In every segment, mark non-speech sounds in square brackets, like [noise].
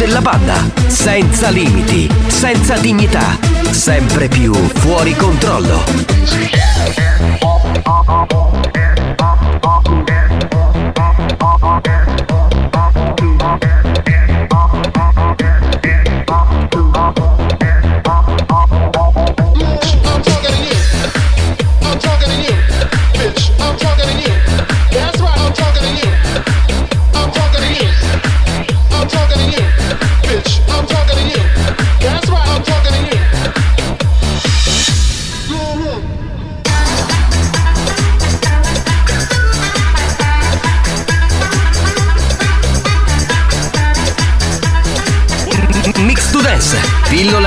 Della banda, senza limiti, senza dignità, sempre più fuori controllo.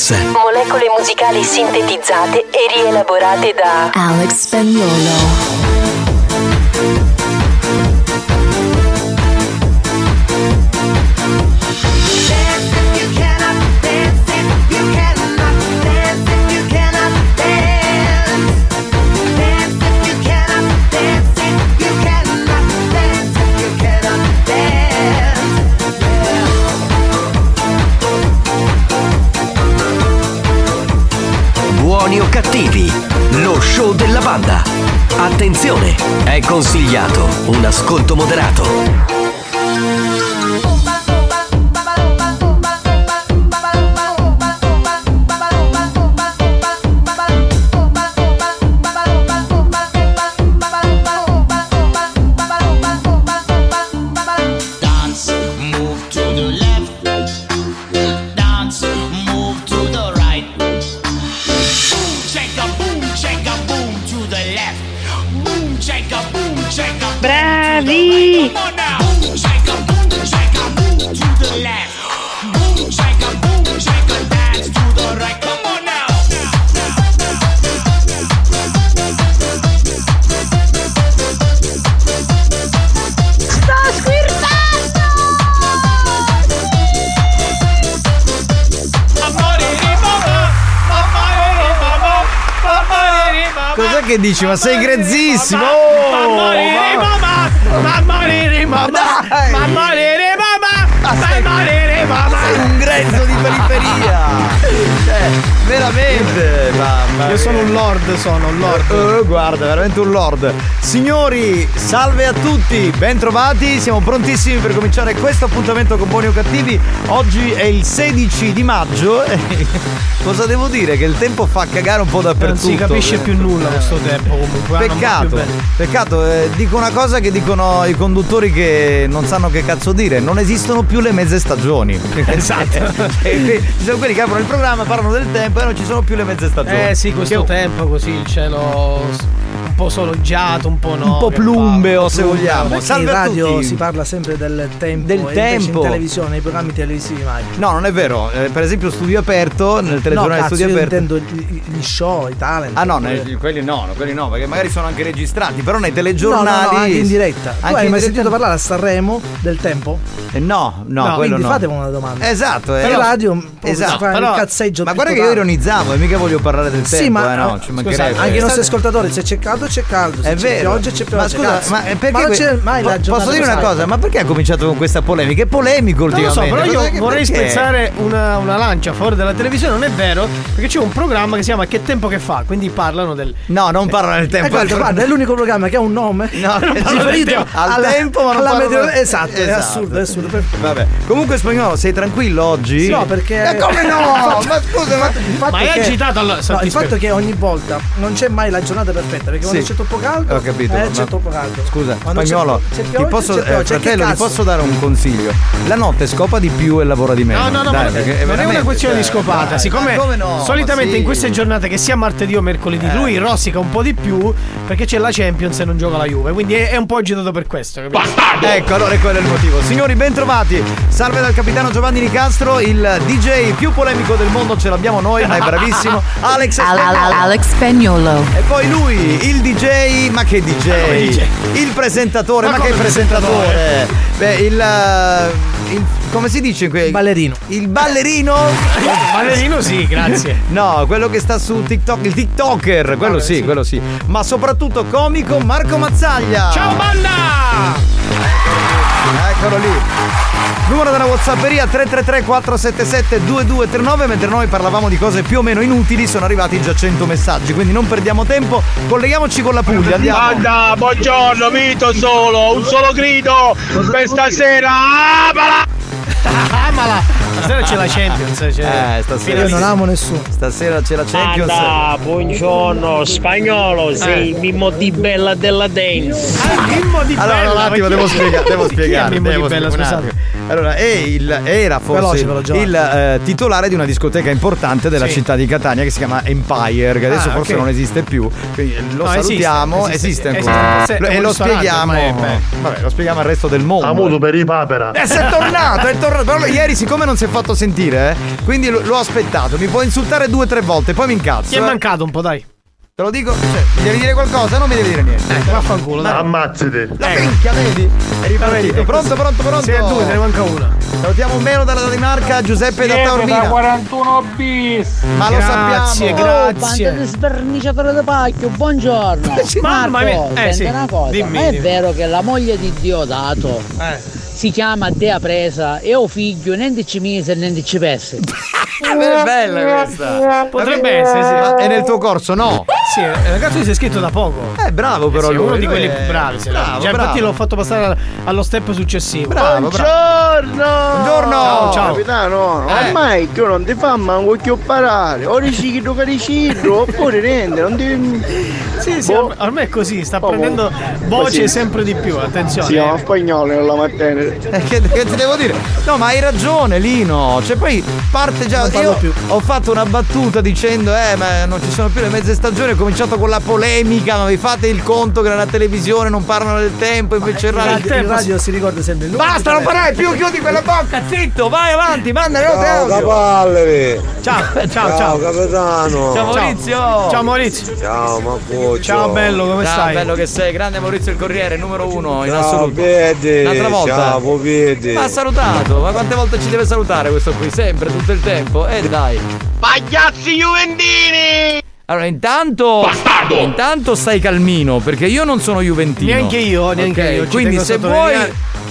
Dance. molecole musicali sintetizzate e rielaborate da Alex Spagnolo. Banda. Attenzione, è consigliato un ascolto moderato. Dici? Ma sei grezzissimo! Ma Oh, morire ma- mamma! Ma morire mamma! Dai! Ma Io sono un lord, sono un lord. Oh, guarda, veramente un lord. Signori, salve a tutti, bentrovati, siamo prontissimi per cominciare questo appuntamento con Buoni o Cattivi. Oggi è il 16 di maggio. [laughs] Cosa devo dire? Che il tempo fa cagare un po' dappertutto. Non si capisce più nulla questo tempo comunque. Peccato, peccato, eh, dico una cosa che dicono i conduttori che non sanno che cazzo dire, non esistono più le mezze stagioni. [laughs] Esatto. [laughs] Ci sono quelli che aprono il programma, parlano del tempo e non ci sono più le mezze stagioni. Eh sì, questo tempo così, il cielo po' soleggiato, un po' no. Un po' plumbeo, se vogliamo. Perché Salve in a radio tutti. si parla sempre del tempo Del tempo. in televisione, nei programmi televisivi mai. No, non è vero. Eh, per esempio, studio aperto, nel No, telegiornale cazzo, studio io aperto. intendo gli, show, i talent. Ah no, nei- quelli no, no, quelli no, perché magari sono anche registrati, però nei No, no, telegiornali. no, anche in diretta. Tu Anche hai in mai diretta- sentito parlare a Sanremo del tempo? Eh, no, no, No, quello quindi no. fatemi una domanda. Esatto, eh. In Però- radio Esatto, si fa però- il cazzeggio Ma guarda che io ironizzavo e mica voglio parlare del tempo, Sì, ma eh, no, ci mancherebbe. anche i nostri ascoltatori, se c'è caldo c'è caldo, se È c'è vero. pioggia c'è pioggia. Ma scusa, cazzo. ma perché non que- c'è mai po- la giornata Posso dire una cosa? Ma perché ha cominciato con questa polemica? È polemico Non lo so, ultimamente. però io vorrei perché? spezzare una, una lancia a favore della televisione, non è vero? Perché c'è un programma che si chiama Che tempo che fa? Quindi parlano del. No, non parla del tempo. Eh, guarda, guarda, è l'unico programma che ha un nome. No, [laughs] È riferito tempo. Al alla- tempo, ma non alla parla meteo- del- Esatto, è Esatto. assurdo, è assurdo. Vabbè. Comunque spagnolo, sei tranquillo oggi? No, perché. Ma come no? [laughs] Ma scusa, ma il fatto Ma è che- agitato allora. Il fatto è che ogni volta non c'è mai la giornata perfetta perché Sì. c'è troppo caldo Ho capito. eh, c'è troppo caldo. Scusa, Quando c'è- spagnolo, c'è ti pioggia, posso, c'è eh, pioggia, fratello, ti posso dare un consiglio? La notte scopa di più e lavora di meno. No, no, no, Dai, ma non è una questione di cioè, scopata. dai, Siccome come no? solitamente sì. in queste giornate, che sia martedì o mercoledì, Eh. lui rosica un po' di più perché c'è la Champions e non gioca la Juve. Quindi è, è un po' agitato per questo. capito? Ecco, allora quello è il motivo. Signori, bentrovati. Salve dal capitano Giovanni Nicastro, il DJ più polemico del mondo ce l'abbiamo noi, ma è bravissimo. [laughs] Alex Al- al- Spagnolo. Alex Spagnolo. E poi lui, il DJ, ma che DJ? come DJ? Il presentatore, ma, Ma che come presentatore? Beh, il, eh, il- come si dice qui? Ballerino. Il ballerino? [laughs] Valerino sì, grazie. No, quello che sta su TikTok, il TikToker, quello Vabbè, sì, sì. quello sì. Ma soprattutto comico Marco Mazzaglia. Ciao banda! Eccolo lì. Numero della Whatsapperia 333 477 2239 mentre noi parlavamo di cose più o meno inutili sono arrivati già 100 messaggi quindi non perdiamo tempo colleghiamoci con la Puglia andiamo Banda, buongiorno, mito solo, un solo grido per stasera. Apala! 啊哈哈妈 Stasera c'è la Champions. C'è Eh, stasera Io non amo nessuno. Stasera c'è la Champions Banda, buongiorno, spagnolo, sei il mimmo di bella della dance. Ah, Mimmo di Allora, Bella, un attimo, devo spiegare, devo spiegare. Mimmo devo di Bella, scusate. Allora, è il, era forse Veloce, il eh, titolare di una discoteca importante della Sì. città di Catania che si chiama Empire, che adesso Ah, forse ok. non esiste più. Quindi lo No, salutiamo, esiste, esiste, esiste, ancora. esiste, e lo spieghiamo. Vabbè, lo spieghiamo al resto del mondo. Amuto per i papera. Eh, è tornato, è tornato. Però ieri, siccome non si è fatto sentire, eh, quindi lo- l'ho aspettato. Mi può insultare due o tre volte, poi mi incazzo. Ti è eh. mancato un po', dai. Te lo dico, cioè, mi devi dire qualcosa? Non mi devi dire niente. Ecco, vaffanculo, dai. Ammazzate. La minchia, vedi? È ripartito. Pronto, pronto, pronto? Sei a due, te ne manca una. Salutiamo un meno dalla Danimarca, Giuseppe da da Taormina. 41 bis. Ma lo Grazie, sappiamo. grazie. sverniciatore di pacchio, buongiorno. [laughs] Mamma mia. Marco, Eh, senti sì. una cosa, Dimmi, ma è dimmi. vero che la moglie di Diodato Eh. Si chiama Dea Presa e ho figlio, niente ci mise e niente ci pesse. [laughs] È bella questa. Potrebbe essere, sì. Ma è nel tuo corso, no? Sì, il ragazzo si è scritto da poco. Eh, bravo però Sì, è lui. uno di quelli è- bravi. se Bravo, Già, bravo. infatti l'ho fatto passare al- allo step successivo. Bravo, bravo. Buongiorno. Buongiorno. Ciao, ciao. Capitano, Eh. ormai che non ti fa manco più parare. O riciclo cariciclo oppure niente, non ti. Sì, sì, Boh. ormai- è così, sta Oh, prendendo voce sempre di più, attenzione. Si chiama spagnolo nella mattina. Eh, che, che ti devo dire? No, ma hai ragione, Lino. Cioè, poi parte già. Io più. ho fatto una battuta dicendo: Eh, ma non ci sono più le mezze stagioni. Ho cominciato con la polemica. Ma vi fate il conto che nella televisione non parlano del tempo, invece il Il radio. radio, il radio si ricorda sempre il. Basta, non parlare più, chiudi quella bocca, zitto, vai avanti, manda note audio. Cavalleri. Ciao, ciao, ciao. capitano. Ciao Maurizio. Ciao Maurizio. Ciao Marco. Ciao bello, come Ciao, stai? bello che sei, grande Maurizio il Corriere, numero uno in Ciao assoluto. Piedi. Un'altra volta. Ciao Piedi. Ma ha salutato, ma quante volte ci deve salutare questo qui? Sempre, tutto il tempo? E dai. Pagliazzi Juventini. Allora, intanto. Intanto stai calmino, perché io non sono Juventino. Neanche io, neanche Ok, io, ci Quindi se vuoi.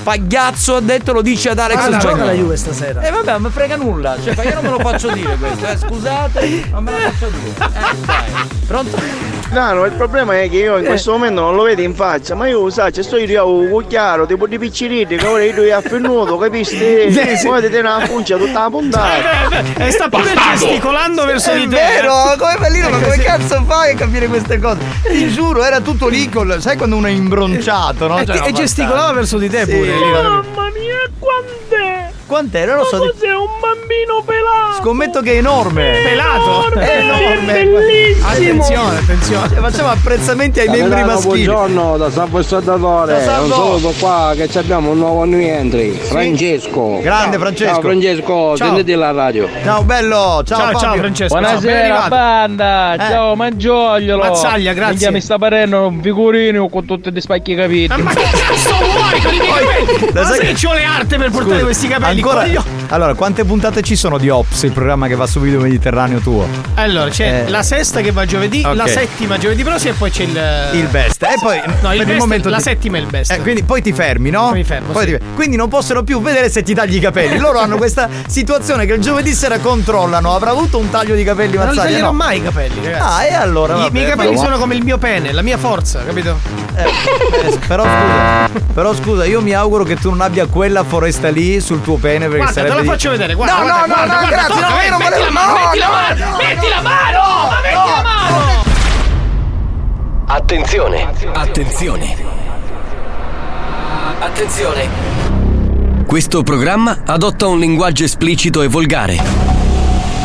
Pagliazzo ha detto, lo dici ad Alex Ah, gioca Spagnolo. la Juve stasera. Eh vabbè, non mi frega nulla. Cioè, io non me lo faccio dire questo, eh. Scusate, non me lo faccio dire. Eh, dai. Pronto? No, no, il problema è che io in questo momento non lo vedo in faccia, ma io sai, sto io chiaro, tipo di piccirini, che ora io è affinnuto, capisci? [laughs] Sì, sì. Poi ti tiene una funcia tutta la puntata. E Eh, sta pure gesticolando verso È di te. vero, come Pallino, ma Eh, come cazzo fai a capire queste cose? Ti giuro, era tutto lì col. Sai quando uno è imbronciato, no? E- Cioè, e gesticolava verso di te Sì. Pure. lì, no? Mamma mia, quant'è? Quant'è? Non lo so. Ma cos'è un bambino pelato? Scommetto che è enorme. Pelato? È enorme. bellissimo. Attenzione, attenzione. Cioè, facciamo apprezzamenti ai membri maschili. buongiorno da Salvo Saldatore. Da. Un saluto qua che ci abbiamo un nuovo rientri. Francesco. Grande Francesco. Ciao Francesco, Ciao. sentiti la radio. Ciao bello, ciao, Ciao. Francesco. Buonasera banda, Eh. ciao Mangiogliolo Mazzaglia, grazie. Mi sta parendo un figurino con tutti gli spacchi capiti Ma che cazzo vuoi capelli? Lo Ma sai che- ci vuole arte per portare Scusa, questi capelli? Ancora, allora, quante puntate ci sono di Ops, il programma che va su video mediterraneo tuo? Allora, c'è Eh. la sesta che va giovedì, Ok. la settima giovedì prossimo e poi c'è il. Il best. E poi No, il best, momento la ti- settima è il best. Eh, quindi poi ti fermi, no? Poi mi fermo, Poi sì. ti- Quindi non possono più vedere se ti tagli i capelli. Loro hanno questa situazione che il giovedì sera controllano. Avrà avuto un taglio di capelli Ma non li taglierò No. mai i capelli, ragazzi. Ah, e allora? I vabbè, miei capelli sono come il mio pene, la mia forza, capito? Eh, però scusa, però scusa, io mi auguro che tu non abbia quella foresta lì sul tuo pene perché Guarda, sarebbe la di- faccio vedere, guarda. No, guarda, no, guarda, no, no, guarda, grazie, tocca, no, non metti volevo- la mano, no, metti la no, mano, no, metti no, la mano, ma metti la mano. Attenzione. Attenzione. Attenzione. Questo programma adotta un linguaggio esplicito e volgare,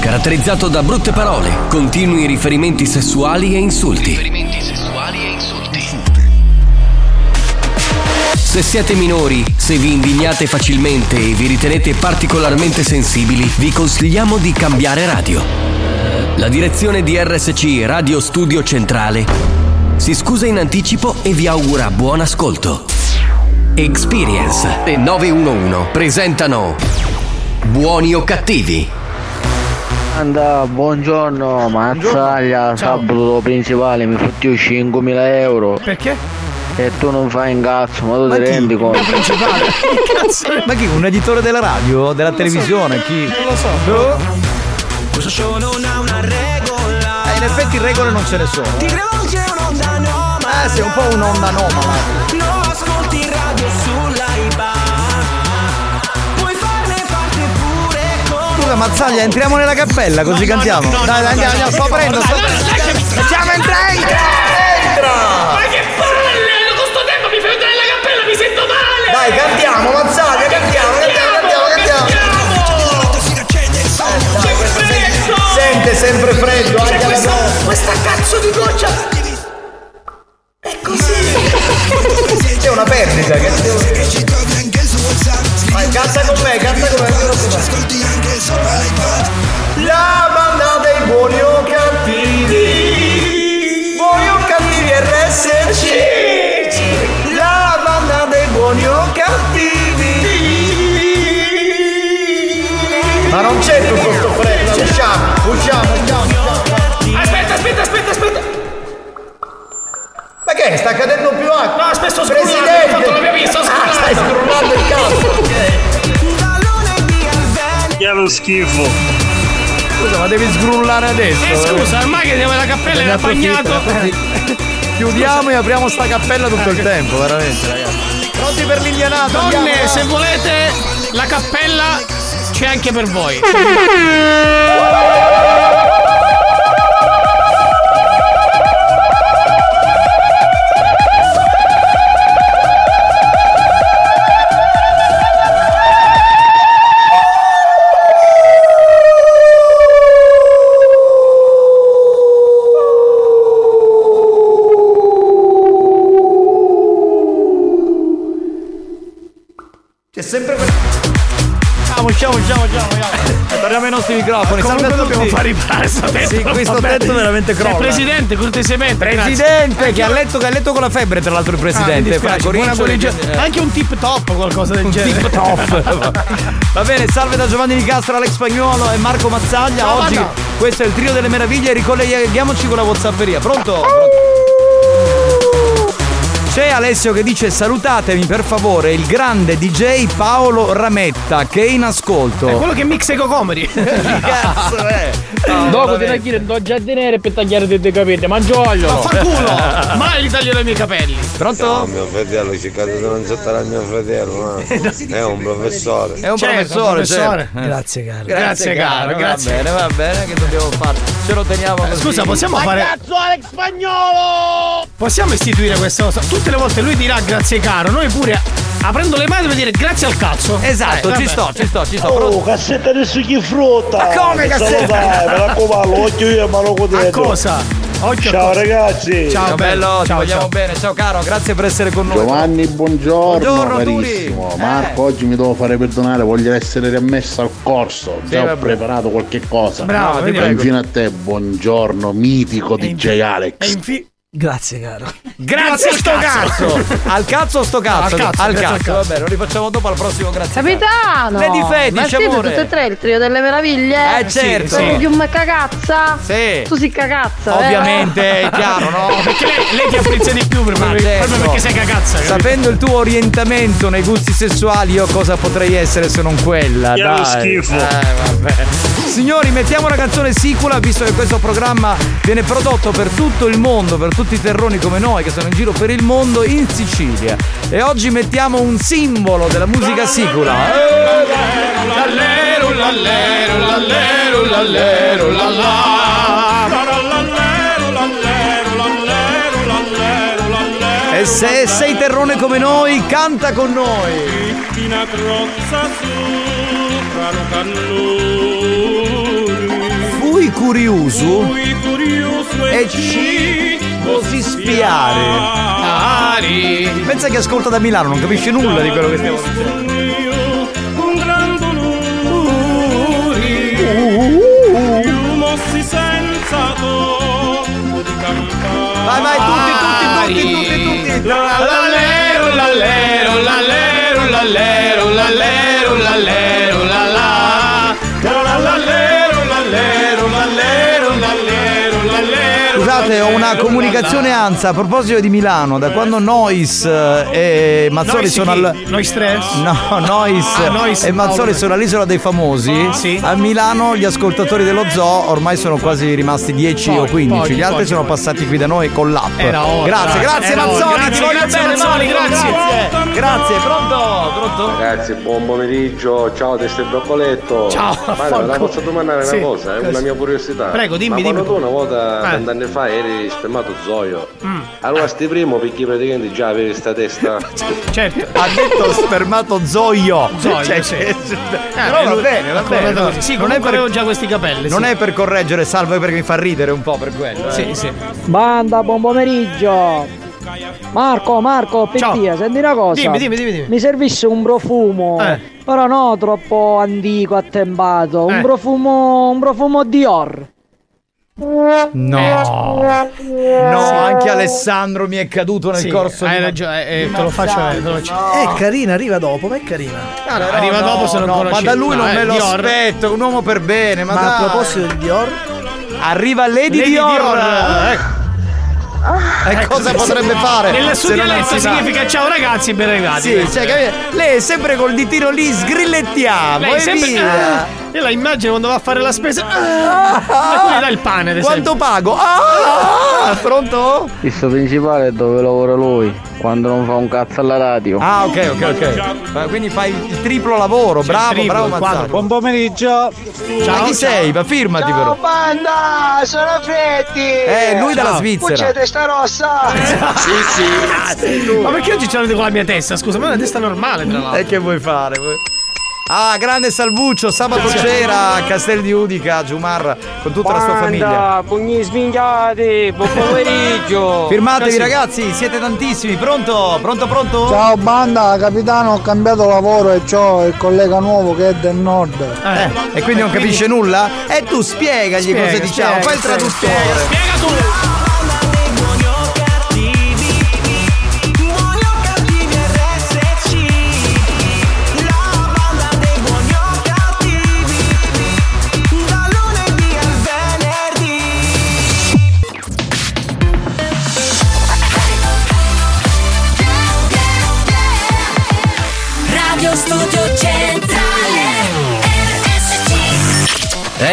caratterizzato da brutte parole, continui riferimenti sessuali e insulti. Se siete minori, se vi indignate facilmente e vi ritenete particolarmente sensibili, vi consigliamo di cambiare radio. La direzione di RSC Radio Studio Centrale si scusa in anticipo e vi augura buon ascolto. Experience e 911 presentano Buoni o cattivi? Anda, buongiorno, mazzaglia, sabato principale mi fotti 5.000 euro. Perché? E tu non fai un cazzo, ma tu ti rendi conto? principale. Che cazzo? Ma chi? Un editore della radio? Della televisione? Chi? Non lo so. Boh. Questo show non ha una regola. Eh, in effetti regole non ce ne sono. Ti rivolge un'onda anomala. Eh, sei un po' un'onda anomala. Non ascolti radio sull'AIBA. Puoi farne parte pure con Scusa Mazzaglia, entriamo nella cappella così cantiamo. dai, dai, andiamo, andiamo, sto aprendo, sto Facciamo entrare! Entra! Sente sempre freddo, C'è anche questa, la questa cazzo di goccia! È così! C'è una perdita che Vai, canta con me, canta con me. La banda dei buoni Che? Sta cadendo più acqua? No, aspetta, sto scrollando, Presidente! ho fatto la mia vista, ho Ah, stai scrollando il cazzo! Che lo schifo. Scusa, ma devi sgrullare adesso. Eh, scusa, ormai che andiamo alla cappella era bagnato. [laughs] Chiudiamo e apriamo sta cappella tutto il tempo, veramente, ragazzi. Pronti per l'indianato? Donne, andiamo, se volete, la cappella c'è anche per voi. [laughs] Usciamo, usciamo, usciamo, usciamo. Torniamo [laughs] ai nostri microfoni. Salve Comunque a tutti. dobbiamo far riparare sto tetto. Sì, questo vabbè. tetto veramente crolla. Presidente, cortesemente. Presidente, grazie. che ha letto, che ha letto con la febbre, tra l'altro il Ah, presidente. dispiace, Franco guarigione. eh. Anche un tip top, qualcosa del Un genere. tip top. [laughs] Va bene, salve da Giovanni Di Castro, Alex Spagnuolo e Marco Mazzaglia. Ciao, Oggi Marco. questo è il trio delle meraviglie. Ricolleghiamoci con la Whatsapperia. Pronto? C'è Alessio che dice salutatemi per favore il grande DJ Paolo Rametta che è in ascolto. È quello che mixa i cocomeri. [laughs] cazzo è? Dopo ti tagliare do giardiniere per tagliare dei capelli, ma gioglio! Ma fa culo! [laughs] Mai li taglierò i miei capelli. Pronto? No, mio fratello, cercate di non gettare mio fratello, [laughs] no? È un professore. È un Certo, professore, professore. certo. Grazie, caro. Grazie, caro, caro, grazie. Va bene, va bene, che dobbiamo fare? Ce lo teniamo così. Scusa, possiamo fare. Cazzo Alex Spagnolo! Possiamo istituire questa cosa? Tutte le volte lui dirà grazie caro, noi pure aprendo le mani dobbiamo dire grazie al cazzo. Esatto, Eh, ci sto, ci sto, ci sto. Oh, Pronto? cassetta adesso chi frutta! Ma come cassetta? Dai, me raccomando, occhio io ma lo A cosa? Occhio Ciao ragazzi! Ciao, Ciao bello, ti ciao, vogliamo ciao. bene. Ciao caro, grazie per essere con noi. Giovanni, buongiorno, Buongiorno, carissimo. Turi. Marco, Eh. oggi mi devo fare perdonare, voglio essere riammesso al corso. Sì, Già ho vabbè. preparato qualche cosa. Bravo, No, ti prego. Infine a te, buongiorno, mitico DJ Alex. E infi- Grazie, caro. Grazie a sto cazzo! Al cazzo o sto cazzo? al cazzo, al grazie al cazzo, va bene, lo rifacciamo dopo al prossimo grazie. Capitano! Lady Fetish, Ma siete amore. tutte e tre il trio delle meraviglie? Eh, certo. Sei più me cagazza? Sì. Tu si cagazza, eh? Ovviamente, è chiaro, no? [laughs] Perché lei, lei ti apprezza di più proprio, Ma proprio certo. perché sei cagazza. capito? Sapendo il tuo orientamento nei gusti sessuali, io cosa potrei essere se non quella? Lo Dai. schifo. Eh, vabbè. Signori, mettiamo una canzone sicula, visto che questo programma viene prodotto per tutto il mondo, per tutti i terroni come noi che sono in giro per il mondo, in Sicilia. E oggi mettiamo un simbolo della musica sicula. E se sei terrone come noi, canta con noi. Curioso e ci così spiare. Pensa che ascolta da Milano, non capisce nulla di quello che stiamo dicendo. Vai, vai, tutti, tutti, tutti, tutti, tutti. Lallero, lallero, lallero, lallero, lallero, lallero, lallà. Lallero, Scusate, ho una comunicazione ANSA a proposito di Milano. Da quando Nois eh, e Mazzoli sono al. Noi stress? No, Nois Ah, Nois, e Mazzoli sono all'isola dei famosi. Sì. A Milano gli ascoltatori dello zoo ormai sono quasi rimasti 10 o Pochi, 15. pochi, Gli altri pochi, sono pochi. passati qui da noi con l'app. Ora, grazie, grazie. Mazzoli, Grazie, ti voglio grazie, bene, Mazzoli, grazie. grazie. Grazie, pronto? Pronto? Ragazzi, buon pomeriggio, ciao testa e broccoletto. Ciao, Ma la posso domandare Sì. una cosa? È una mia curiosità. Prego, dimmi, Ma dimmi. tu una volta, Eh. Vent'anni fa, eri spermato zoio, Mm. allora sti primo perché praticamente già avevi sta testa. [laughs] Certo. Ha detto spermato zoio. Zoio, Cioè, sì. cioè, Eh, però va bene, va bene. no. Sì, non, è per, avevo già questi capelli. non sì. è per correggere, salvo perché mi fa ridere un po' per quello. eh. Sì, sì. Banda, buon pomeriggio! Marco, Marco, Ciao. Dio, senti una cosa. Dimmi, dimmi, dimmi, dimmi. Mi servisse un profumo. Eh. Però no troppo antico, attempato. Eh. Un profumo. un profumo Dior. No, no, anche Alessandro mi è caduto nel Sì, corso hai di ragione, eh, te lo faccio vedere, te lo faccio- È carina, arriva dopo, ma è carina. Allora, Però arriva no, dopo se non no, conosci. Ma da lui No, non eh, me lo Dior. aspetto, un uomo per bene. Ma, Ma a proposito di Dior, arriva Lady, Lady Dior. Dior, ecco. E cosa potrebbe fare? Nella sua se non dialetto significa ciao ragazzi, ben arrivati. Sì, cioè, lei è sempre col ditino lì, sgrillettiamo Lei e sempre- via. Ah, io la immagino quando va a fare la spesa. Ah, ma come dà il pane, ad esempio. Quanto pago? Ah, pronto? Il suo principale è dove lavora lui, quando non fa un cazzo alla radio. Ah, ok, ok, ok. Ma Quindi fai il triplo lavoro, bravo, triplo, bravo Mazzaro. Buon pomeriggio! Ma chi sei? Ma firmati però. banda, sono Freddy! Eh, lui dalla Svizzera. testa rossa! [laughs] Ma perché oggi ce l'avete con la mia testa? Scusa, ma è una testa normale, tra l'altro. E che vuoi fare? vuoi- Ah, grande Salvuccio, sabato c'era a Castel di Udica, Giumarra, con tutta la sua famiglia. pugni svingiati, buon [laughs] pomeriggio! Firmatevi Così. ragazzi, siete tantissimi. Pronto? Pronto, pronto? Ciao banda, capitano, ho cambiato lavoro e c'ho il collega nuovo che è del nord. Eh, e quindi non capisce nulla? E tu spiegagli Spiega, cosa diciamo, spiega, fai il spiega, traduttore. Spiega tu!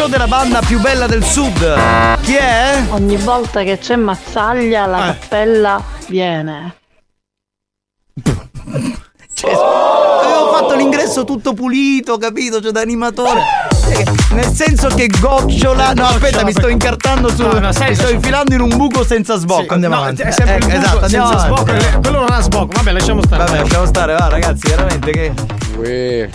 show della banda più bella del sud. Chi è? Ogni volta che c'è mazzaglia la cappella viene. Cioè, Avevo fatto l'ingresso tutto pulito, capito? Cioè da animatore. Eh, Nel senso che gocciola. No, aspetta, mi sto incartando su. No, no, mi sto infilando in un buco senza sbocco. Sì, Andiamo no, avanti. è sempre il Ecco, buco esatto, senza avanti. sbocco, quello non ha sbocco. Vabbè, lasciamo stare. Vabbè, lasciamo stare, va ragazzi, veramente che. Uè,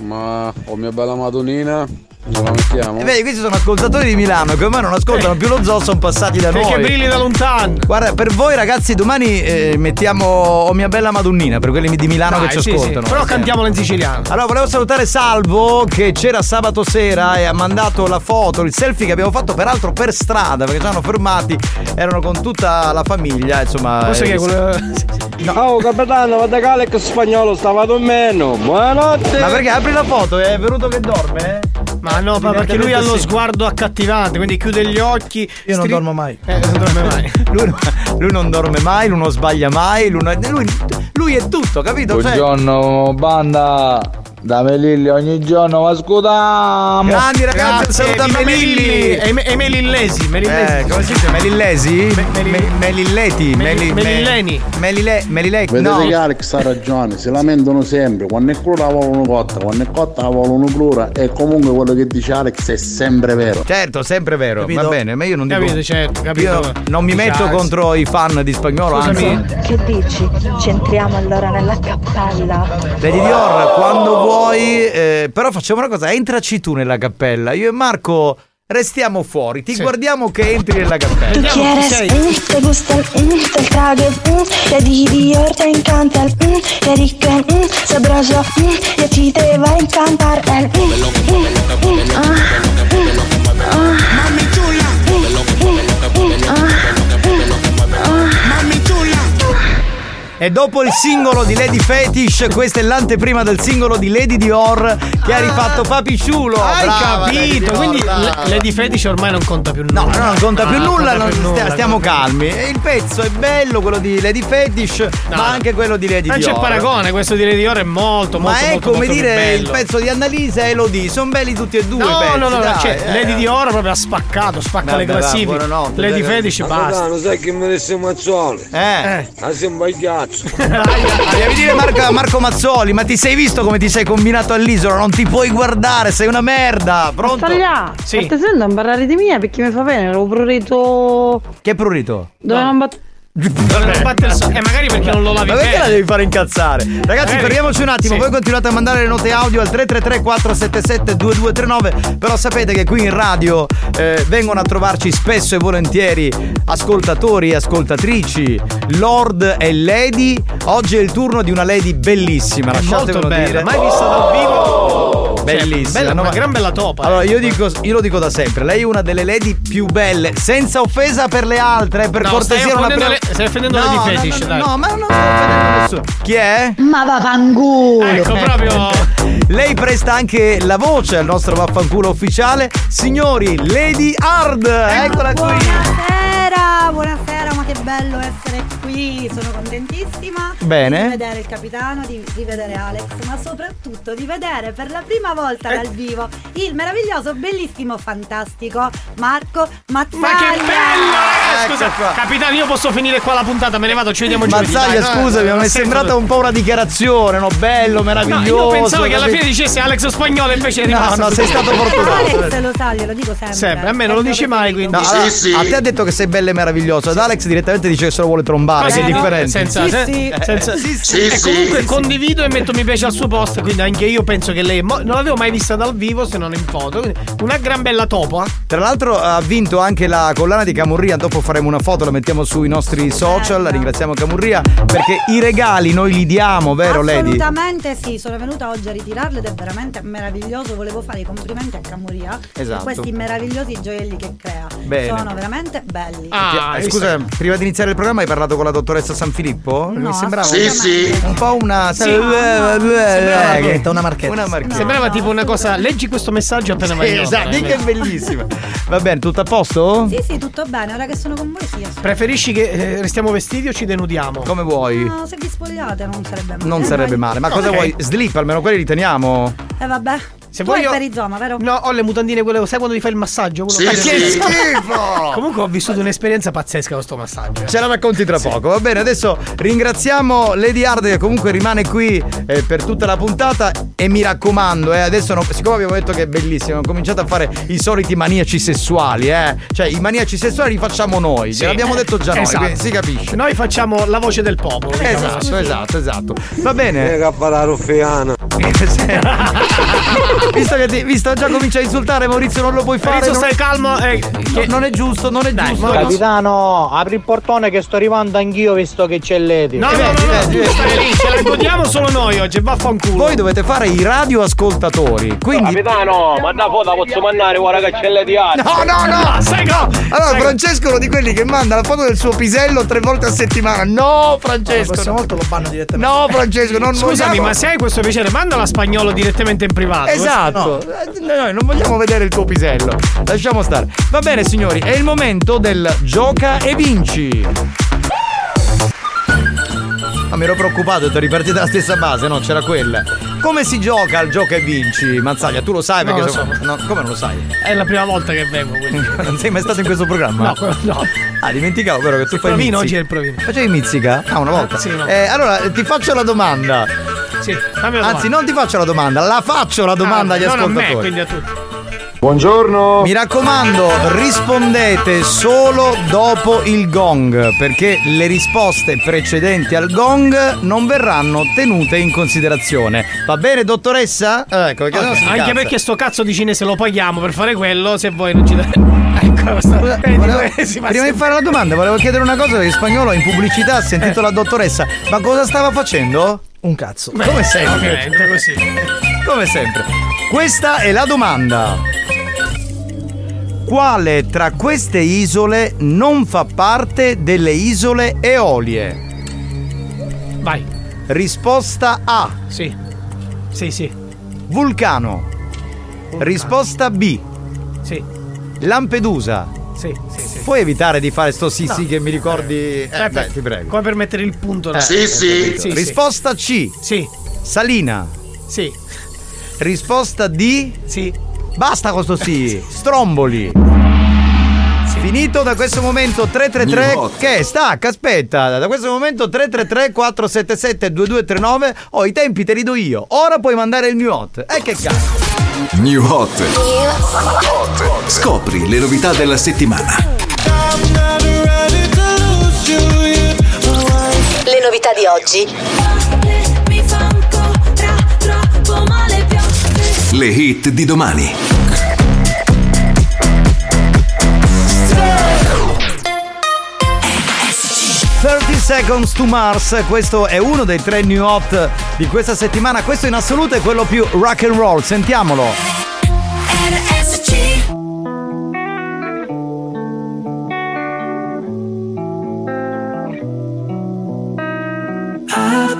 ma oh mia bella Madonnina? E vedi, questi sono ascoltatori di Milano che ormai non ascoltano più lo zoo, sono passati da Perché noi. brilli da lontano. Guarda, per voi ragazzi, domani eh, mettiamo Oh mia bella Madonnina, per quelli di Milano Dai, che ci sì, sì. ascoltano. Però Sì. cantiamola in siciliano. Allora, volevo salutare Salvo che c'era sabato sera e ha mandato la foto, il selfie che abbiamo fatto peraltro per strada perché ci hanno fermati, erano con tutta la famiglia, insomma. Forse eh, che quello. [laughs] Oh capitano, guarda che Alex spagnolo stava dormendo. Buonanotte. Ma perché apri la foto? È venuto che dorme? Ma no, ma perché lui ha lo sguardo accattivante, quindi chiude gli occhi. Io non stri- dormo mai. Eh, non dorme mai. [laughs] lui, lui non dorme mai, lui non sbaglia mai, lui, non- lui- lui è tutto, capito? Cioè, Buongiorno banda da Melilli ogni giorno ma scutiamo Grandi ragazzi, saluta viva Melilli. E, e Melillesi, Melillesi. Eh, come si dice? Melillesi? Meli- Me- Melilleti? Meli- Meli- Melilleni. Melile- Melile- Vedete no. che Alex ha ragione, si lamentano sempre, quando è crura la vogliono cotta, quando è cotta la vogliono crura e comunque quello che dice Alex è sempre vero. Certo, sempre vero, Capito? va bene, ma io non dico Capito, certo, capito. Io non mi metto Dice, contro i fan di spagnolo, Scusami. anzi. Che dici? Ci entriamo allora nella cappella. Lady Dior, quando vuoi, eh, però facciamo una cosa, entraci tu nella cappella. Io e Marco restiamo fuori, ti guardiamo che entri nella Tú cappella. quieres, mm, te gusta mm, del trague, mm, Lady Dior te encanta el, mm, qué rico, mm, sabroso, mm, y a ti te va a encantar el, mm, mm, mm, ah, mm, ah. Mami chula, Mm, mm, ah, mm, ah. E dopo il singolo di Lady Fetish, questa è l'anteprima del singolo di Lady Dior che ha rifatto Papi Ciulo. Hai Brava, Lady capito? Dior, Quindi brava. le- Lady Fetish ormai non conta più nulla. No, no, non conta più Ah, nulla, conta non- più nulla, stiamo conta- calmi. E il pezzo è bello, quello di Lady Fetish, ma anche quello di Lady Non Dior. c'è paragone, questo di Lady Dior è molto, Ma molto, è molto, come molto più dire bello. il pezzo di Annalisa e Elodie, sono belli tutti e due No, pezzi. no, no, dai, cioè, eh. Lady Dior proprio ha spaccato, spacca Vabbè, le classifiche. buonanotte, Lady Fetish basta. Capitano, sai che mi desse Mazzoli? Eh. Ah, sei bagliaccio. Devi dire Marco, Marco Mazzoli, ma ti sei visto come ti sei combinato all'isola? Non ti puoi guardare, sei una merda. Pronto? Taglia, Sì. sì. sento a parlare di mia perché mi fa bene, l'ho prurito Che prurito? dove non Dove non batte il so- Eh, magari perché non lo lavi Ma perché bene. la devi fare incazzare? Ragazzi, Magari- fermiamoci un attimo. Sì. Voi continuate a mandare le note audio al 333 477 2239. Però sapete che qui in radio eh, vengono a trovarci spesso e volentieri ascoltatori e ascoltatrici, Lord e Lady. Oggi è il turno di una Lady bellissima, lasciatemelo dire. mai vista dal vivo. Cioè, Bellissima, bella, no, una gran bella topa. Allora, eh. io dico, io lo dico da sempre, lei è una delle lady più belle, senza offesa per le altre, eh, per No, cortesia non la offendendo pre- le- stai offendendo no, Lady no, Fetish, no, dai. No, ma non sto offendendo nessuno. Chi è? Ma vaffanculo! Ecco, proprio. [laughs] Lei presta anche la voce al nostro vaffanculo ufficiale. Signori, Lady Hard, eccola qui. Buonasera, buonasera, ma che bello essere qui, sono contentissima Bene. di vedere il capitano, di, di vedere Alex, ma soprattutto di vedere per la prima volta Eh. dal vivo il meraviglioso, bellissimo, fantastico Marco Mazzaglia. Ma che bello! eh, Ecco Scusa, qua. capitano, io posso finire qua la puntata, me ne vado, ci vediamo giovedì. Mazzaglia, dai, no, scusami, non mi è sembrata un po' una dichiarazione, no? Bello, No, meraviglioso. io pensavo che alla fine dicesse Alex Spagnolo invece è No, rimasto no, sei così. stato fortunato. Alex lo sa, glielo dico sempre. Sempre, a me non lo dici mai, quindi. No, allora, A te ha detto che sei bella e meravigliosa. Ad Alex direttamente dice che se lo vuole trombare, che è differente. Senza, Sì, se- sì. senza- Sì, sì. e Sì, comunque sì, sì. condivido e metto mi piace al suo post. Quindi anche io penso che lei. mo- non l'avevo mai vista dal vivo se non in foto. Quindi una gran bella topo. eh. Tra l'altro ha vinto anche la collana di Camurria, dopo faremo una foto, la mettiamo sui nostri social, la ringraziamo Camurria perché i regali noi li diamo, vero Lady? Assolutamente sì, sono venuta oggi a ritirarle ed è veramente meraviglioso. Volevo fare i complimenti a Camuria Esatto. per questi meravigliosi gioielli che crea. Bene. Sono veramente belli. Ah, Eh, Scusa, prima di iniziare il programma hai parlato con la dottoressa San Filippo? No, Mi sembrava Sì, un- sì. un po' una Sì. Eh, Sembrava eh, marchetta, una marchetta. Una marchetta. Sembrava tipo una cosa. Leggi questo messaggio appena vai in onda, Esatto, di che è bellissima. Va bene, tutto a posto? Sì, sì, tutto bene. Ora che sono con voi, sì. Preferisci che eh, restiamo vestiti o ci denudiamo? Come vuoi? No, se vi spogliate non sarebbe male. Non sarebbe male, ma cosa vuoi? Slip, almeno quelli li teniamo. Eh vabbè. Se tu voglio- hai perizoma, vero? No, ho le mutandine quelle, sai quando ti fai il massaggio? Quello Sì, che- sì. Che schifo! Comunque ho vissuto un'esperienza pazzesca con sto massaggio. Ce la racconti tra poco, va bene? Adesso ringraziamo Lady Hard che comunque rimane qui eh, per tutta la puntata e mi raccomando, eh, adesso no- siccome abbiamo detto che è bellissimo, ho cominciato a fare i soliti maniaci sessuali, eh. Cioè i maniaci sessuali li facciamo noi, Sì. gliel'abbiamo detto già noi, Esatto. quindi si capisce. Noi facciamo la voce del popolo. diciamo Esatto, così. esatto, esatto. Va bene. Che fa la ruffiana. [laughs] [laughs] visto che ti, visto già comincia a insultare Maurizio non lo puoi fare. Maurizio, non- stai calmo. eh, No, non è giusto, non è giusto. Capitano, apri il portone che sto arrivando anch'io visto che c'è Lady. No, no, no, no, tu stai lì, ce la godiamo solo noi oggi, vaffanculo. Voi dovete fare i radioascoltatori. Quindi. Capitano, ma da foto posso mandare ora che c'è le di No, no, no! Sai no! Allora, Francesco è uno di quelli che manda la foto del suo pisello tre volte a settimana. No, Francesco! La prossima volta lo banno direttamente. No, Francesco, non Scusami, vogliamo- ma se hai questo piacere, mandala a spagnolo direttamente in privato. Esatto, Eh, noi non vogliamo vedere il tuo pisello. Lasciamo stare. Va bene, signori, è il momento del gioca e vinci. Ma mi ero preoccupato, ho detto ripartite dalla stessa base, no? C'era quella. Come si gioca al gioca e vinci? Mazzaglia, tu lo sai No, perché sono- so. no, come non lo sai? È la prima volta che vengo, quindi. [laughs] Non sei mai stato in questo programma? No, no. Ah, dimenticavo però che tu fai provino, oggi è il provino. Facevi mizzica? Ah, una volta. Sì, no. Eh, allora, ti faccio la domanda. Sì, fammi la Anzi, domanda. non ti faccio la domanda, la faccio la domanda Ah, agli non a me, ascoltatori. quindi a tutti. Buongiorno. Mi raccomando, rispondete solo dopo il gong, perché le risposte precedenti al gong non verranno tenute in considerazione. Va bene, dottoressa? Eh, Ecco, perché Ok, sennò si Anche perché sto cazzo di cinese lo paghiamo per fare quello, se voi non ci date. [laughs] Ecco, vedi, Volevo- eh, prima di fare la domanda, volevo chiedere una cosa perché in spagnolo in pubblicità ha sentito la dottoressa. Ma cosa stava facendo? Un cazzo. Beh, Come sempre. ovviamente, così. Come sempre. Questa è la domanda. Quale tra queste isole non fa parte delle isole Eolie? Vai. Risposta A. Sì. Sì, sì. Vulcano. Risposta B. Sì. Lampedusa. Sì, sì, sì. Puoi evitare di fare sto sì No. sì che mi ricordi. Eh, Aspetta, dai, ti prego. Come per mettere il punto là. Eh, ho capito. Risposta C. Sì. Salina. Sì. Risposta D. Sì. Basta con sto sì. Stromboli. Finito da questo momento 333 New hot. che stacca, aspetta, da questo momento 333 477 2239 ho i tempi te li do io. Ora puoi mandare il new hot. E che cazzo? New Hot. Scopri le novità della settimana. Le novità di oggi. Le hit di domani. 30 Seconds to Mars, questo è uno dei tre new hot di questa settimana, questo in assoluto è quello più rock and roll, sentiamolo.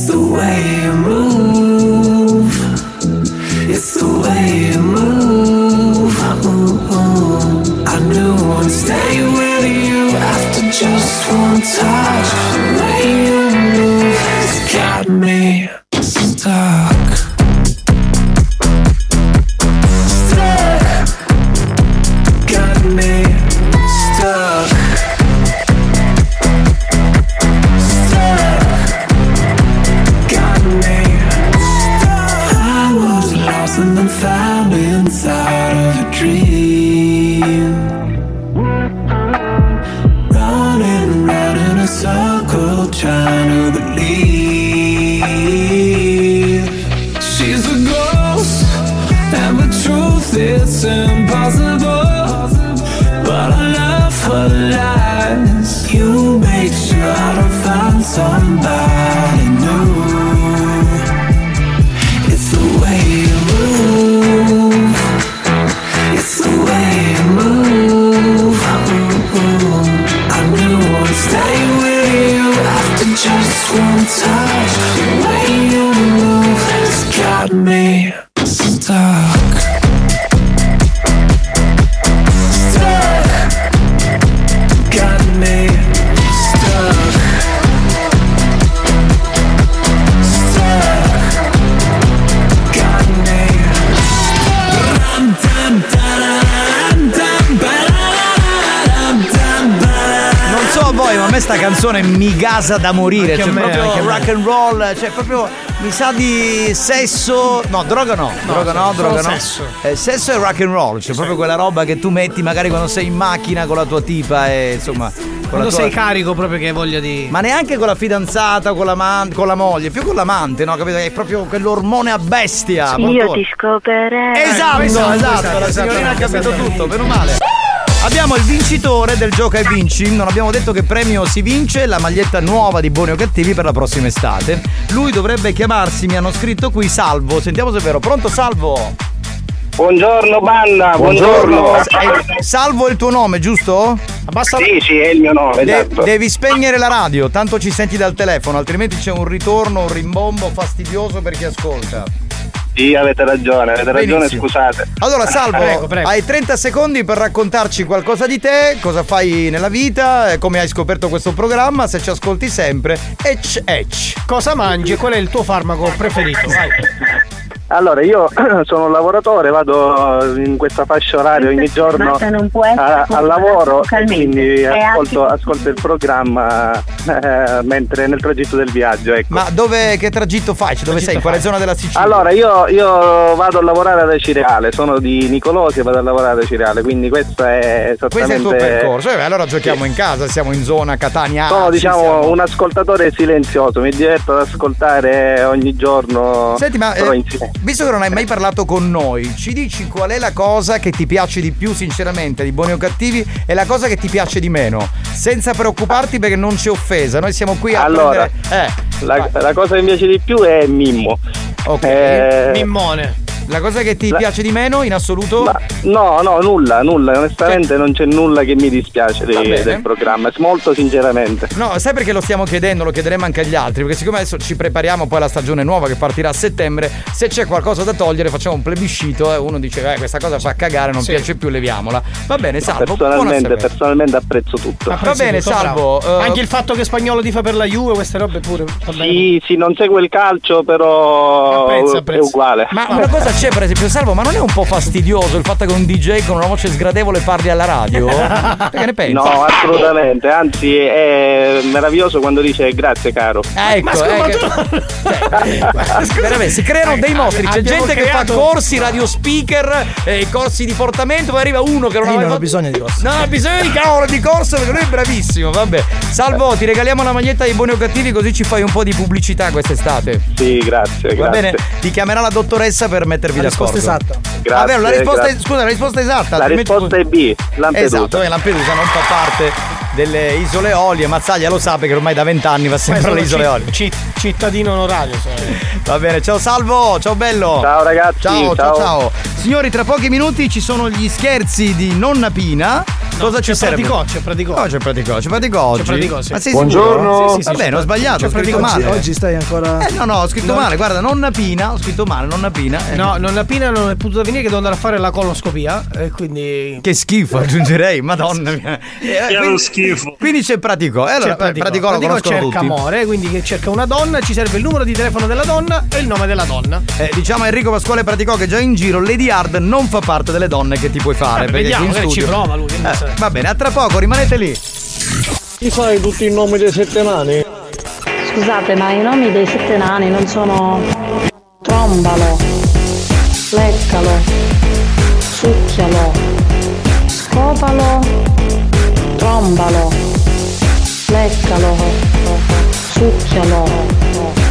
It's the way you move. It's the way you move. Ooh, ooh. I knew I'd stay with you after just one touch. The way you move has got me mi gasa da morire. Anche cioè, me, proprio rock and roll, cioè proprio mi sa di sesso. No, droga no. No, droga no, droga no. sesso. Eh, sesso e rock and roll, cioè proprio quella roba che tu metti magari quando sei in macchina con la tua tipa e insomma. Quando tua... sei carico proprio che hai voglia di. Ma neanche con la fidanzata, con la, man- con la moglie, più con l'amante, no? Capito? È proprio quell'ormone a bestia. Io ti scoperei. Esatto, esatto, esatto, esatto, la signorina ha capito tutto, meno male. Abbiamo il vincitore del Gioca e Vinci. Non abbiamo detto che premio si vince la maglietta nuova di Buoni o Cattivi per la prossima estate. Lui dovrebbe chiamarsi, mi hanno scritto qui, Salvo. Sentiamo se è vero. Pronto, Salvo? Buongiorno banda, buongiorno. Eh, Salvo è il tuo nome, giusto? Sì, sì, è il mio nome, De- esatto. devi spegnere la radio, tanto ci senti dal telefono, altrimenti c'è un ritorno, un rimbombo fastidioso per chi ascolta. Sì, avete ragione, avete ragione, Benissimo. scusate. Allora, Salvo, Prego, prego. hai 30 secondi per raccontarci qualcosa di te, cosa fai nella vita, eh, come hai scoperto questo programma, se ci ascolti sempre. Ecc, ecc. Cosa mangi e qual è il tuo farmaco preferito? Vai. Allora, io [clears throat] sono un lavoratore, vado in questa fascia oraria ogni giorno a- al lavoro e quindi ascolto, ascolto il programma eh, mentre nel tragitto del viaggio. Ecco. Ma dove, che tragitto fai? Cioè, dove sei? In quale zona della Sicilia? Allora, io, io vado a lavorare ad Acireale, sono di Nicolosi e vado a lavorare ad Acireale, quindi questo è Questo è esattamente... il tuo percorso. Eh, allora giochiamo in casa, siamo in zona Catania. Sono ci diciamo siamo- un ascoltatore silenzioso, mi diverto ad ascoltare ogni giorno. Senti, ma però eh, in silenzio. Visto che non hai mai parlato con noi, ci dici qual è la cosa che ti piace di più, sinceramente, di buoni o cattivi, e la cosa che ti piace di meno? Senza preoccuparti perché non c'è offesa, noi siamo qui a Allora, prendere. Eh, la, la cosa che mi piace di più è Mimmo. Ok. Eh, Mimmone. La cosa che ti La- piace di meno in assoluto? Ma- no, no, nulla, nulla. Onestamente non c'è nulla che mi dispiace bene. del programma, molto sinceramente. No, sai perché lo stiamo chiedendo, lo chiederemo anche agli altri, perché siccome adesso ci prepariamo poi alla stagione nuova che partirà a settembre, se c'è qualcosa da togliere facciamo un plebiscito e uno dice eh, questa cosa fa cagare, non Sì. piace più, leviamola. Va bene, salvo. Personalmente, personalmente apprezzo tutto. Va bene, Tutto salvo. eh, Anche il fatto che spagnolo tifa per la Juve, queste robe pure. Sì, sì, non segue il calcio, però Apprezzo, è apprezzo. uguale. Ma una cosa c'è, per esempio, Salvo, ma non è un po' fastidioso il fatto che un DJ con una voce sgradevole parli alla radio? [laughs] che ne pensi? No, assolutamente, anzi è meraviglioso quando dice grazie caro. Ecco, Ma scusa, eh, ma che- tu- Veramente, si creano dei mostri. C'è Abbiamo gente che fa creato- corsi, radio speaker, eh, corsi di portamento, poi arriva uno che non ha mai non fatto. bisogno di corso. No, ha bisogno di cavolo di corso perché lui è bravissimo. Vabbè. Salvo, ti regaliamo la maglietta dei buoni o cattivi così ci fai un po' di pubblicità quest'estate. Sì, grazie, Va grazie. bene? Ti chiamerà la dottoressa per mettervi La d'accordo. risposta esatta. Grazie, Ah, vero, la risposta grazie. scusa, la risposta esatta. La risposta è B, Lampedusa. Esatto, e Lampedusa non fa parte delle isole Olie. Mazzaglia lo sa perché ormai da vent'anni va sempre alle isole ci- Olie. ci- cittadino onorario. sono. Va bene, ciao Salvo, ciao bello. Ciao ragazzi, Ciao, ciao, ciao. ciao. Signori, tra pochi minuti ci sono gli scherzi di nonna Pina. Cosa ci c'è serve? praticò, c'è praticò. No, c'è praticò, c'è praticò oggi. praticò, sì. Ma sei Buongiorno. Sì, sì, sì, Va bene, c'è ho sbagliato, c'è ho scritto praticò. male. Oggi, stai ancora. Eh no, no, ho scritto No. male. Guarda, nonna Pina, ho scritto male, nonna Pina. Eh, No, nonna Pina non è potuta venire che devo andare a fare la coloscopia e quindi Che schifo, aggiungerei, madonna mia. Eh, quindi- schifo. Quindi c'è Pratico. Eh, allora, c'è praticò. Praticò conoscono cerca tutti. amore, quindi che cerca una donna, ci serve il numero di telefono della donna e il nome della donna. Eh, diciamo a Enrico Pasquale Praticò che già in giro Lady Hard non fa parte delle donne che ti puoi fare. Eh, vediamo, magari ci prova lui, che Eh, va bene, a tra poco, rimanete lì. Ti sai tutti i nomi dei sette nani? Scusate, ma i nomi dei sette nani non sono trombalo, leccalo, succhialo, scopalo, trombalo, leccalo, succhialo,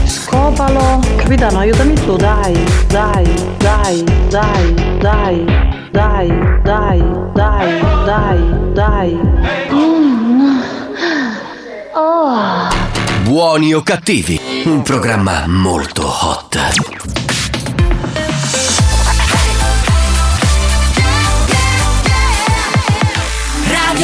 scopalo. Capitano, aiutami tu, dai, dai, dai, dai, dai, dai, dai, dai, dai, dai. Mm. Oh. Buoni o cattivi, un programma molto hot.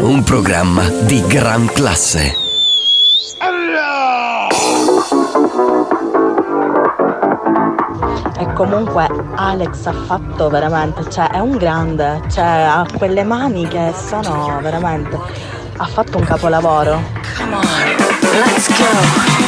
un programma di gran classe. E comunque Alex ha fatto veramente, cioè è un grande, cioè ha quelle mani che sono veramente, ha fatto un capolavoro. Come on, let's go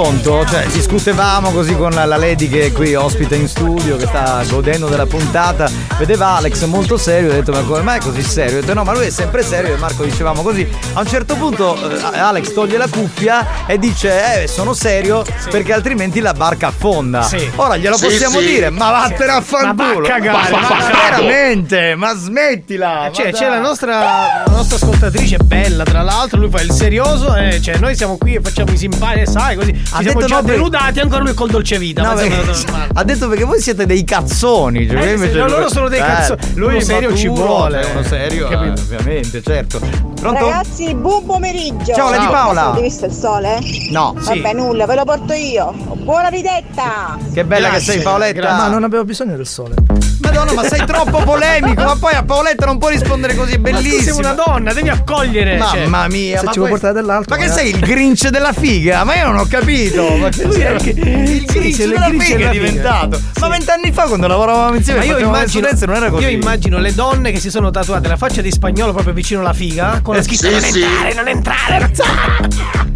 Conto? Cioè, discutevamo così con la Lady che è qui ospite in studio, che sta godendo della puntata. Vedeva Alex molto serio, ho detto, ma come mai è così serio? Ho detto, no, ma lui è sempre serio, io e Marco dicevamo così. A un certo punto eh, Alex toglie la cuffia e dice, eh, sono serio perché altrimenti la barca affonda. Sì. Ora glielo Sì, possiamo sì. dire, ma vattene a Ma fanculo. cagare, ma, a ma cagare. veramente, ma smettila. Cioè, ma c'è la nostra, la nostra ascoltatrice bella, tra l'altro, lui fa il serioso, e cioè noi siamo qui e facciamo i simpatici, sai, così. Ci Ha siamo detto già no, denudati, ancora lui col dolce vita. No, ma perché- [laughs] ha detto perché voi siete dei cazzoni. Cioè Eh, invece sì, no, loro sono dei Eh, cazzoni. Lui Uno serio ci vuole. cioè, uno serio, eh, ovviamente, certo. Pronto? Ragazzi, buon pomeriggio. Ciao, Lady Paola. Avete visto il sole? No. Vabbè, nulla, ve lo porto io. Buona ridetta. Che bella che sei Paoletta. Ma non avevo bisogno del sole. Madonna, ma sei troppo polemico. ma poi a Paoletta non puoi rispondere così, è Ma tu bellissimo. sei una donna, devi accogliere. cioè. Mamma mia, Se ma ci vuoi portare dell'altro. Ma che magari. sei il Grinch della figa? Ma io non ho capito. Ma che Lui è il sì, Grinch il della figa è diventato. Ma vent'anni fa quando lavoravamo insieme Ma io immagino, le non era così. io immagino le donne che si sono tatuate la faccia di spagnolo proprio vicino alla figa con la Eh, scritta sì, non sì. entrare, non entrare, non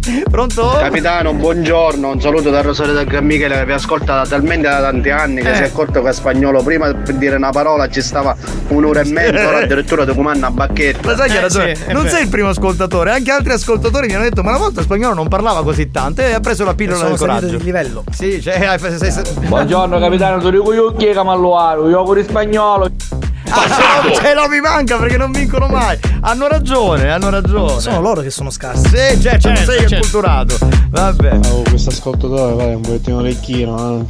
[laughs] Pronto? Capitano, buongiorno, un saluto da Rosario da Gran Michele che vi ascolta da talmente da tanti anni che Eh. si è accorto che a spagnolo prima per dire una parola ci stava un'ora e mezza, ora [laughs] addirittura ti comanda a bacchetta. Ma sai che ha Eh, ragione? sì, non sei il primo ascoltatore, anche altri ascoltatori mi hanno detto: Ma una volta spagnolo non parlava così tanto e ha preso la pillola Sono del coraggio. di livello. Sì, cioè, sei- sei- sei- Buongiorno capitano, ti dico io chi è Camalluaro, io auguri spagnolo. Ah, ce lo mi manca perché non vincono mai. Hanno ragione, hanno ragione. Sono loro che sono scarsi. Sì, certo, Certo, non sei certo. acculturato. Vabbè. Oh, questo ascoltatore vale un pochettino orecchino, eh.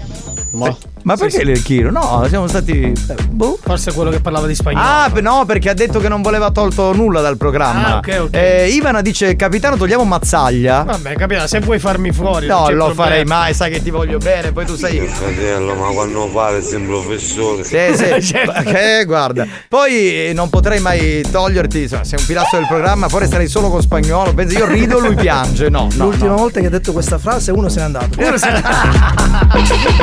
Ma Ma perché l'Erchiro? No, siamo stati. Boh. Forse quello che parlava di spagnolo. Ah, beh, no, perché ha detto che non voleva tolto nulla dal programma. Ah, ok, ok. Eh, Ivana dice: Capitano, togliamo Mazzaglia. Vabbè, capito, se vuoi farmi fuori. non No, c'è lo problema. farei mai, sai che ti voglio bene, poi tu sei. Fratello, ma quando fare sempre professore. Sì, sì. [laughs] Certo. Che guarda. Poi eh, non potrei mai toglierti, insomma, sei un pilastro del programma, poi resterei solo con spagnolo. Pensi, io rido, lui piange. No, no. L'ultima no. volta che ha detto questa frase uno se n'è andato. [laughs]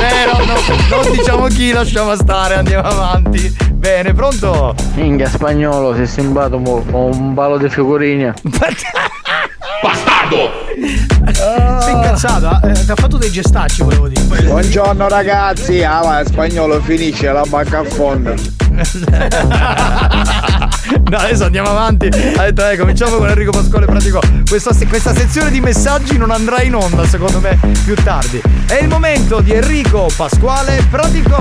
Vero, no, non diciamo chi, lasciamo stare, andiamo avanti. Bene, pronto? Minchia spagnolo, sei sembrato mo- un ballo di figurine. [laughs] Sei incazzato, eh, ti ha fatto dei gestacci, volevo dire. Buongiorno ragazzi, ah ma spagnolo finisce la bacca a fondo. [laughs] No, adesso andiamo avanti. Ha detto, eh, cominciamo con Enrico Pasquale Pratico. Questa, questa sezione di messaggi non andrà in onda, secondo me, più tardi. È il momento di Enrico Pasquale Pratico.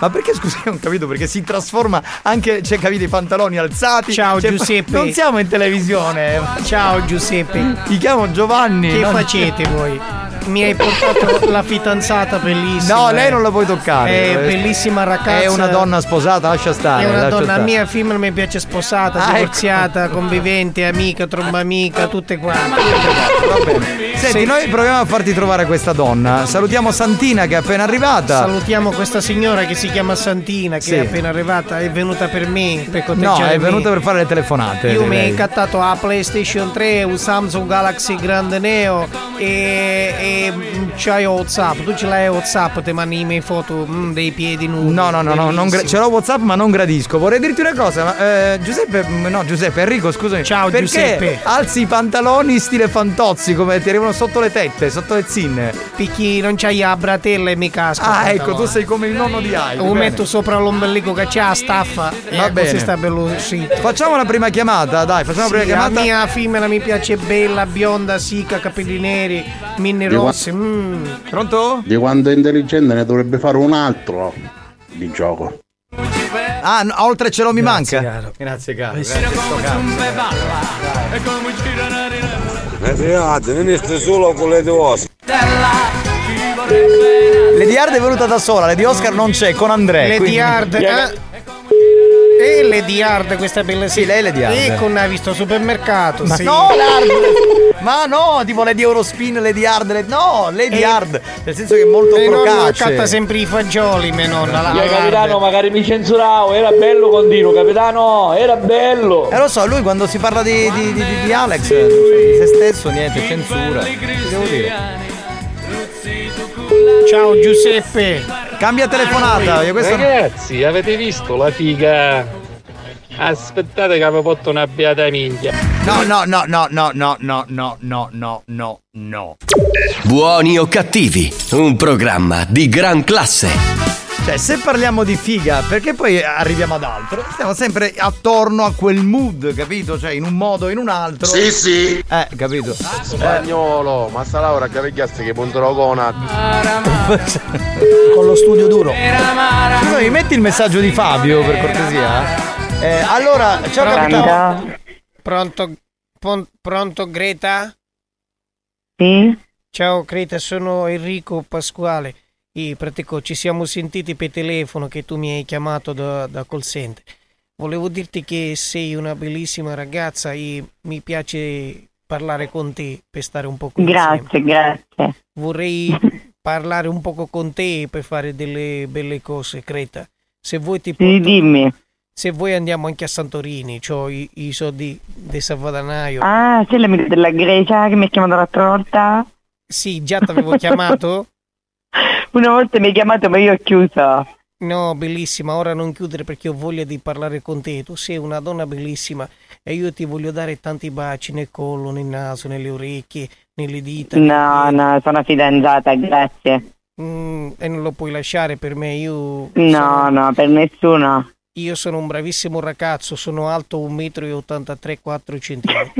Ma perché scusa, [laughs] non capito perché si trasforma anche, c'è capito, i pantaloni alzati. Ciao Cioè, Giuseppe. Non siamo in televisione. Ciao Giuseppe. Ti chiamo Giovanni. Che non- facete voi? Mi hai portato la fidanzata bellissima. No, lei eh. non la puoi toccare. È bellissima ragazza. È una donna sposata, lascia stare. È una donna stare. mia femmina mi piace sposata, Ah, ecco. divorziata, convivente, amica, tromba amica, tutte quante. Va bene. Senti, noi proviamo a farti trovare questa donna. Salutiamo Santina che è appena arrivata. Salutiamo questa signora che si chiama Santina, che Sì. è appena arrivata, è venuta per me, per No, è venuta per fare le telefonate. Io mi lei. hai cattato la PlayStation 3, un Samsung Galaxy Grande Neo e, e mm, c'hai WhatsApp. Tu ce l'hai WhatsApp, ti mandi le mie foto mm, dei piedi nudi. No, no, no, no, non gra- ce l'ho WhatsApp, ma non gradisco. Vorrei dirti una cosa, ma eh, Giuseppe, mm, no, Giuseppe, Enrico, scusami. Ciao, perché Giuseppe. alzi i pantaloni stile fantozzi come ti arrivano sotto le tette, sotto le zinne? Perché non c'hai la bratella e mi casco. Ah, ecco, tu sei come il nonno di Heidi. Lo metto sopra l'ombelico che c'ha la staffa e Va così bene. sta bello uscito. Facciamo la prima chiamata, dai, facciamo la Sì, prima la chiamata. mia femmina mi piace bella, bionda, sica, capelli neri, qua- rossi. mm. Pronto? Di quanto è intelligente ne dovrebbe fare un altro di gioco. Ah, no, oltre ce lo mi Grazie, manca. caro. Grazie, caro. Eh sì. Grazie, sto cazzo. E figate, non stai solo con le tue ossa. Lady Hard è venuta da sola, Lady Oscar non c'è, con Andrea. Lady quindi- Hard. eh? E Lady Hard, questa bella Sì, lei è Lady Hard. E con hai visto supermercato. Ma sì. no, l'hard! Ma no, tipo Lady Eurospin, Lady Hard, Lady- no, Lady E- Hard, nel senso che è molto Mia procace. accatta sempre i fagioli, mia nonna. La, Io, la capitano, Hard. magari mi censuravo, era bello continuo, capitano, era bello. Eh lo so, lui quando si parla di, di- di- di- di Alex, cioè, di se stesso, niente, censura. Che devo dire? Ciao Giuseppe. Cambia telefonata, io questo... Ragazzi, avete visto la figa? Aspettate che mi porto una beata minchia. No, no, no, no, no, no, no, no, no, no, no, no. Buoni o cattivi, un programma di gran classe. Cioè, se parliamo di figa, perché poi arriviamo ad altro? Stiamo sempre attorno a quel mood, capito? Cioè, in un modo o in un altro. Sì, sì. Eh, capito? Spagnolo, ma sta Laura che vecchiasse che punterò con Con lo studio duro. Scusa, mi metti il messaggio di Fabio, per cortesia? Eh, allora, ciao capitano. Pronto? Pon- pronto Greta? Sì? Ciao Greta, sono Enrico Pasquale. E pratico, ci siamo sentiti per telefono che tu mi hai chiamato da, da call center. Volevo dirti che sei una bellissima ragazza e mi piace parlare con te per stare un po' insieme. Grazie, grazie. Vorrei [laughs] parlare un poco con te per fare delle belle cose, Creta. Se vuoi ti porto... Sì, dimmi. Se vuoi andiamo anche a Santorini, ho i, i soldi del salvadanaio. Ah, sei l'amico della Grecia che mi ha chiamato l'altra volta? Sì, già ti avevo chiamato? [laughs] Una volta mi hai chiamato ma io ho chiuso. No, bellissima, ora non chiudere perché ho voglia di parlare con te. Tu sei una donna bellissima e io ti voglio dare tanti baci nel collo, nel naso, nelle orecchie, nelle dita. No, no, sono fidanzata, grazie. Mm, e non lo puoi lasciare per me, io... No, no, per nessuno. Io sono un bravissimo ragazzo, sono alto 1,83 m, 4 cm.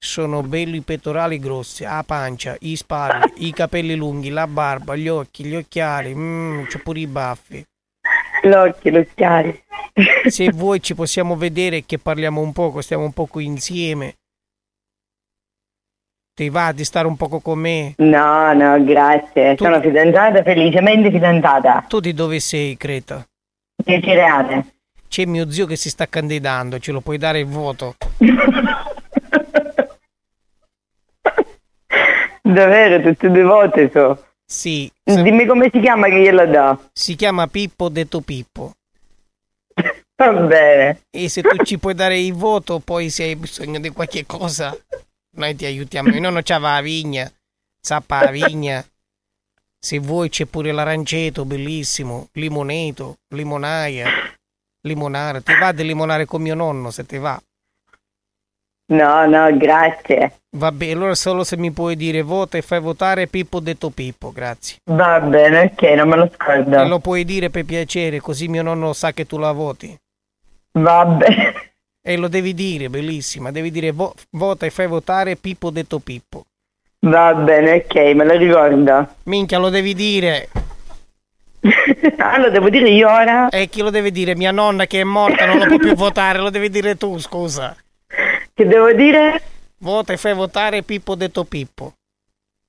Sono belli i pettorali grossi, la pancia, i spalli, i capelli lunghi, la barba, gli occhi, gli occhiali, mm, c'ho pure i baffi. L'occhio, gli occhiali. [laughs] Se vuoi ci possiamo vedere che parliamo un poco, stiamo un poco insieme. Ti va di stare un poco con me? No, no, grazie. Sono fidanzata, felicemente fidanzata. Tu di dove sei, Creta? Di Cireale. C'è mio zio che si sta candidando, ce lo puoi dare il voto? [laughs] Davvero, tutte due volte so. Sì. Dimmi come si chiama che glielo do. Si chiama Pippo detto Pippo. [laughs] Va bene. E se tu ci puoi dare il voto, poi se hai bisogno di qualche cosa, noi ti aiutiamo. Mio nonno c'aveva la vigna, zappa la vigna. Se vuoi c'è pure l'aranceto, bellissimo, limoneto, limonaia, limonare. Ti va di limonare con mio nonno, se ti va. No, no, grazie. Va bene, allora solo se mi puoi dire vota e fai votare Pippo detto Pippo, grazie. Va bene, ok, non me lo scordo. E lo puoi dire per piacere, così mio nonno sa che tu la voti. Va bene. E lo devi dire, bellissima, devi dire vo- vota e fai votare Pippo detto Pippo. Va bene, ok, me lo ricordo. Minchia, lo devi dire. [laughs] ah, lo devo dire io ora? E chi lo deve dire? Mia nonna che è morta, non lo può più [laughs] votare, lo devi dire tu, scusa. Che devo dire? Vota e fai votare Pippo detto Pippo.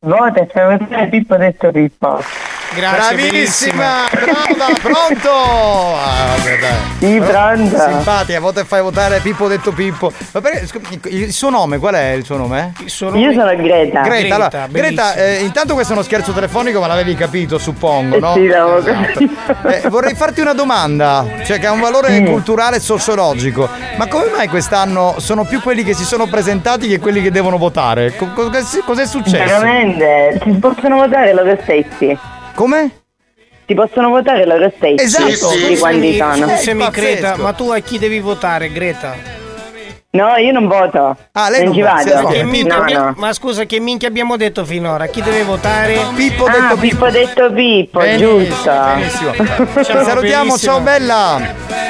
Vota e fai votare Pippo detto Pippo. Grazie, Bravissima, brava, pronto! Ah. Sì, pronto. Simpatica, vota e fai votare Pippo detto Pippo. Ma perché, scu- il suo nome, qual è il suo nome? Il Io sono Greta. Greta, allora, bellissima. Greta eh, intanto questo è uno scherzo telefonico, ma l'avevi capito, suppongo, no? Sì, l'avevo Esatto. Eh, vorrei farti una domanda, cioè che ha un valore culturale e sociologico. Ma come mai quest'anno sono più quelli che si sono presentati che quelli che devono votare? Co- cos'è, cos'è successo? Veramente, si possono votare loro stessi. Come? Si possono votare loro stessi. Esatto, Di quanti sono. Scusami, Greta, ma tu a chi devi votare, Greta? No, io non voto. Ah, non ci vado. Che minchia No, no. Ma scusa, che minchia abbiamo detto finora? Chi deve votare? Pippo ah, Pippo detto Pippo, Benissimo, giusto. benissimo. Ci salutiamo, ciao bella.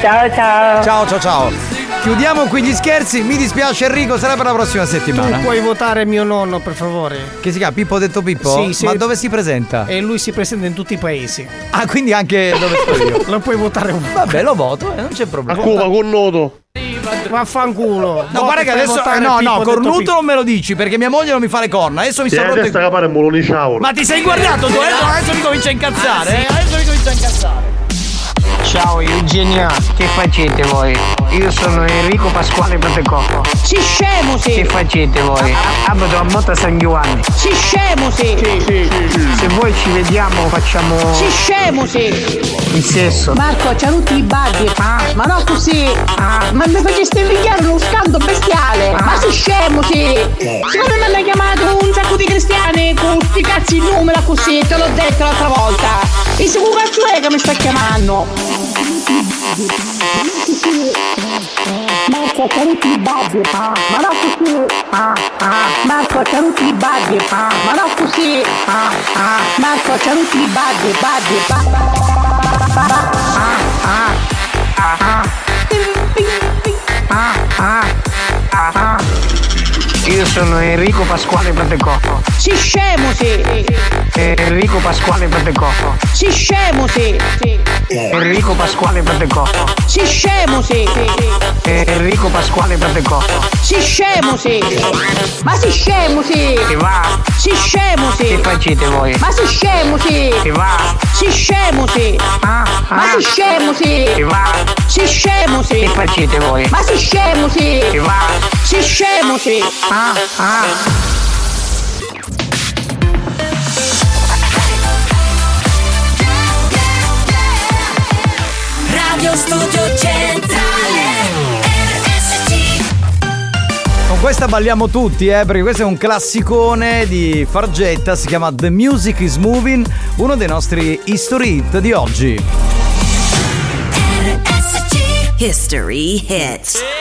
Ciao ciao. Ciao ciao ciao. Chiudiamo qui gli scherzi, mi dispiace Enrico, sarà per la prossima settimana. Tu puoi votare mio nonno, per favore. Che si chiama Pippo detto Pippo? Sì, sì. Ma dove si presenta? E lui si presenta in tutti i paesi. Ah, quindi anche dove sto io. [laughs] Lo puoi votare un Vabbè, lo voto, eh, non c'è problema. A Cuba con noto. Vaffanculo. No, guarda che adesso. eh, no, no, cornuto non me lo dici perché mia moglie non mi fa le corna. Adesso mi Sì, sono rotto. adesso i- capare un mulone sciavolo. Ma ti sei guardato tu? Adesso, adesso mi comincia a incazzare. eh? Adesso mi comincia a incazzare. Ciao Eugenia, che facete voi? Io sono Enrico Pasquale Patecocco. Si scemo sì! Che facete voi? Abito a Motta San Giovanni. Si scemo sì! Se voi ci vediamo facciamo Si scemo sì! il sesso. Marco, c'ha tutti i buggy! Ma no così! Ma mi faceste invidiare uno scando bestiale! Ma si scemo sì! Secondo me mi hanno chiamato un sacco di cristiani con sti cazzi in numero così, te l'ho detto l'altra volta! E se un cazzo è che mi sta chiamando? Marco, c'ha tutti i buggy! Ma no così! Marco, c'ha tutti i buggy! Ma no così! Marco, c'ha tutti i buggy! Buggy! Io sono Enrico Pasquale Patecocco. Si scemo sì! Enrico Pasquale Patecocco. Si scemo sì! Enrico Pasquale Patecocco. Si scemo sì! Enrico Pasquale Patecocco. Si scemo sì! Ma si scemo sì! Che va? Si scemo sì! Che facete voi? Ma si scemo sì! Che va? Si scemo sì! Ma si scemo sì! Che va? Si scemo sì! Che facete voi? Ma si scemo sì! Che va? Si scemo sì! Radio Studio Centrale RSC Con questa balliamo tutti, eh, perché questo è un classicone di Fargetta, si chiama The Music is Moving, uno dei nostri history hit di oggi. History hits.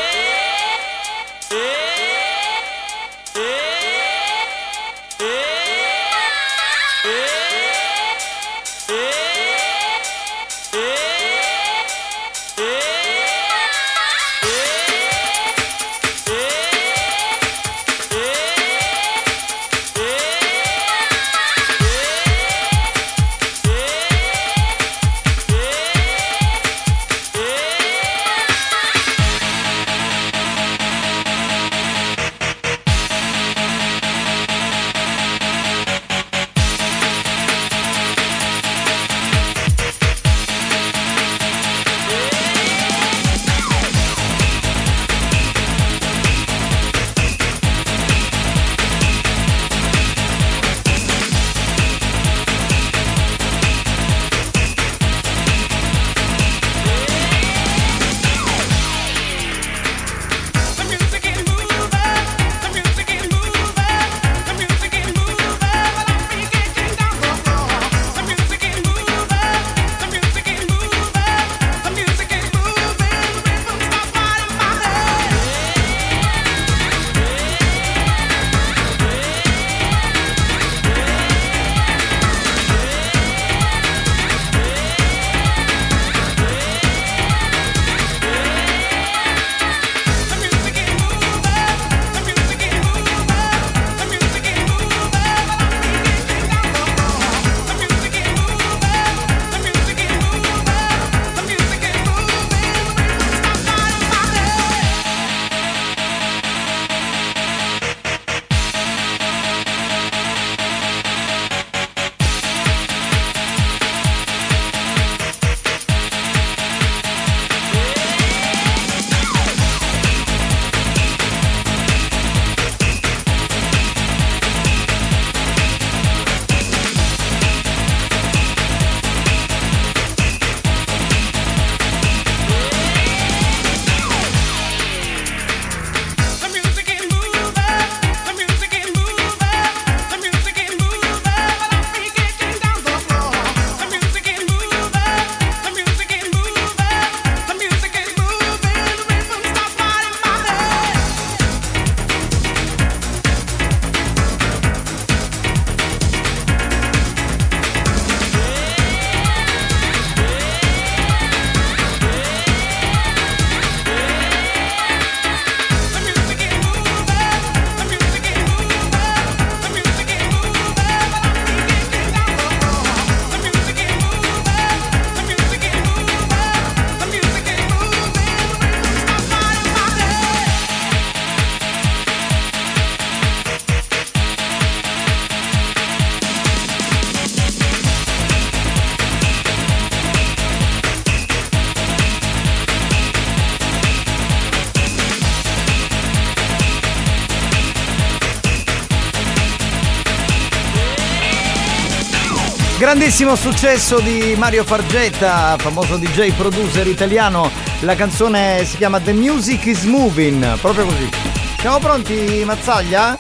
Grandissimo successo di Mario Fargetta, famoso DJ producer italiano. La canzone si chiama The Music is Moving, proprio così. Siamo pronti, Mazzaglia?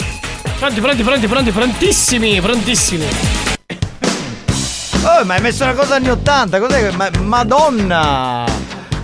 Pronti, pronti, pronti, pronti, prontissimi, prontissimi. Oh, ma hai messo una cosa anni 80, cos'è? ma- Madonna!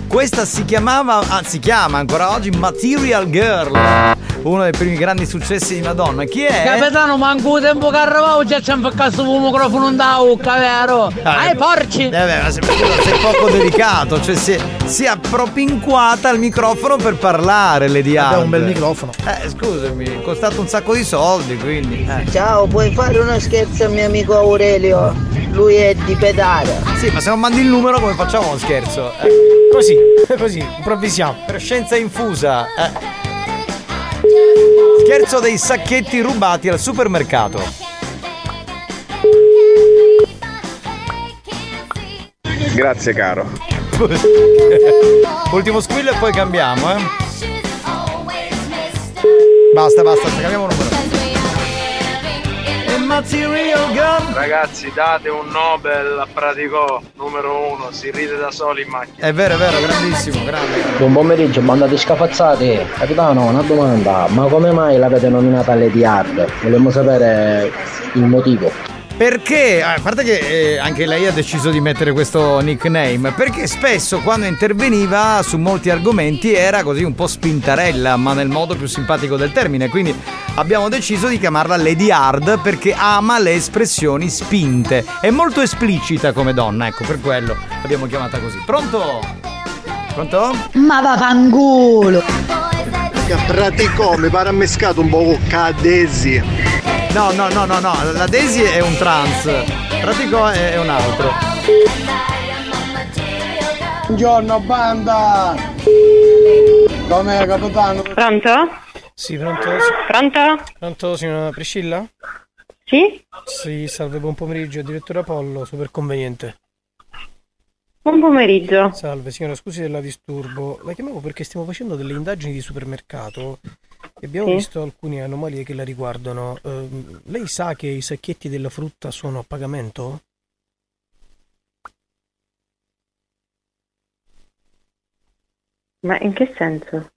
Questa si chiamava, anzi si chiama ancora oggi Material Girl, uno dei primi grandi successi di Madonna. Chi è? Capitano, manco tempo che arrivavo già c'è un cazzo un microfono da bocca, vero? Ah, Ai porci! Eh beh, ma sei, sei poco delicato, cioè si, si è appropinquata al microfono per parlare Lady Hard. Vabbè, un bel microfono. Eh, scusami, è costato un sacco di soldi, quindi. eh. Ciao, puoi fare uno scherzo al mio amico Aurelio? Lui è di Pedara. Sì, ma se non mandi il numero come facciamo uno scherzo? Eh, Così, [laughs] così, improvvisiamo. per scienza infusa. eh. Scherzo dei sacchetti rubati al supermercato. Grazie caro. [laughs] Ultimo squillo e poi cambiamo, eh. Basta, basta, cambiamo numero. Material Girl. Ragazzi, date un Nobel a Praticò, numero uno, si ride da soli in macchina. È vero, è vero, grandissimo, grande. Buon pomeriggio, mandate scafazzate. Capitano, una domanda, ma come mai l'avete nominata Lady Hard? Vogliamo sapere il motivo. Perché, a parte che eh, anche lei ha deciso di mettere questo nickname, perché spesso quando interveniva su molti argomenti era così un po' spintarella, ma nel modo più simpatico del termine, quindi abbiamo deciso di chiamarla Lady Hard perché ama le espressioni spinte, è molto esplicita come donna, ecco per quello l'abbiamo chiamata così. Pronto? Pronto? Ma vaffanculo! Che praticò, mi pare ammescato un po' cadesi. No, no, no, no, no, la Daisy è un trans, Pratico è è un altro. Buongiorno banda! Com'è capitano? Pronto? Sì, pronto? Pronto? Pronto, signora Priscilla? Sì? Sì, salve, buon pomeriggio, direttore Apollo, super conveniente. Buon pomeriggio. Salve, signora, scusi della disturbo. La chiamavo perché stiamo facendo delle indagini di supermercato abbiamo Sì. visto alcune anomalie che la riguardano. Ehm, lei sa che i sacchetti della frutta sono a pagamento? Ma in che senso?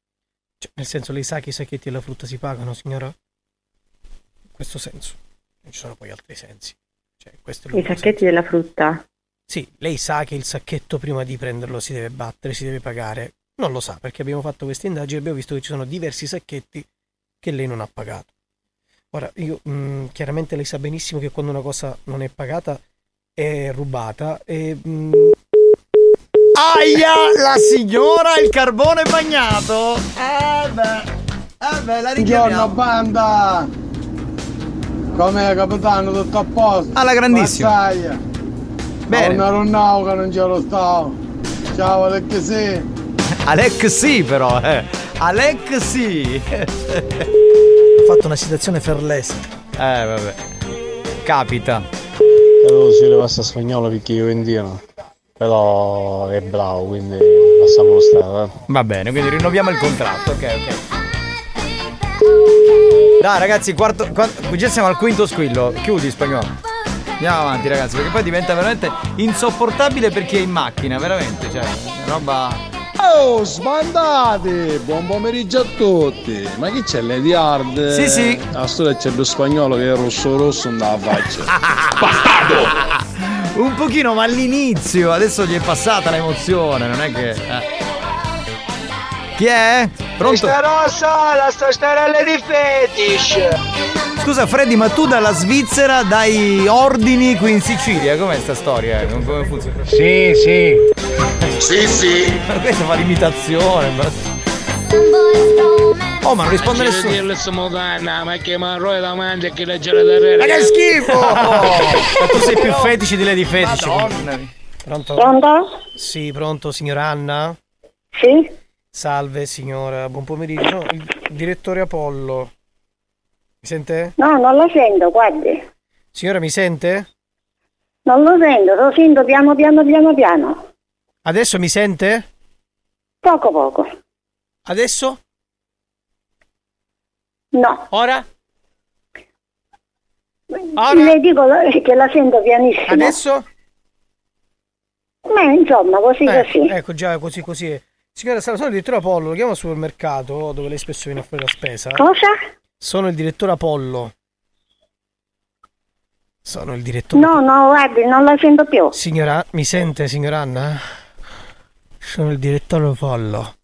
Cioè, nel senso, lei sa che i sacchetti della frutta si pagano, signora? In questo senso. Non ci sono poi altri sensi. Cioè, I sacchetti della frutta? Sì, lei sa che il sacchetto prima di prenderlo si deve battere, si deve pagare. Non lo sa perché abbiamo fatto queste indagini e abbiamo visto che ci sono diversi sacchetti che lei non ha pagato. Ora, io mh, chiaramente lei sa benissimo che quando una cosa non è pagata è rubata e mh, Aia, la signora il carbone bagnato. Eh beh, eh beh, la Buongiorno richiamiamo. banda! Com'è capitano? Tutto a posto? Alla grandissima. Mazzaglia. Bene. Non ero nao che non c'ero stato. Ciao Alec sì. Alec sì però, eh. Alec sì. Ho fatto una citazione ferlese. Eh vabbè. Capita. Però si passa spagnolo perché io indiano. Però è bravo, quindi lasciamolo stare. eh. Va bene, quindi rinnoviamo il contratto, ok, ok. Dai ragazzi, quarto, quarto, qui già siamo al quinto squillo. Chiudi spagnolo. Andiamo avanti ragazzi, perché poi diventa veramente insopportabile per chi è in macchina, veramente, cioè, roba... Oh, sbandati! Buon pomeriggio a tutti! Ma chi c'è Lady Hard? Sì, sì. A storia c'è lo spagnolo che è rosso rosso non la faccia. [laughs] Un pochino, ma all'inizio, adesso gli è passata l'emozione, non è che... eh. Chi è? Pronto? Questa rossa, la stastarella di fetish. Scusa Freddy, ma tu dalla Svizzera dai ordini qui in Sicilia, com'è sta storia? Come come funziona? Sì, sì. Sì, sì. Ma [laughs] questo fa l'imitazione. ma- Oh, ma non risponde nessuno. dirle ma che marrone da mangia che legge le terrene. Ma che schifo! [laughs] Ma tu sei più fetici di Lady Fetici. Pronto? Pronto? Sì, pronto, signora Anna? Sì? Salve signora, buon pomeriggio. No, il direttore Apollo. Mi sente? No, non lo sento, guardi. Signora, mi sente? Non lo sento, lo sento piano piano piano piano. Adesso mi sente? Poco poco. Adesso? No. Ora? Ora? Le dico che la sento pianissimo. Adesso? Ma insomma, così Eh, così. Ecco già così così. Signora, sono il direttore Apollo, lo chiamo al supermercato dove lei spesso viene a fare la spesa. Cosa? Sono il direttore Apollo. Sono il direttore. No, no, guardi, non la sento più. Signora, mi sente, signora Anna? Sono il direttore Apollo.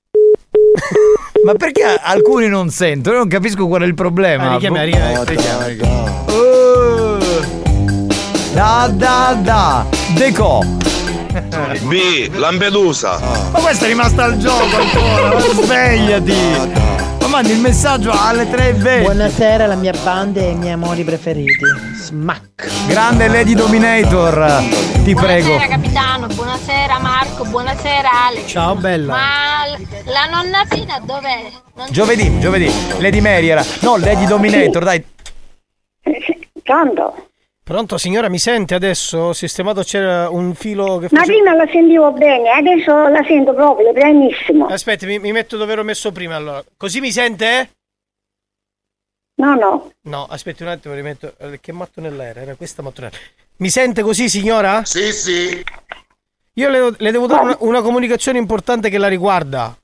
[laughs] Ma perché alcuni non sentono? Io non capisco qual è il problema. Ah, richiami, richiami, richiami, richiami. Oh. Da da da Deco B. Lampedusa. Ma questo è rimasto al gioco ancora ma [laughs] Svegliati Ma mandi il messaggio alle 3.20 Buonasera, la mia banda e i miei amori preferiti. Smack. Grande Lady Dominator Ti prego Buonasera capitano, buonasera Marco, buonasera Alex. Ciao, bella. Ma la nonna Fina dov'è? Non Giovedì, giovedì Lady Mary era No, Lady Dominator, dai Pronto? Pronto, signora, mi sente adesso? Ho sistemato c'era un filo che Ma face- prima la sentivo bene, adesso la sento proprio pianissimo. Aspetti, mi, mi metto dove ero messo prima allora. Così mi sente? No, no. No, aspetti un attimo, rimetto. eh, Che mattonella era? Era questa mattonella. Mi sente così, signora? Sì, sì. Io le, le devo dare una, una comunicazione importante che la riguarda.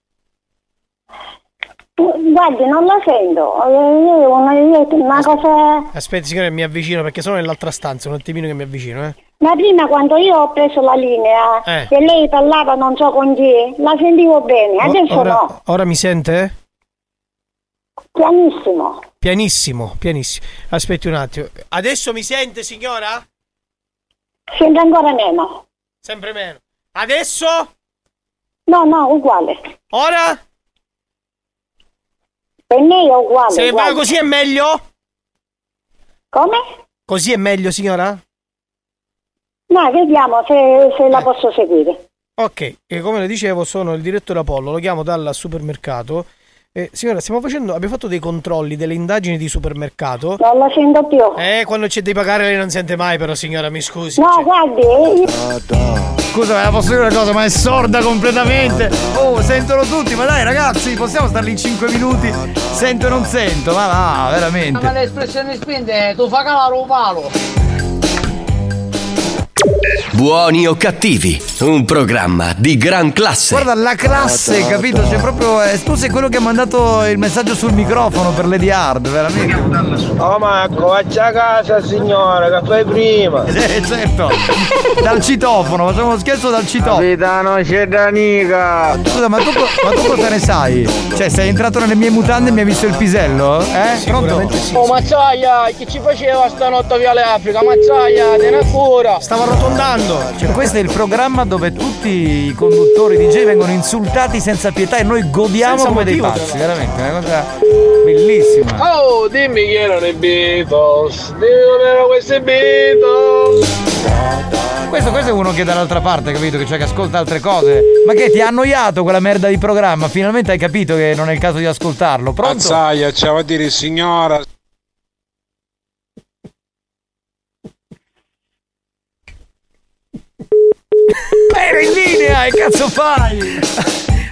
Guardi, non la sento. Eh, una, cosa. Aspetti, signora, mi avvicino perché sono nell'altra stanza. Un attimino che mi avvicino, eh. Ma prima quando io ho preso la linea Eh. e lei parlava non so con chi, la sentivo bene, adesso ora, no. ora mi sente? Pianissimo. Pianissimo, pianissimo. Aspetti un attimo. Adesso mi sente, signora? Sento ancora meno. Sempre meno. Adesso? No, no, uguale. Ora? Per me è uguale. Se uguale. va così è meglio? Come? Così è meglio, signora? No, vediamo se, se la posso seguire. Ok, e come le dicevo sono il direttore Apollo, lo chiamo dal supermercato. Eh, signora, stiamo facendo, abbiamo fatto dei controlli, delle indagini di supermercato. Non la sento più. Eh, quando c'è di pagare lei non sente mai però signora, mi scusi. No, guardi, io- Scusa, ma posso dire una cosa, ma è sorda completamente. Oh, sentono tutti, ma dai ragazzi, possiamo stare lì 5 minuti? Sento e non sento, ma va, Ma veramente. le espressioni spinte, tu fa calare un palo. Buoni o cattivi, un programma di gran classe. Guarda la classe, capito? C'è proprio. eh, tu sei quello che ha mandato il messaggio sul microfono per Lady Hard, veramente. Oh Marco, vacci a casa signora, che fai prima? [laughs] Eh, certo. Dal citofono, facciamo uno scherzo dal citofono. Capitano, c'è Danica. Scusa, ma tu, ma tu cosa ne sai? Cioè, sei entrato nelle mie mutande e mi hai visto il pisello? Eh? Pronto? Oh Mazzaia, che ci faceva stanotte Viale Africa? Mazzaia, te ne ancora. Stavo arrotondando. Cioè, questo è il programma dove tutti i conduttori DJ vengono insultati senza pietà e noi godiamo Senza come dei motivo, pazzi, però. veramente, è una cosa bellissima. Oh, dimmi chi erano i Beatles. Dimmi come erano questi Beatles. Questo, questo è uno che è dall'altra parte, capito? Che, cioè, che ascolta altre cose. Ma che ti ha annoiato quella merda di programma? Finalmente hai capito che non è il caso di ascoltarlo. Pronto? Mazzaia, ciao a dire signora. In linea, che cazzo fai?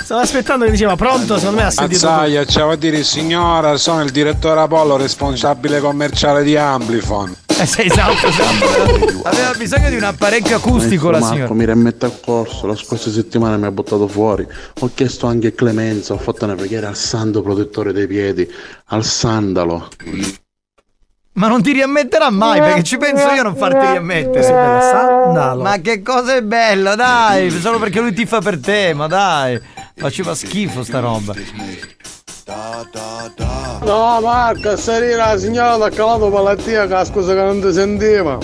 Stavo aspettando che diceva pronto, secondo me ha sentito. tutto. Mazzaia, ciao a dire signora, sono il direttore Apollo, responsabile commerciale di Amplifon. Eh, sì, esatto, esatto. Aveva bisogno di un apparecchio acustico la Marco, signora. mi rimette a corso, la scorsa settimana mi ha buttato fuori. Ho chiesto anche clemenza, ho fatto una preghiera al santo protettore dei piedi, al sandalo. Ma non ti riammetterà mai perché ci penso io a non farti riammettere. Sì, bella, sandalo. Ma che cosa è bello, dai! Solo perché lui tifa per te, ma dai! Faceva schifo sta roba. No Marco, salire la signora da calato malattia che scusa che non ti sentiva.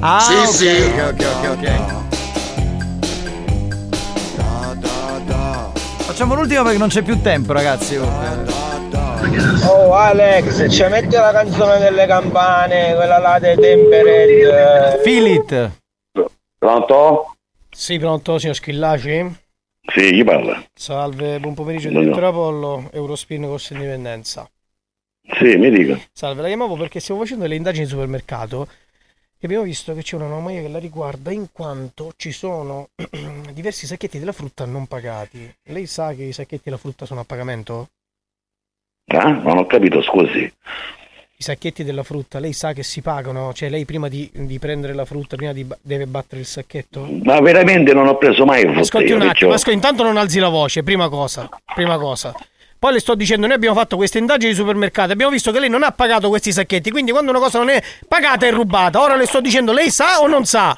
Ah, Sì, ok, sì. ok, ok, ok, ok. Facciamo l'ultimo perché non c'è più tempo, ragazzi. Oh Alex, ci metti la canzone delle campane, quella là dei Tempered. Feel it. Pronto? Sì, pronto, signor Schillaci? Sì, chi parla? Salve, buon pomeriggio, No, no. direttore Apollo, Eurospin Corso Indipendenza. Sì, mi dica. Salve, la chiamavo perché stiamo facendo delle indagini di supermercato e abbiamo visto che c'è un'anomalia che la riguarda in quanto ci sono [clears throat] diversi sacchetti della frutta non pagati. Lei sa che i sacchetti della frutta sono a pagamento? Ah, non ho capito, scusi. i sacchetti della frutta, lei sa che si pagano? Cioè lei prima di, di prendere la frutta, prima di deve battere il sacchetto? Ma veramente non ho preso mai frutta Ascolti un attimo, ascolti, intanto non alzi la voce, prima cosa, prima cosa. Poi le sto dicendo, noi abbiamo fatto queste indagini di supermercato, abbiamo visto che lei non ha pagato questi sacchetti, quindi quando una cosa non è pagata è rubata. Ora le sto dicendo, lei sa o non sa?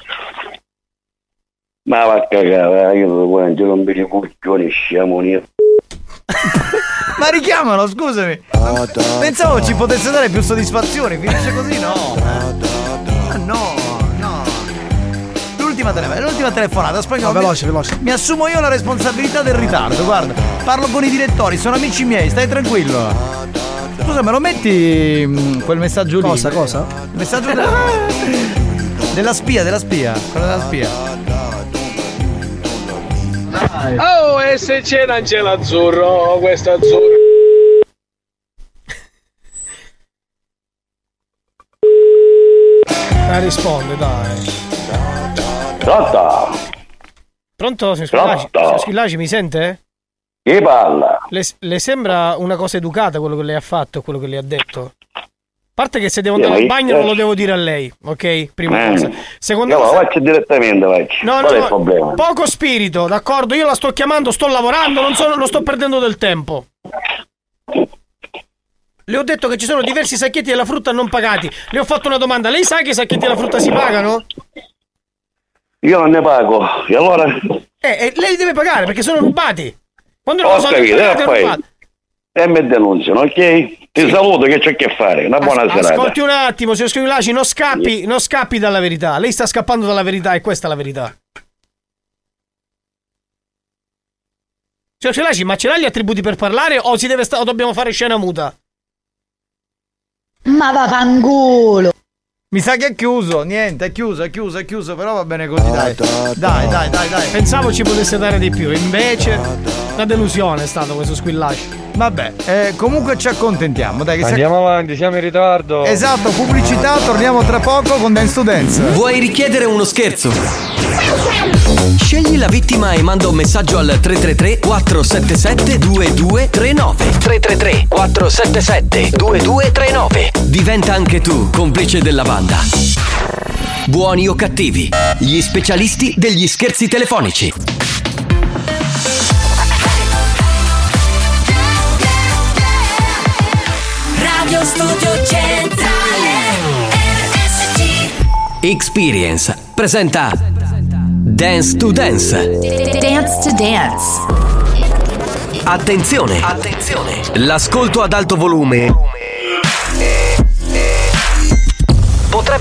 Ma va a cagare, eh, io non mi ricuccioni, sciamoni. Ma richiamalo, scusami. Pensavo ci potesse dare più soddisfazioni, finisce così, no. Ah, no, no. L'ultima telefonata, l'ultima telefonata, spagnolo. No, veloce, veloce. Mi assumo io la responsabilità del ritardo, guarda. Parlo con i direttori, sono amici miei, stai tranquillo. Scusa, me lo metti mm, quel messaggio lì? Cosa, cosa? Messaggio della, della spia, della spia, quello della spia. Oh, e se c'è non c'è l'azzurro, questo azzurro. Ah, risponde, dai. Pronto? Pronto, signor Squillaci? Pronto? Squillaci, mi sente? Chi parla? Le, le sembra una cosa educata quello che lei ha fatto, quello che lei ha detto? A parte che se devo andare al bagno io- non lo devo dire a lei, ok? Prima Eh. cosa. Seconda lo cosa... faccio direttamente, faccio. No, Qual è il no, problema? poco spirito, d'accordo? Io la sto chiamando, sto lavorando, non, so, non sto perdendo del tempo. Le ho detto che ci sono diversi sacchetti della frutta non pagati. Le ho fatto una domanda. Lei sa che i sacchetti della frutta si pagano? Io non ne pago. E allora? Eh, eh, lei deve pagare perché sono rubati. Quando non Ho sono capito, pagati, e poi e mi denunziano, ok? Ti saluto che c'è che fare. Una buona As- serata. Ascolti un attimo, signor Scrivilaci, non scappi, non scappi dalla verità. Lei sta scappando dalla verità e questa è la verità. Signor Scrivilaci, ma ce l'ha gli attributi per parlare o, si deve sta- o dobbiamo fare scena muta? Ma vaffanculo. Mi sa che è chiuso, niente, è chiuso, è chiuso, è chiuso, però va bene così, dai. Dai, dai, dai, dai. Pensavo ci potesse dare di più, invece una delusione è stato questo squillaggio. Vabbè, eh, comunque ci accontentiamo, dai che si- Andiamo avanti, siamo in ritardo. Esatto, pubblicità, torniamo tra poco con Dance to Dance. Vuoi richiedere uno scherzo? Scegli la vittima e manda un messaggio al 333 477 2239 333 477 2239 Diventa anche tu complice della banda. Buoni o cattivi, gli specialisti degli scherzi telefonici. Radio Studio Centrale RSC Experience presenta Dance to Dance. Dance to Dance Attenzione! Attenzione! L'ascolto ad alto volume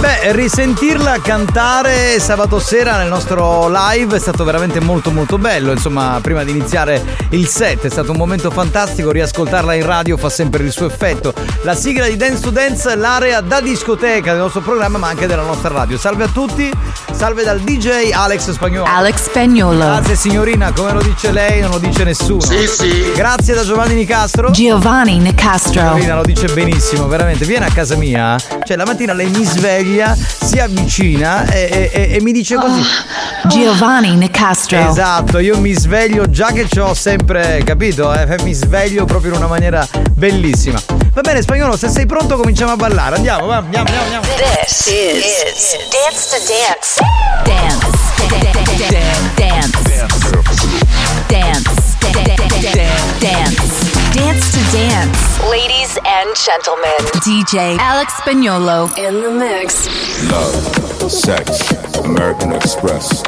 Beh, risentirla cantare sabato sera nel nostro live è stato veramente molto molto bello. Insomma, prima di iniziare il set è stato un momento fantastico. Riascoltarla in radio fa sempre il suo effetto. La sigla di Dance to Dance, l'area da discoteca del nostro programma, ma anche della nostra radio. Salve a tutti, salve dal DJ Alex Spagnolo. Alex Spagnolo Grazie signorina, come lo dice lei, non lo dice nessuno. Sì, sì. Grazie da Giovanni Nicastro. Giovanni Nicastro Signorina lo dice benissimo, veramente. Viene a casa mia, cioè la mattina lei mi sveglia, si avvicina e, e- e mi dice così. Giovanni Nicastro Esatto, io mi sveglio già che ci ho sempre capito, eh, mi sveglio proprio in una maniera bellissima. Va bene, spagnolo, se sei pronto cominciamo a ballare. Andiamo, va, andiamo, andiamo, andiamo. This is. Dance. Dance to Dance. Ladies and gentlemen, DJ Alex Spagnolo in the mix. Love, sex, American Express.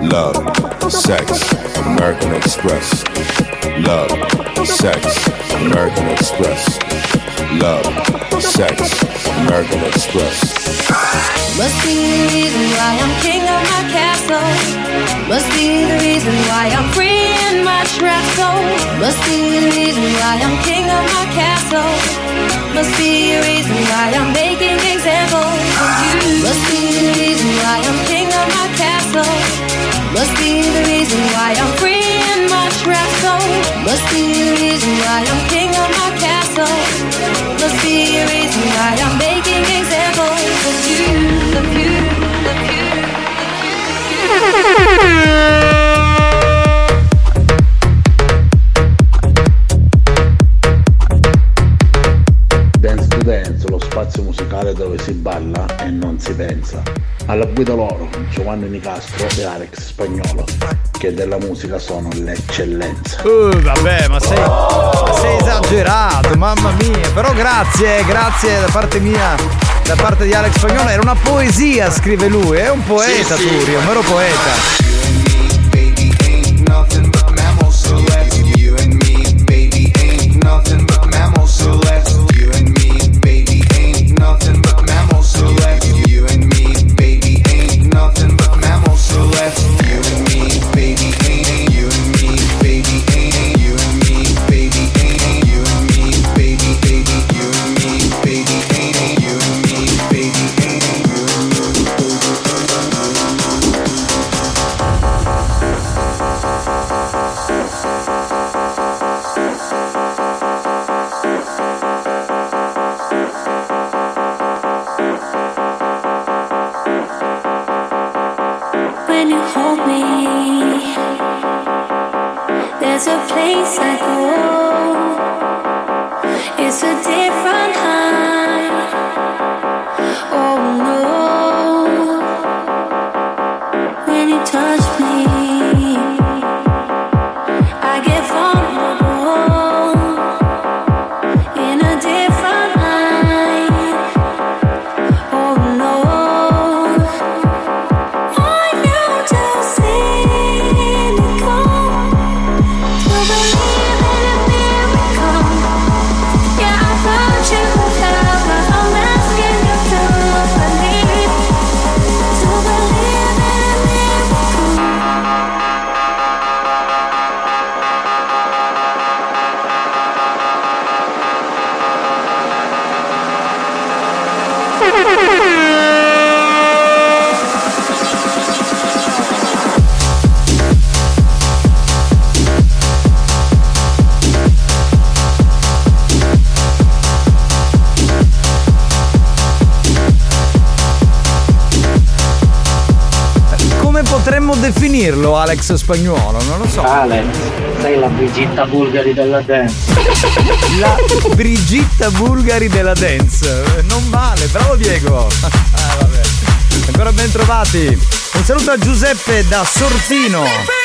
Love, sex, American Express. Love, sex, American Express. Love, sex, American Express. Must be the reason why I'm king of my castle. Must be the reason why I'm free in my trap soul. Must be the reason why I'm king of my castle. Must be the reason why I'm making examples of you. Must be the reason why I'm king of my castle. Must be the reason why I'm free in my trap soul. Must be the reason why I'm king of my castle. Must be the reason why I'm making examples of you, dove si balla e non si pensa. Alla guida loro, Giovanni Nicastro e Alex Spagnolo, che della musica sono l'eccellenza. Uh, vabbè, ma sei, ma sei esagerato, mamma mia. Però grazie, grazie da parte mia, da parte di Alex Spagnolo. Era una poesia, scrive lui. È un poeta, Sì, sì. Turi, è un vero poeta. Alex Spagnolo? Non lo so. Alex, sei la Brigitta Bulgari della dance. La Brigitta Bulgari della dance. Non male, bravo Diego. [laughs] Ah, vabbè. Ancora ben trovati. Un saluto a Giuseppe da Sortino.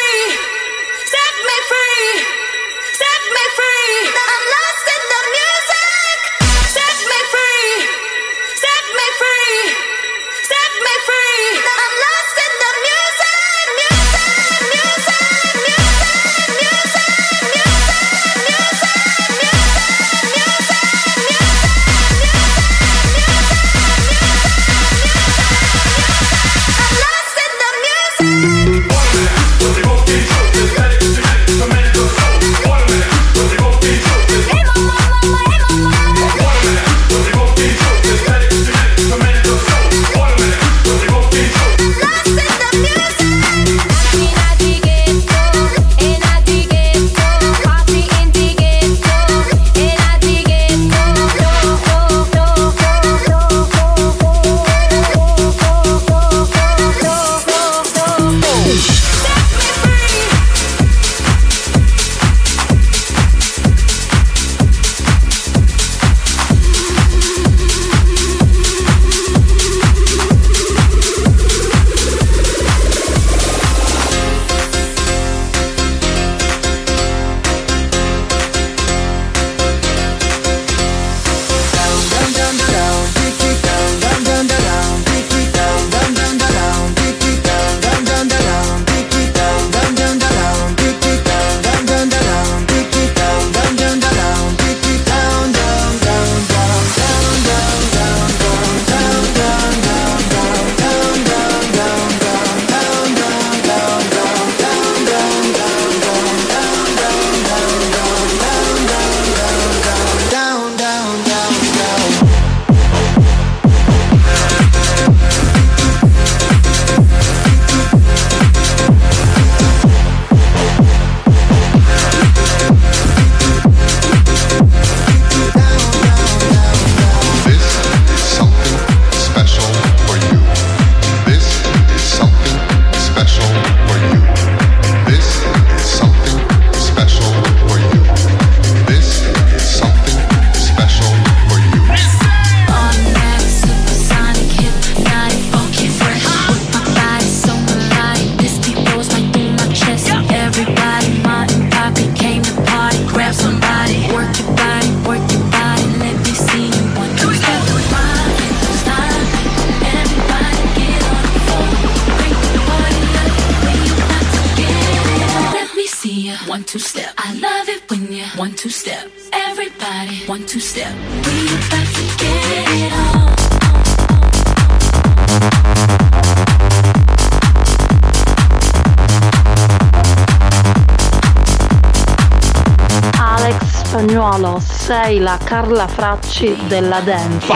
Alex Spagnuolo, sei la Carla Fracci della dance.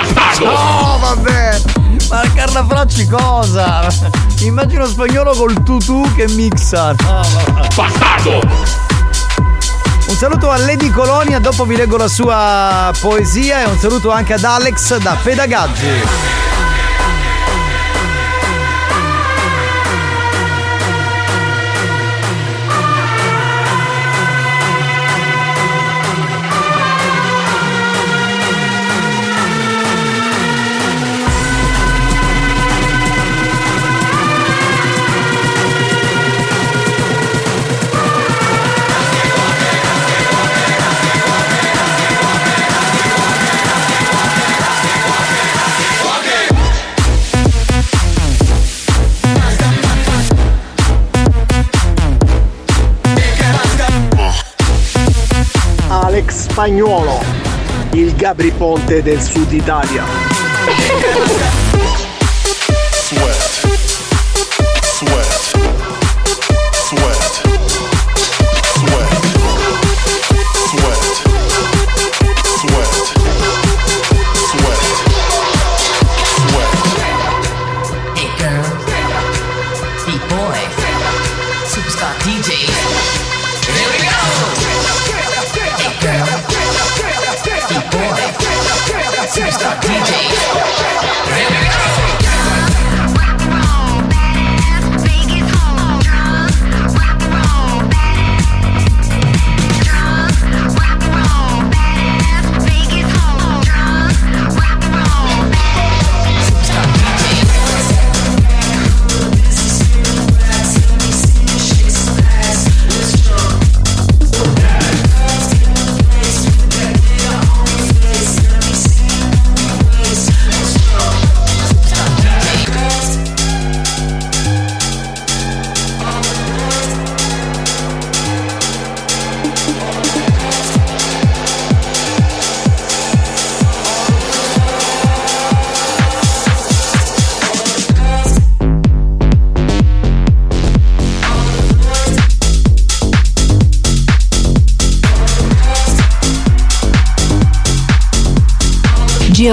No, vabbè! Ma Carla Fracci cosa? Immagino spagnolo col tutù che mixa. No, Bastardo! Un saluto a Lady Colonia, dopo vi leggo la sua poesia e un saluto anche ad Alex da Pedagaggi. Spagnuolo, il Gabri Ponte del Sud Italia. [laughs]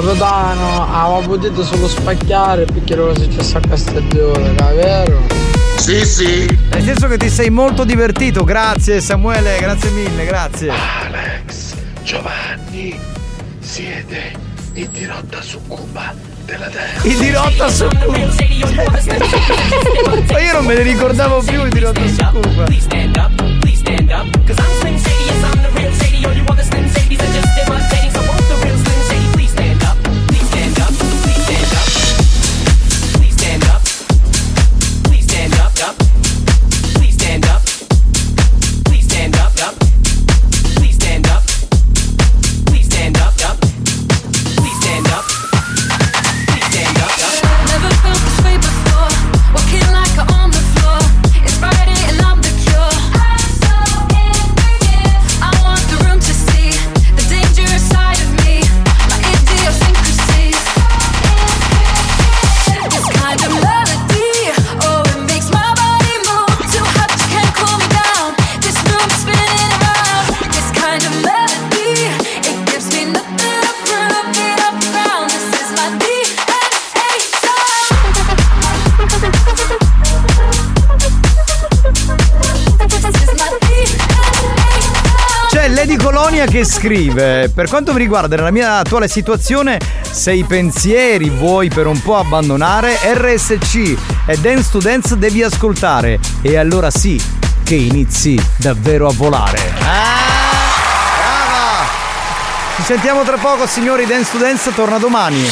Capitano, avevo potuto solo spacchiare perché era successo a Castiglione, davvero? Sì, sì. Nel senso che ti sei molto divertito, grazie Samuele, grazie mille, grazie. Alex, Giovanni, siete in dirotta su Cuba della terra. In dirotta su Cuba? Ma io non me ne ricordavo più in dirotta su Cuba. Please stand up, cause I'm Slim Shady, yes I'm the real Shady, all you other Slim Shadys are just imitating, so won't the Antonia che scrive: Per quanto mi riguarda, nella mia attuale situazione, se i pensieri vuoi per un po' abbandonare, RSC e Dance to Dance devi ascoltare. E allora sì, che inizi davvero a volare. Brava! Ci sentiamo tra poco, signori. Dance to Dance torna domani.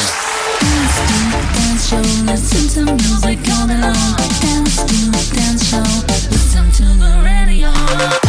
Dance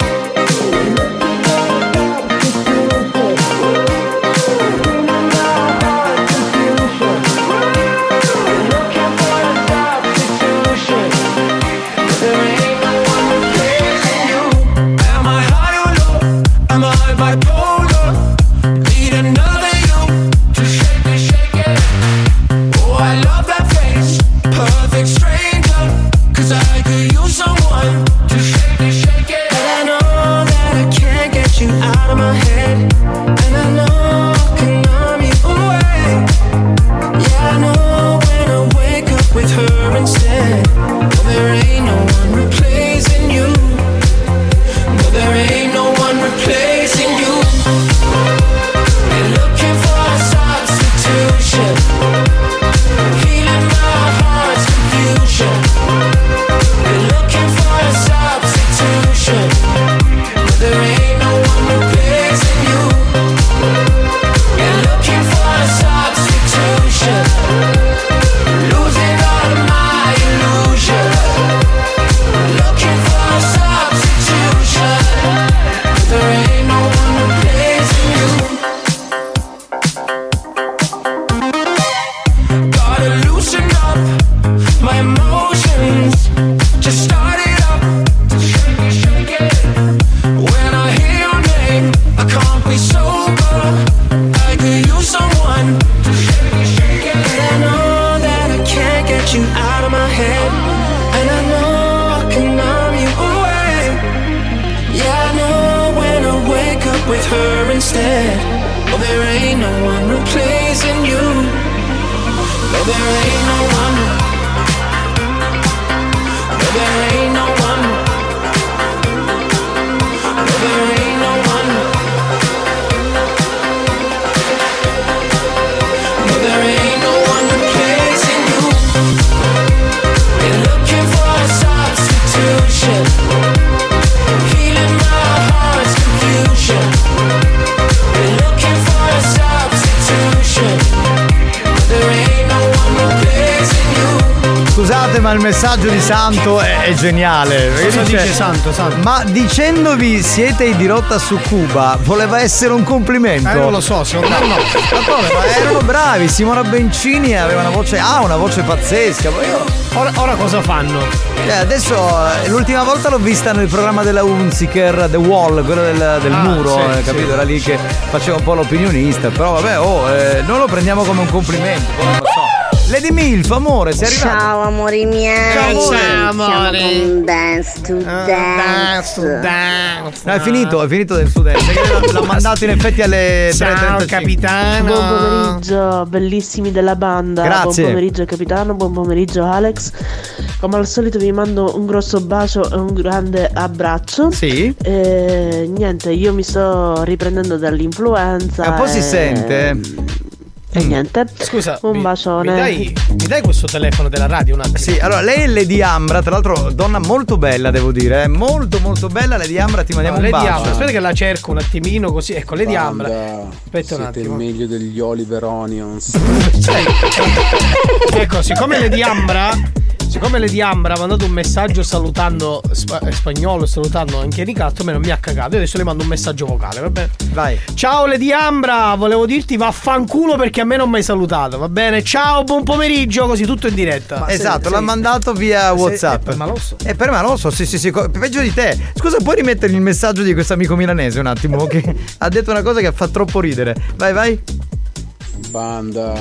I know that I can't get you out of my head. And I know I can numb you away. Yeah, I know when I wake up with her instead. Oh, there ain't no one replacing you. No, there ain't no one. No, there ma il messaggio di Santo è, è geniale. Cosa dice Santo, Santo? Ma dicendovi siete in dirotta su Cuba, voleva essere un complimento. Eh, non lo so, secondo me no. Ma come? Ma erano bravi, Simona Bencini aveva una voce. Ha una voce pazzesca. Io. Ora, ora cosa fanno? Eh, adesso eh, l'ultima volta l'ho vista nel programma della Unziker, The Wall, quello del, del Ah, muro, sì, eh, sì. capito? Era lì che faceva un po' l'opinionista. Però vabbè, oh, eh, non lo prendiamo come un complimento, Lady Milf, amore, sei arrivato. Ciao amori miei. Ciao, amore. Siamo amore. con Dance to Dance. No, è finito, è finito del studente. L'ha mandato in effetti alle 3.35. Buon pomeriggio, bellissimi della banda. Grazie. Buon pomeriggio capitano, buon pomeriggio Alex. Come al solito vi mando un grosso bacio e un grande abbraccio. Sì. E niente, io mi sto riprendendo dall'influenza. E un po' si sente. E niente. Scusa, un mi- bacione. Mi dai, mi dai questo telefono della radio un attimo? Sì, allora lei è Lady Ambra, tra l'altro donna molto bella devo dire, eh, molto molto bella Lady Ambra, ti mandiamo No, un Lady bacio. Ambra, aspetta che la cerco un attimino così. Ecco, Lady Ambra. Aspetta un Siete attimo. il meglio degli Oliver Onions. [laughs] ecco, siccome Lady Ambra Siccome Lady Ambra ha mandato un messaggio salutando spa- eh, spagnolo e salutando anche Nicastro, me non mi ha cagato. Io adesso le mando un messaggio vocale, va bene? Vai. Ciao Lady Ambra, volevo dirti vaffanculo perché a me non mi hai salutato, va bene? Ciao, buon pomeriggio, così tutto in diretta. esatto, l'ha mandato via WhatsApp. per Malosso? È per Malosso, sì, sì, sì. Peggio di te. Scusa, puoi rimettere il messaggio di questo amico milanese un attimo? Che [laughs] ha detto una cosa che fa troppo ridere. Vai, vai. Banda,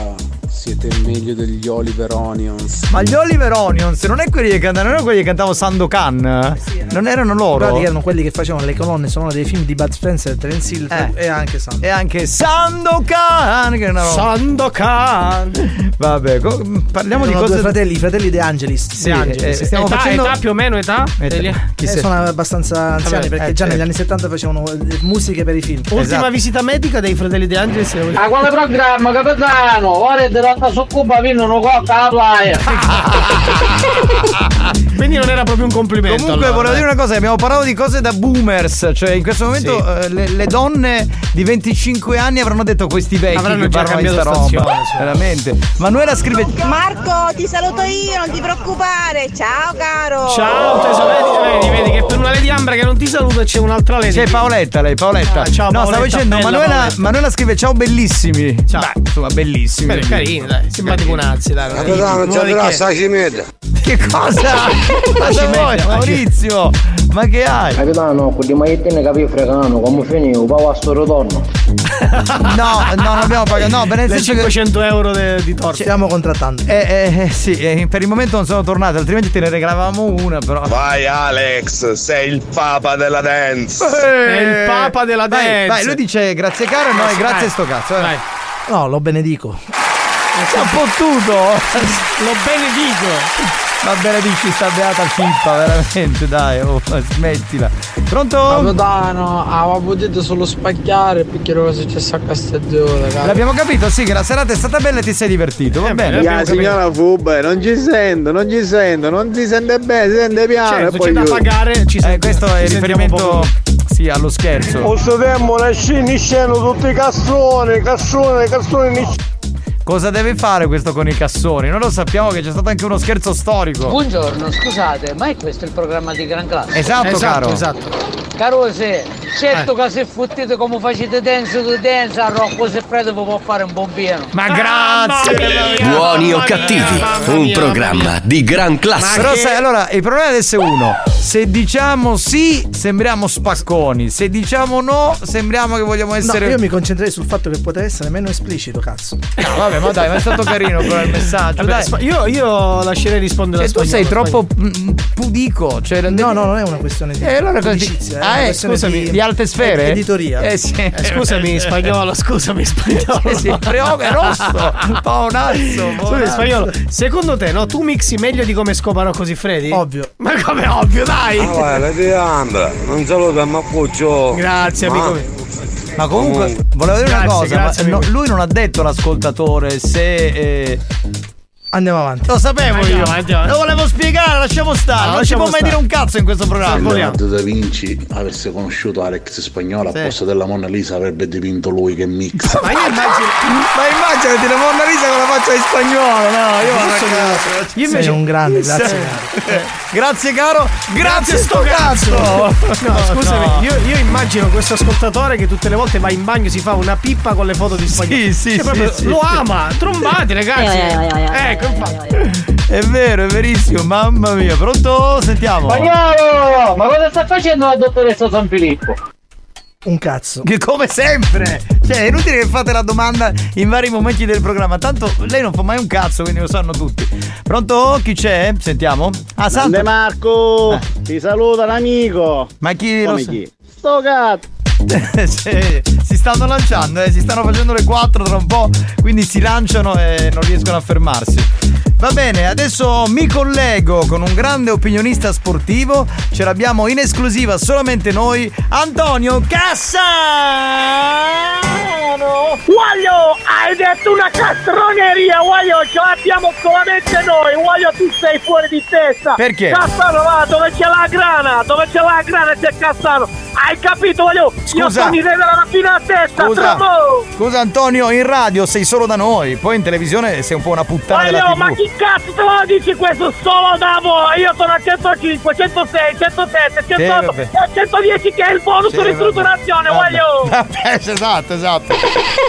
siete meglio degli Oliver Onions. Ma gli Oliver Onions non è quelli che cantano, non erano quelli che cantavano Sandokan? non erano loro? Guarda erano quelli che facevano le colonne sonore dei film di Bud Spencer, Terence Hill Eh. e anche Sam. E anche Sandokan che una roba. Sandokan. Vabbè, co- parliamo di Erano cose due fratelli, i fratelli De Angelis. Sì, eh, stiamo età, facendo età più o meno età? Età. Eh, sei? sono abbastanza anziani Vabbè, perché eh, già negli certo. anni 70 facevano eh, musiche per i film. Ultima Esatto. visita medica dei fratelli De Angelis. A quale programma, capitano? Ora è andata su Cuba, vino non cocca la playa. Quindi non era proprio un complimento. Comunque allora, volevo dai. dire una cosa, abbiamo parlato di cose da boomers, cioè in questo momento eh, le, le donne di 25 anni avranno detto questi vecchi Avranno che già parlano di roba. sì. Veramente. Manuela scrive Marco, ti saluto io, non ti preoccupare. Ciao caro. Ciao tesoro, vedi, vedi, vedi che per una Lady Ambra che non ti saluta c'è un'altra Lady. C'è Paoletta lei, Paoletta. Ah, ciao, no, stavo Paoletta, dicendo, bella Manuela. Manuela scrive ciao bellissimi. Ciao. Beh, insomma, bellissimi. Beh, carini, dai, simpaticonazzi, dai. è- Capitano, non c'è la che- sacimeta. Che cosa? [laughs] Cosa ci vuoi, Maurizio? Ma che hai? Capitano, con di magliettine capì fregano, come finivo, poi a sto ritorno. [laughs] No, no, non abbiamo pagato. No, nel Le senso che 500 euro de- di torta. Stiamo contrattando. Eh, eh, eh, sì, eh, per il momento non sono tornate, altrimenti te ne regalavamo una, però. Vai Alex, sei il papa della dance. È il papa della Vai, dance. vai, lui dice grazie caro e noi Vai, grazie vai. sto cazzo. eh. Vai. No, lo benedico. Sei un po' tutto. Lo benedico. Va bene, dici sta beata cippa, veramente, dai, oh, smettila. Pronto? Capitano, avevo potuto solo spacchiare perché era successo a cara. L'abbiamo capito, sì, che la serata è stata bella e ti sei divertito, va bene. La signora Fubbe, non ci sento, non ci sento, non si sente bene, si sente piano. Certo, e poi c'è da io- pagare. Ci Eh, sentiamo- questo è ci il sentiamo riferimento poco. Sì, allo scherzo. Questo tempo ne scende, scendono tutti i cassoni, cassoni, cassoni, ne Cosa deve fare questo con i cassoni? Noi lo sappiamo che c'è stato anche uno scherzo storico. Buongiorno, scusate, ma è questo il programma di Gran Classe? Esatto, Esatto, caro. esatto. Caro se, certo che se fottete come facete dance to dance, a Rocco se freddo vi può fare un buon pieno. Ma grazie! Buoni o cattivi, un programma di gran classe. Però sai, allora, il problema adesso è uno. Se diciamo sì, sembriamo spacconi. Se diciamo no, sembriamo che vogliamo No, essere. io mi concentrerei sul fatto che poteva essere meno esplicito, cazzo. No, vabbè, ma dai, ma è stato carino però il messaggio. Vabbè, dai. io, io lascerei rispondere Cioè, a tu sei troppo pudico. Cioè, No, no, non è una questione di E allora è Ah, una eh, scusami, di alte sfere? Editoria. Eh sì. Eh, scusami, spagnolo, scusami, spagnolo. Eh sì, preoga, è rosso. Paonazzo. Scusami, spagnolo. Secondo te, no, tu mixi meglio di come scoparò così Freddy? Ovvio. Ma come ovvio, dai! Ah, la di Ambra, non saluta ma cuccio. Grazie, Ma- amico mio. Ma comunque, Comunque. volevo dire una Grazie, cosa. grazie, ma no, lui non ha detto l'ascoltatore se. eh, Andiamo avanti. Lo sapevo Andiamo, io. andiamo. Lo volevo spiegare, lasciamo stare. No, non si lasciamo può mai dire un cazzo in questo programma. Se. Leonardo da Vinci avesse conosciuto Alex Spagnolo Sì. a posto della Mona Lisa avrebbe dipinto lui che mix. Ma io immagino. Ma immaginati la Monna Lisa con la faccia di spagnolo, no? Io a casa. Io Sei un grande, grazie. Sì. caro. Grazie caro, grazie, Grazie sto cazzo. No, scusami, no. Io, io immagino questo ascoltatore che tutte le volte va in bagno e si fa una pippa con le foto di spagnolo. Sì, sì, Cioè, proprio sì, Lo sì. ama, trombati ragazzi. ecco, infatti. È vero, è verissimo, mamma mia. Pronto? Sentiamo. Spagnolo, ma cosa sta facendo la dottoressa San Filippo? Un cazzo. Che come sempre. Cioè, è inutile che fate la domanda in vari momenti del programma. Tanto lei non fa mai un cazzo, quindi lo sanno tutti. Pronto? Chi c'è? Sentiamo. Ah, Grande Santo. Marco, ti saluta l'amico. Ma chi lo Come sa? chi? Sto cazzo. [laughs] Sì, si stanno lanciando, eh, si stanno facendo le 4 tra un po', quindi si lanciano e non riescono a fermarsi. Va bene, adesso mi collego con un grande opinionista sportivo, ce l'abbiamo in esclusiva solamente noi, Antonio Cassano! Guaglio, hai detto una castroneria, Guaglio, ce l'abbiamo solamente noi, Guaglio tu sei fuori di testa. Perché? Cassano va, dove c'è la grana, dove c'è la grana c'è Cassano. Hai capito, Guaglio? Io Scusa. sono in della fino a testa, Scusa, scusa Antonio, in radio sei solo da noi, poi in televisione sei un po' una puttana della Guaglio, TV. ma chi cazzo te lo dici questo solo da voi? Io sono a 105, 106, 107, 108 vabbè. e a 110 che è il bonus Sì, ristrutturazione, voglio! [laughs] Vabbè, esatto, esatto.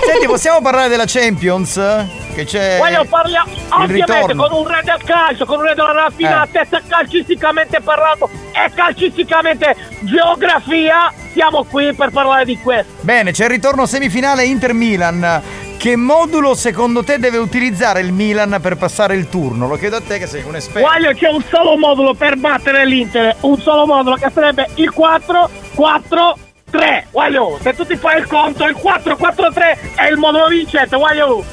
Senti, possiamo parlare della Champions? Che c'è. Voglio parliamo ovviamente ritorno. con un re del calcio, con un re della raffinatezza calcisticamente parlando e calcisticamente geografia. Siamo qui per parlare di questo. Bene, c'è il ritorno semifinale Inter-Milan. Che modulo secondo te deve utilizzare il Milan per passare il turno? Lo chiedo a te che sei un esperto. Voglio c'è un solo modulo per battere l'Inter, un solo modulo che sarebbe il 4 4 3. Voglio, se tu ti fai il conto, il 4 4 3 è il modulo vincente, voglio.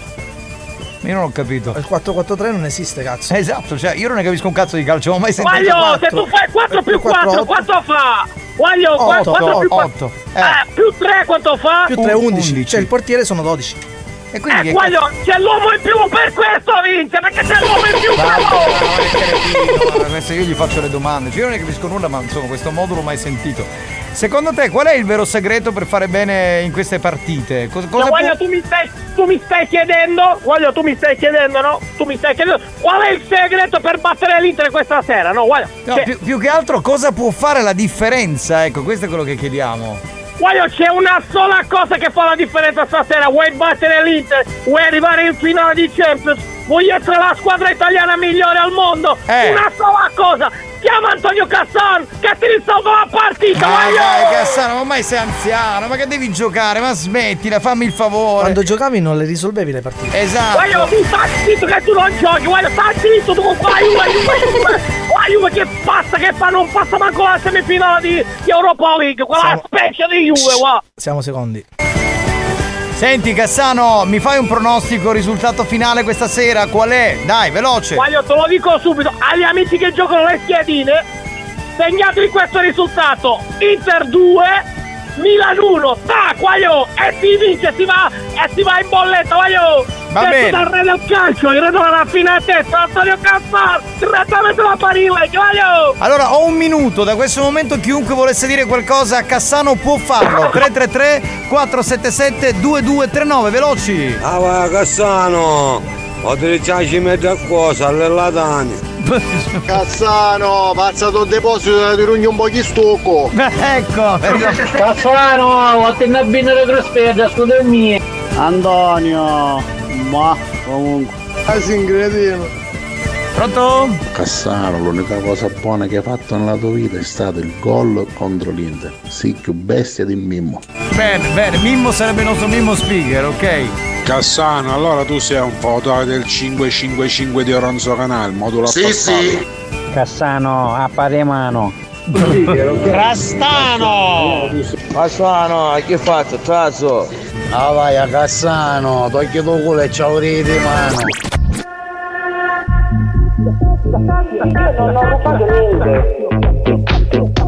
Io non ho capito. Il 4-4-3 non esiste, cazzo. Esatto, cioè io non ne capisco un cazzo di calcio, non ho mai sentito. Voglio, se tu fai 4 più 4, quanto fa? Voglio, 4 più 4. 8. Eh, più 3 quanto fa? Più 3 11. Cioè il portiere sono 12. E quindi Eh, che voglio, c'è l'uomo in più per questo vince, perché c'è l'uomo in più bravo! Questo io gli faccio le domande. Cioè, io non ne capisco nulla, ma insomma, questo modulo mai sentito. Secondo te qual è il vero segreto per fare bene in queste partite? Cosa, cosa Cioè, può- voglio, tu mi, stai, tu mi stai chiedendo, voglio, tu mi stai chiedendo, no? Tu mi stai chiedendo qual è il segreto per battere l'Inter questa sera, no? Guarda, No, c'è, più, più che altro cosa può fare la differenza? Ecco, questo è quello che chiediamo. Voglio, c'è una sola cosa che fa la differenza stasera. Vuoi battere l'Inter? Vuoi arrivare in finale di Champions? Vuoi essere la squadra italiana migliore al mondo? Eh. Una sola cosa! Chiama Antonio Cassan che ti risolve la partita, Ma voglio! dai, Cassano, ma ormai sei anziano, ma che devi giocare? Ma smettila, fammi il favore. Quando giocavi non le risolvevi le partite. Esatto. Voglio, tu stai zitto che tu non giochi, voglio, stai zitto tu qua, Juve, Juve, Juve, che passa, che fa, non passa manco la semifinale di, di Europa League, quella Siamo- specie di Juve, qua. Siamo secondi. Senti Cassano, mi fai un pronostico risultato finale questa sera? Qual è? Dai, veloce. Voglio, te lo dico subito, agli amici che giocano le schedine, segnatevi questo risultato, Inter 2, Milan 1, tac, voglio, e si vince, si va, e si va in bolletta, voglio. Va Detto bene. dal re del calcio, il re della raffinatezza, Antonio Cassar, direttamente da Parile, voglio. Allora, ho un minuto, da questo momento chiunque volesse dire qualcosa a Cassano può farlo. 333 477 2239, veloci. Ah va Cassano, ho detto ci mette a cosa, alle latane. Cazzano, passato il deposito di rugno un po' di stucco. ecco, Cazzano, ho tenuto bene le trasferte, scusa mia. Antonio, ma comunque. Quasi incredibile. Pronto? Cassano, l'unica cosa buona che hai fatto nella tua vita è stato il gol contro l'Inter. Sì, più bestia di Mimmo. Bene, bene, Mimmo sarebbe il nostro Mimmo speaker, ok? Cassano, allora tu sei un fautore del 555 di Oronzo Canal, modulo Sì, affostato. sì. Cassano, a pari mano. Rastano! Cassano, che fatto, trazzo? Ah vai a Cassano, togli tu culo e ciao ridi mano. Non ho rubato niente.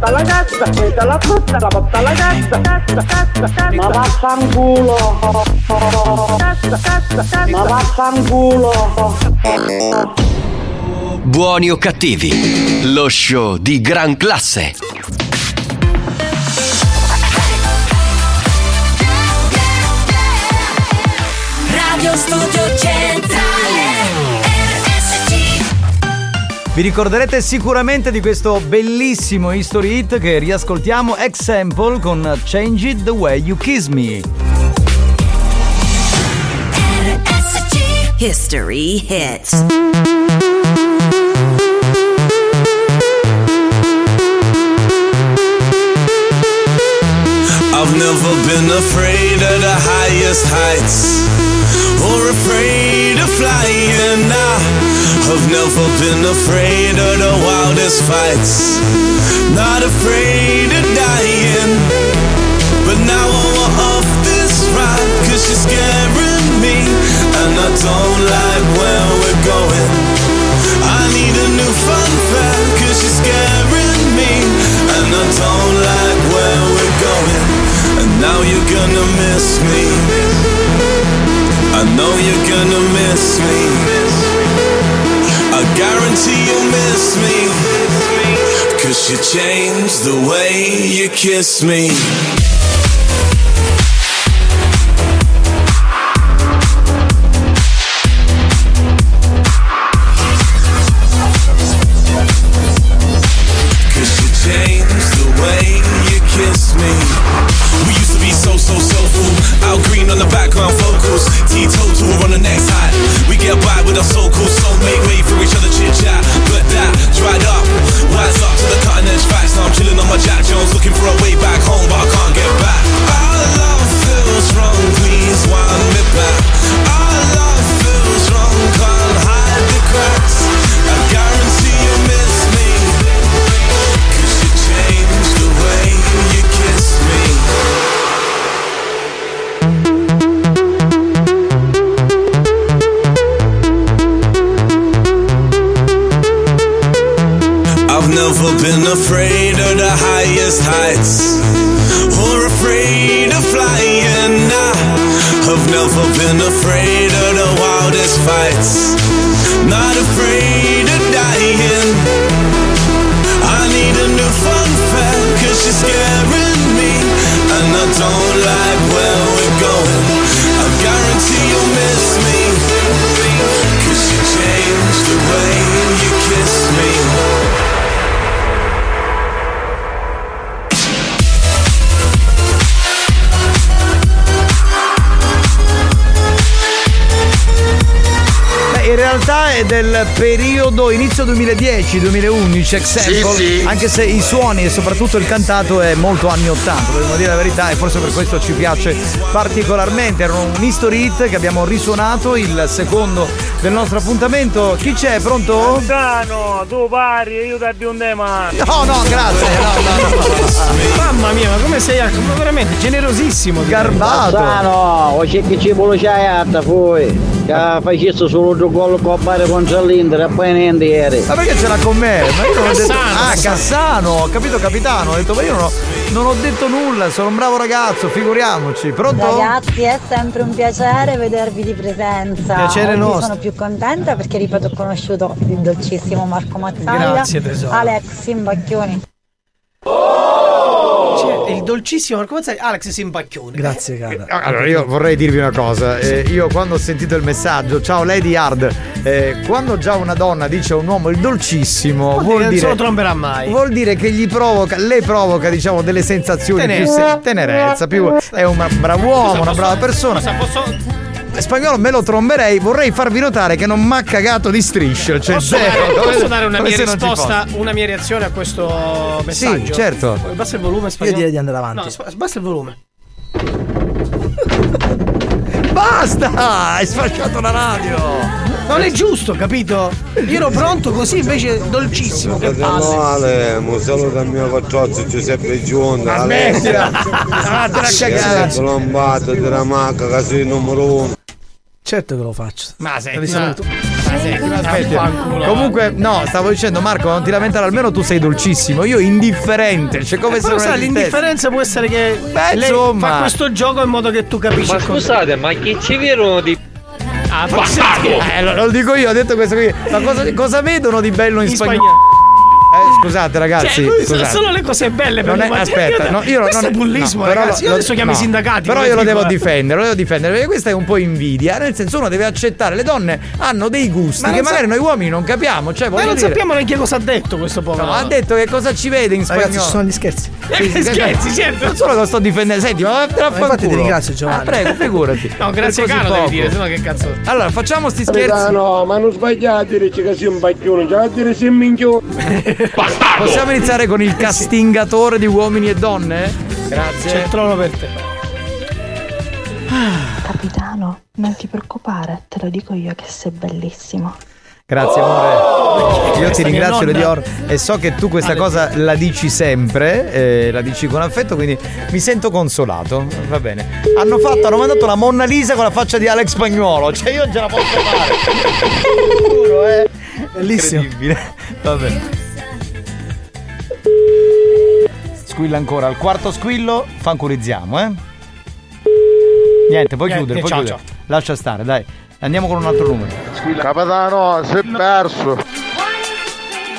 prendi la frutta la porta alla cassa, cassa, cassa, cassa. Ma vaffanculo. Cassa, cassa, cassa. Ma vaffanculo. Buoni o cattivi, lo show di gran classe. Radio Studio Centrale Vi ricorderete sicuramente di questo bellissimo history hit che riascoltiamo Example con Change It The Way You Kiss Me. History hits. I've never been afraid of the highest heights or afraid of flying. I I've never been afraid of the wildest fights. Not afraid of dying. But now I want off this ride, cause you're scaring me. And I don't like where we're going. I need a new fun fact, cause you're scaring me. And I don't like where we're going. And now you're gonna miss me. I know you're gonna miss me guarantee you'll miss me. Cause you changed the way you kiss me. Inizio 2010-2011, Example, Sì, sì. anche se i suoni e soprattutto il cantato è molto anni 80, dobbiamo dire la verità e forse per questo ci piace particolarmente. Era un history hit che abbiamo risuonato, il secondo del nostro appuntamento. Chi c'è? Pronto? Dano, tu pari, io ti un tema. No, no, grazie. Mamma mia, ma come sei veramente generosissimo. Sano, o c'è che ci vuole c'hai alta poi. Che facesse solo due gol con Bari contro l'Inter e poi niente ieri. Ma perché ce l'ha con me? Ma io non ho detto. Cassano, Ah, Cassano. Cassano, ho capito capitano. Ho detto, ma io non ho, non ho detto nulla, sono un bravo ragazzo, figuriamoci. Pronto? Ragazzi, è sempre un piacere vedervi di presenza. Piacere Oggi nostro. sono più contenta perché ripeto ho conosciuto il dolcissimo Marco Mazzaglia. Grazie, tesoro. Alex Simbacchioni. Cioè, il dolcissimo Marco Mazzagli, Alex Simbacchione. Grazie, cara. Allora, io vorrei dirvi una cosa. eh, io quando ho sentito il messaggio, ciao Lady Hard, eh, quando già una donna dice a un uomo il dolcissimo, Vuol vuol dire, non se lo tromberà mai. Vuol dire che gli provoca, le provoca, diciamo, delle sensazioni più Tenerezza. se- tenerezza, più è un bravo uomo, una brava persona. scusa, posso- Spagnolo me lo tromberei, vorrei farvi notare che non m'ha cagato di strisce, cioè Posso zero. dare, posso dare una mia risposta, una mia reazione a questo messaggio? certo. Basta il volume, spagnolo. direi di andare avanti. No, basta il volume. [laughs] Basta! Hai sfasciato la radio! Non è giusto, capito? Io ero pronto così, invece dolcissimo. Che Fratello palle. Ale, un saluto al mio patrozzo Giuseppe Giunta. Smettila! Ah, Vattene a cagare. Colombato della Macca, caso numero uno. Certo che lo faccio. Ma senti, ma- ma senti, ma Aspetta. vaffanculo. Comunque, no, stavo dicendo, Marco, non ti lamentare, almeno tu sei dolcissimo. Io indifferente, cioè come se Però non sai, l'indifferenza può essere che Beh, lei insomma. fa questo gioco in modo che tu capisci Ma scusate, ma chi ci vedono di. Ah, Bastardo! Eh, lo, lo dico io, ho detto questo qui. Ma cosa, cosa vedono di bello in, In spagnolo? spagnolo. Eh, scusate, ragazzi. Cioè, sa scusate. solo le cose belle per Non è, ma- aspetta, no, io questo non è bullismo, no, però ragazzi. Io lo- adesso chiamo i no, sindacati. Però io lo dico, devo eh. difendere, lo devo difendere, perché questa è un po' invidia. Nel senso, uno deve accettare, le donne hanno dei gusti Ma che sa- magari noi uomini non capiamo. Cioè, Ma non dire- sappiamo neanche cosa ha detto questo povero. No, ha detto che cosa ci vede in spagnolo. Ragazzi, ci sono gli scherzi. Eh, che scherzi, certo. Non solo che lo sto difendendo, senti, ma te la Ma infatti ti ringrazio, Giovanni. Ah, prego, figurati. No, grazie caro devi dire, sennò che cazzo. Allora, facciamo sti scherzi. Capitano, ma non sbagliate dice che sei un bacchione, già a dire sei un minchione. [laughs] Possiamo iniziare con il castingatore di uomini e donne? Grazie. C'è il trono per te. Capitano, non ti preoccupare, te lo dico io che sei bellissimo. Grazie amore. Io ti ringrazio nonna. Ledior e so che tu questa cosa la dici sempre, eh, la dici con affetto, quindi mi sento consolato. Va bene. Hanno fatto, hanno mandato la Monna Lisa con la faccia di Alex Spagnuolo, cioè io ce la posso fare. [laughs] Giuro, eh. Bellissimo. Incredibile. Va bene. Squilla ancora, al quarto squillo fanculizziamo, eh. Niente, puoi Niente, chiudere, puoi ciao, chiudere. Lascia stare, dai. Andiamo con un altro numero. Capitano, sei perso.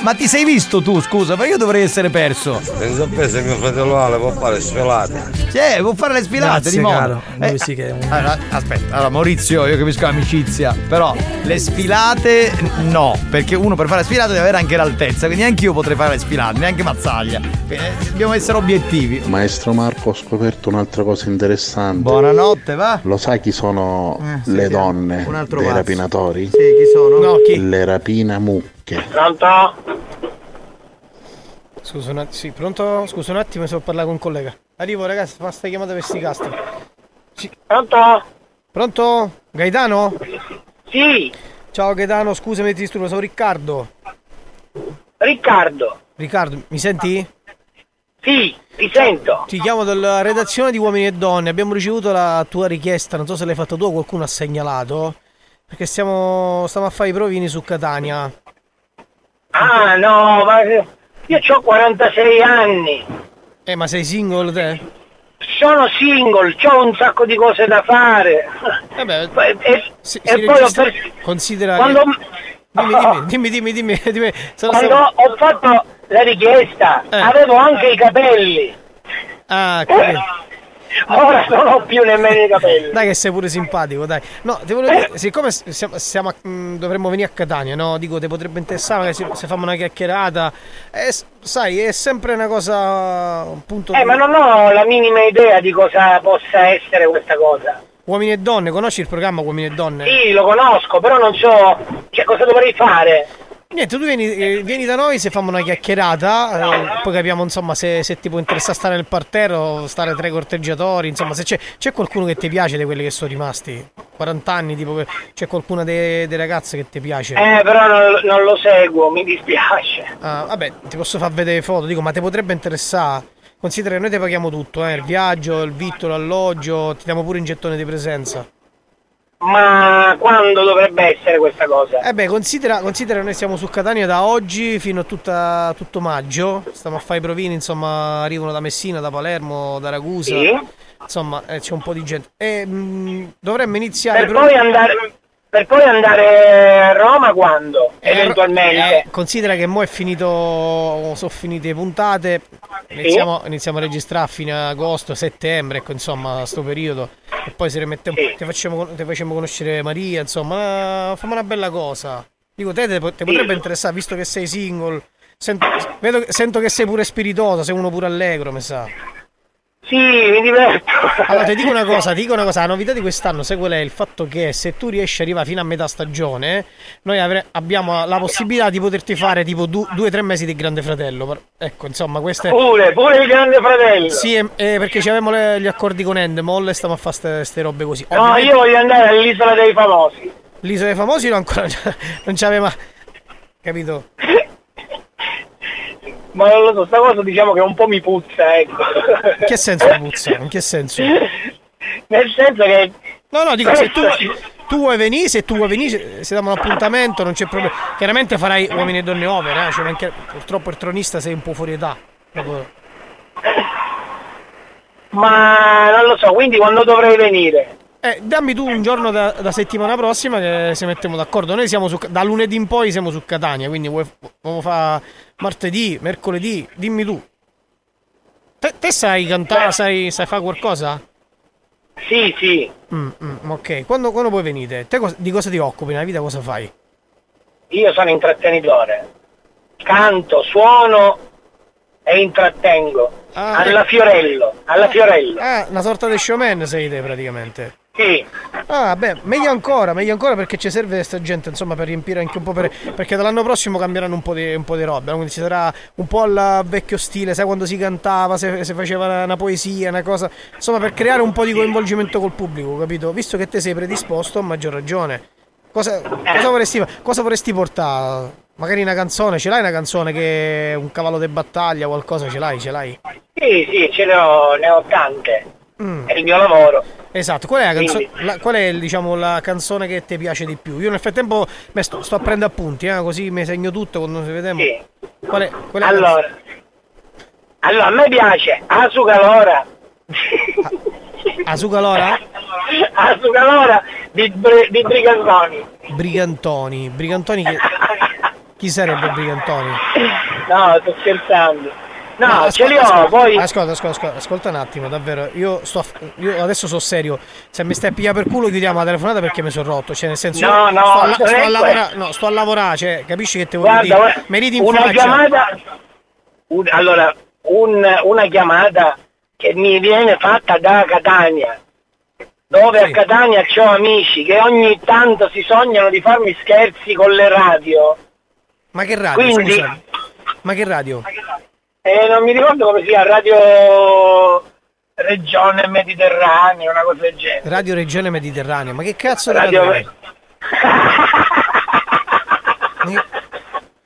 Ma ti sei visto tu, scusa, ma io dovrei essere perso. Penso a me se mio fratello Ale può fare svelate. Cioè, può fare le sfilate Grazie, di moda. caro. Lui Eh, sì che allora, aspetta, allora Maurizio, io capisco l'amicizia, però le sfilate no, perché uno per fare le sfilate deve avere anche l'altezza, quindi neanche io potrei fare le sfilate, neanche Mazzaglia. Eh, Dobbiamo essere obiettivi. Maestro Marco, ho scoperto un'altra cosa interessante. Buonanotte, va? Lo sai chi sono Eh, sì, le sì. donne Un altro dei pazzo. rapinatori? Sì, chi sono? No, chi? Le rapinamucche. Pronto? Scusa un attimo, sì, pronto? Scusa un attimo, sto a parlare con un collega. Arrivo ragazzi, fa sta chiamata per sti castri. Pronto? Pronto? Gaetano? Sì. Ciao Gaetano, scusami ti disturbo, sono Riccardo. Riccardo. Riccardo, mi senti? Sì, ti sento. Ti chiamo dalla redazione di Uomini e Donne, abbiamo ricevuto la tua richiesta, non so se l'hai fatta tu o qualcuno ha segnalato, perché stiamo, stiamo a fare i provini su Catania. Ah, no, ma io ho 46 anni. Eh, ma sei single te? Sono single, ho un sacco di cose da fare. Vabbè, [laughs] e, e- si, e si poi ho registra- per- Considera quando, [laughs] Dimmi, dimmi, dimmi, [laughs] dimmi, dimmi, dimmi. Sono quando stato- ho fatto la richiesta Eh. avevo anche i capelli. Ah, capito. Ora non ho più nemmeno i capelli. Dai che sei pure simpatico, dai. No, ti volevo dire, siccome siamo, siamo a- mh, dovremmo venire a Catania, no? Dico, ti potrebbe interessare magari se, se facciamo una chiacchierata. S- sai, è sempre una cosa appunto Eh, di- ma non ho la minima idea di cosa possa essere questa cosa. Uomini e donne, conosci il programma Uomini e donne? Sì, lo conosco, però non so cioè, cosa dovrei fare. Niente, tu vieni, eh, vieni da noi se facciamo una chiacchierata, eh, poi capiamo insomma se, se ti può interessare stare nel parterre, stare tra i corteggiatori, insomma se c'è, c'è qualcuno che ti piace di quelli che sono rimasti, 40 anni, tipo c'è qualcuna delle delle ragazze che ti piace. Eh, però non, non lo seguo, mi dispiace. Ah, vabbè, ti posso far vedere foto, dico, ma ti potrebbe interessare? Considera che noi ti paghiamo tutto, eh, il viaggio, il vitto, l'alloggio, ti diamo pure un gettone di presenza. Ma quando dovrebbe essere questa cosa? Eh beh, considera, considera che noi siamo su Catania da oggi fino a tutta- tutto maggio. Stiamo a fare i provini, insomma, arrivano da Messina, da Palermo, da Ragusa. Sì. Insomma, eh, c'è un po' di gente. E mh, dovremmo iniziare Per però- poi, andare, per poi andare a Roma quando? Eh, Eventualmente. eh, considera che mo è finito. Sono finite le puntate. Iniziamo, iniziamo a registrare a fine agosto, settembre, ecco, insomma, sto periodo. E poi se rimettiamo. Ti, facciamo, ti facciamo conoscere Maria, insomma, eh, fammi una bella cosa. Dico, te, te, te potrebbe interessare, visto che sei single. Sento, vedo sento che sei pure spiritoso, sei uno pure allegro, mi sa. Sì, mi diverto. Allora, ti dico una cosa, dico una cosa, la novità di quest'anno, sai qual è? Il fatto che se tu riesci ad arrivare fino a metà stagione, noi avre- abbiamo la possibilità di poterti fare tipo du- due o tre mesi di Grande Fratello. Ecco, insomma, queste... Pure, pure il grande fratello. Sì, eh, eh, perché avevamo le- gli accordi con Endemol e stiamo a fare queste robe così. No, Ovviamente- io voglio andare all'isola dei famosi. L'isola dei famosi no, ancora [laughs] non c'aveva... Capito? [laughs] Ma non lo so, sta cosa diciamo che un po' mi puzza, ecco. In che senso puzza? In che senso? [laughs] Nel senso che... No, no, dico, se tu, tu vuoi venire, se tu vuoi venire, se- diamo un appuntamento, non c'è problema. Chiaramente farai uomini e donne over, eh? cioè, anche- purtroppo il tronista sei un po' fuori età. Dopo- Ma non lo so, quindi quando dovrei venire? Eh, dammi tu un giorno da, da settimana prossima che si mettiamo d'accordo. Noi siamo su, da lunedì in poi siamo su Catania, quindi vuoi, vuoi fa martedì, mercoledì, dimmi tu. Te, te sai cantare, sai, sai fare qualcosa? Sì, sì. Mm, mm, ok, quando, quando poi venite? Te cos- di cosa ti occupi nella vita? Cosa fai? Io sono intrattenitore. Canto, suono e intrattengo. Ah, alla eh. Fiorello, alla Fiorello. Ah, una sorta di showman sei te praticamente. Sì. Ah, beh, meglio ancora, meglio ancora perché ci serve questa gente, insomma, per riempire anche un po' per, perché dall'anno prossimo cambieranno un po' di, un po' di roba, quindi ci sarà un po' al vecchio stile, sai quando si cantava, se, se faceva una, una poesia, una cosa, insomma, per creare un po' di coinvolgimento col pubblico, capito? Visto che te sei predisposto, a maggior ragione. Cosa, cosa vorresti, cosa vorresti portare? Magari una canzone, ce l'hai una canzone che è un cavallo di battaglia, qualcosa ce l'hai, ce l'hai? Sì, sì, ce ne ho, ne ho tante. Mm. È il mio lavoro. Esatto, qual è, la canzo- la- qual è diciamo, la canzone che ti piace di più? Io nel frattempo beh, sto, sto a prendere appunti, eh, così mi segno tutto quando ci vediamo. Qual è, qual è Allora, allora, a me piace Asugalora. Asugalora? Asugalora di, Bri- di Brigantoni. Brigantoni. Brigantoni che... [laughs] Chi sarebbe Brigantoni? No, sto scherzando. No, ce li ascolta, ho, poi... Ascolta, ascolta, ascolta, ascolta un attimo, davvero. Io sto. Io adesso sono serio. Se mi stai a pigliare per culo, chiudiamo la telefonata perché mi sono rotto. Cioè, nel senso. No, no, sto, a, non sto a lavorare. No, sto a lavorare, cioè, capisci che te voglio Guarda, dire? ridi in una chiamata... un- allora, un- una chiamata che mi viene fatta da Catania, dove a Catania ho amici che ogni tanto si sognano di farmi scherzi con le radio. Ma che radio? Quindi- Scusa. Ma che radio? E non mi ricordo come sia, Radio Regione Mediterranea, una cosa del genere. Radio Regione Mediterranea. Ma che cazzo di Radio- radio?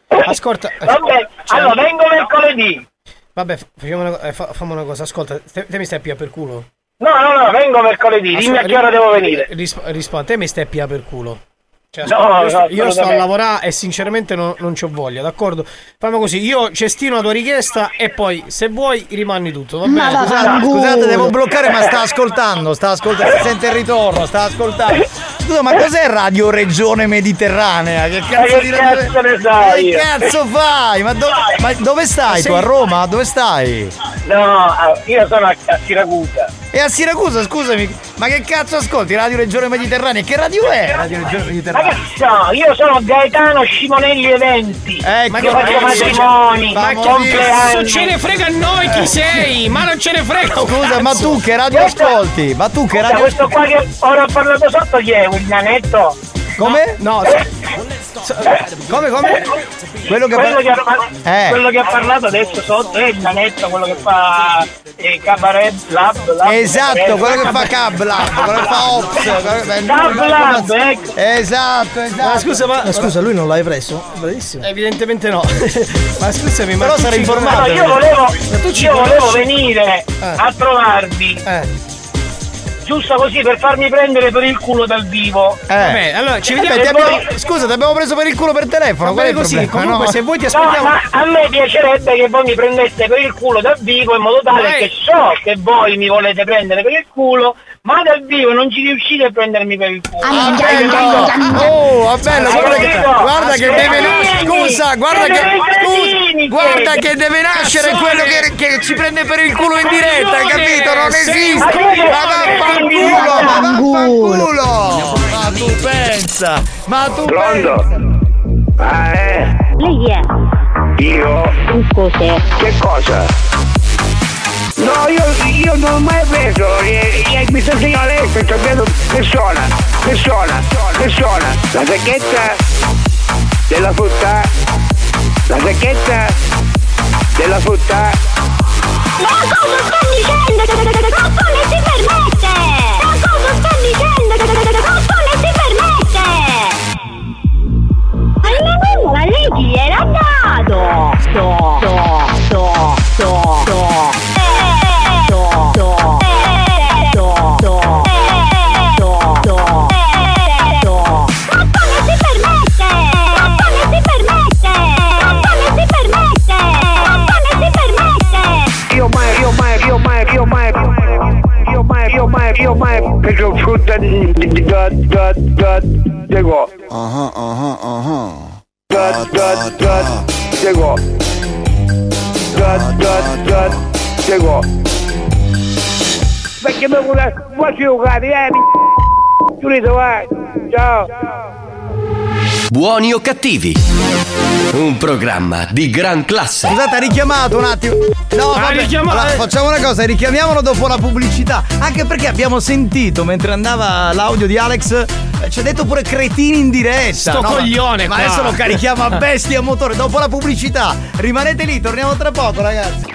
Ascolta. Vabbè, cioè- allora vengo mercoledì. Vabbè, facciamo una, eh, fa- fammi una cosa. Ascolta, te, te mi stai a pigliare per culo? No, no, no, vengo mercoledì, dimmi a che ora devo venire. Rispondi, te mi stai a pigliare per culo. Cioè, No, io, no, sto, io sto a lavorare e sinceramente non, non c'ho voglia, d'accordo? Fammi così, io cestino la tua richiesta e poi se vuoi rimani tutto, va bene? Scusate, scusate, devo bloccare, ma sta ascoltando, sta ascoltando, si sente il ritorno, sta ascoltando. Scusa, ma cos'è Radio Regione Mediterranea? Che cazzo che di cazzo ne sai? Che cazzo fai? Ma, do- ma dove stai tu? A Roma? Dove stai? No, io sono a, a Siracusa. E a Siracusa, scusami, ma che cazzo ascolti? Radio Regione Mediterranea? Che radio è? Radio Regione Mediterranea. Che so, io sono Gaetano Scimonelli Eventi. Ecco, io faccio matrimoni, Ma che compleanni. non ce ne frega a noi chi sei? Ma non ce ne frega Scusa, ma cazzo. tu che radio ascolti? Ma tu che radio questo qua che ora ho parlato sotto chi è? Un nanetto? Come? No, come come? Quello che quello, che ha, Eh. quello che ha parlato adesso sotto è il nanetto, quello che fa eh, cabaret lab, lab Esatto, quello che fa Cab Lab, quello che fa Ops. Cab Lab, ecco. Esatto, esatto. Ma scusa, ma, Ma scusa, lui non l'hai preso? Bravissimo. Evidentemente no. [laughs] ma scusami, ma Però sarei informato. No, io volevo, io volevo venire Eh. a trovarvi Eh. Giusto così per farmi prendere per il culo dal vivo. Eh. Vabbè, allora ci Eh, vediamo. beh, Ti abbiamo- scusa, ti abbiamo preso per il culo per telefono. Va bene così, problema? comunque No. se voi ti No, aspettiamo. ma a me piacerebbe che voi mi prendeste per il culo dal vivo in modo tale Ma è- che so che voi mi volete prendere per il culo, ma dal vivo non ci riuscite a prendermi per il culo. Ah, bello! Oh, va bello, guarda che, guarda che deve nascere. Scusa, guarda che. Scusa, guarda che deve nascere quello che, che ci prende per il culo in diretta, capito? Non esiste! Ma vaffanculo! Ma vaffanculo! Ma tu pensa! Ma tu pensa! Ah, eh? Lei chi è? Io? Un cos'è? Che cosa? No, io, io non ho mai preso, eh, eh, mi sta insegnando lei, sto sapendo che suona, che suona, che suona. La sacchetta della frutta, la sacchetta della frutta. Ma cosa sta dicendo? Eh? Giulito, vai. Ciao. Buoni o cattivi? Un programma di gran classe. Scusate, ha richiamato un attimo. No, Ha vabbè. richiamato- Allora, facciamo una cosa, richiamiamolo dopo la pubblicità. Anche perché abbiamo sentito mentre andava l'audio di Alex. eh, Ci ha detto pure cretini in diretta. Sto No, ma- coglione Ma qua. adesso lo carichiamo a bestia a motore. Dopo la pubblicità. Rimanete lì, torniamo tra poco, ragazzi.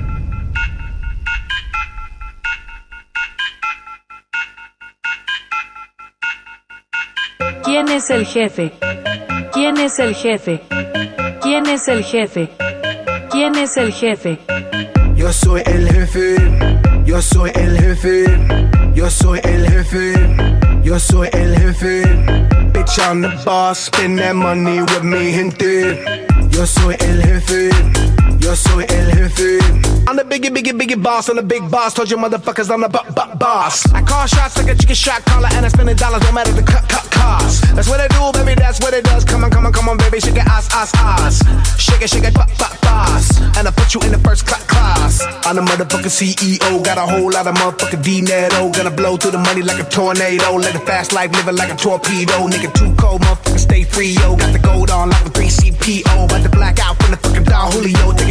Es el jefe? ¿Quién es el jefe? ¿Quién ¿Quién es el jefe? ¿Quién es el jefe? Yo soy el jefe, yo soy el jefe, yo soy el jefe, yo soy el jefe. Bitch, I'm the boss, spend that money with me, gente. Yo soy el jefe, yo soy el jefe. I'm the biggie, biggie, biggie boss, I'm the big boss. Told you motherfuckers I'm the bu- bu- boss. I call shots like a chicken shot caller, and I spend the dollars, no matter the cut, cut cost. That's what I do, baby, that's what it does. Come on, come on, come on, baby, shake it, ass, ass, ass. Shake it, shake it, pop, pop, boss. And I put you in the first cla- class. I'm the motherfucking CEO, got a whole lot of motherfucking dinero. Gonna blow through the money like a tornado. Live a fast life, living like a torpedo. Nigga, too cold, motherfucker, stay free, yo. Got the gold on like a 3CPO. About to black out from the fucking Don Julio. Take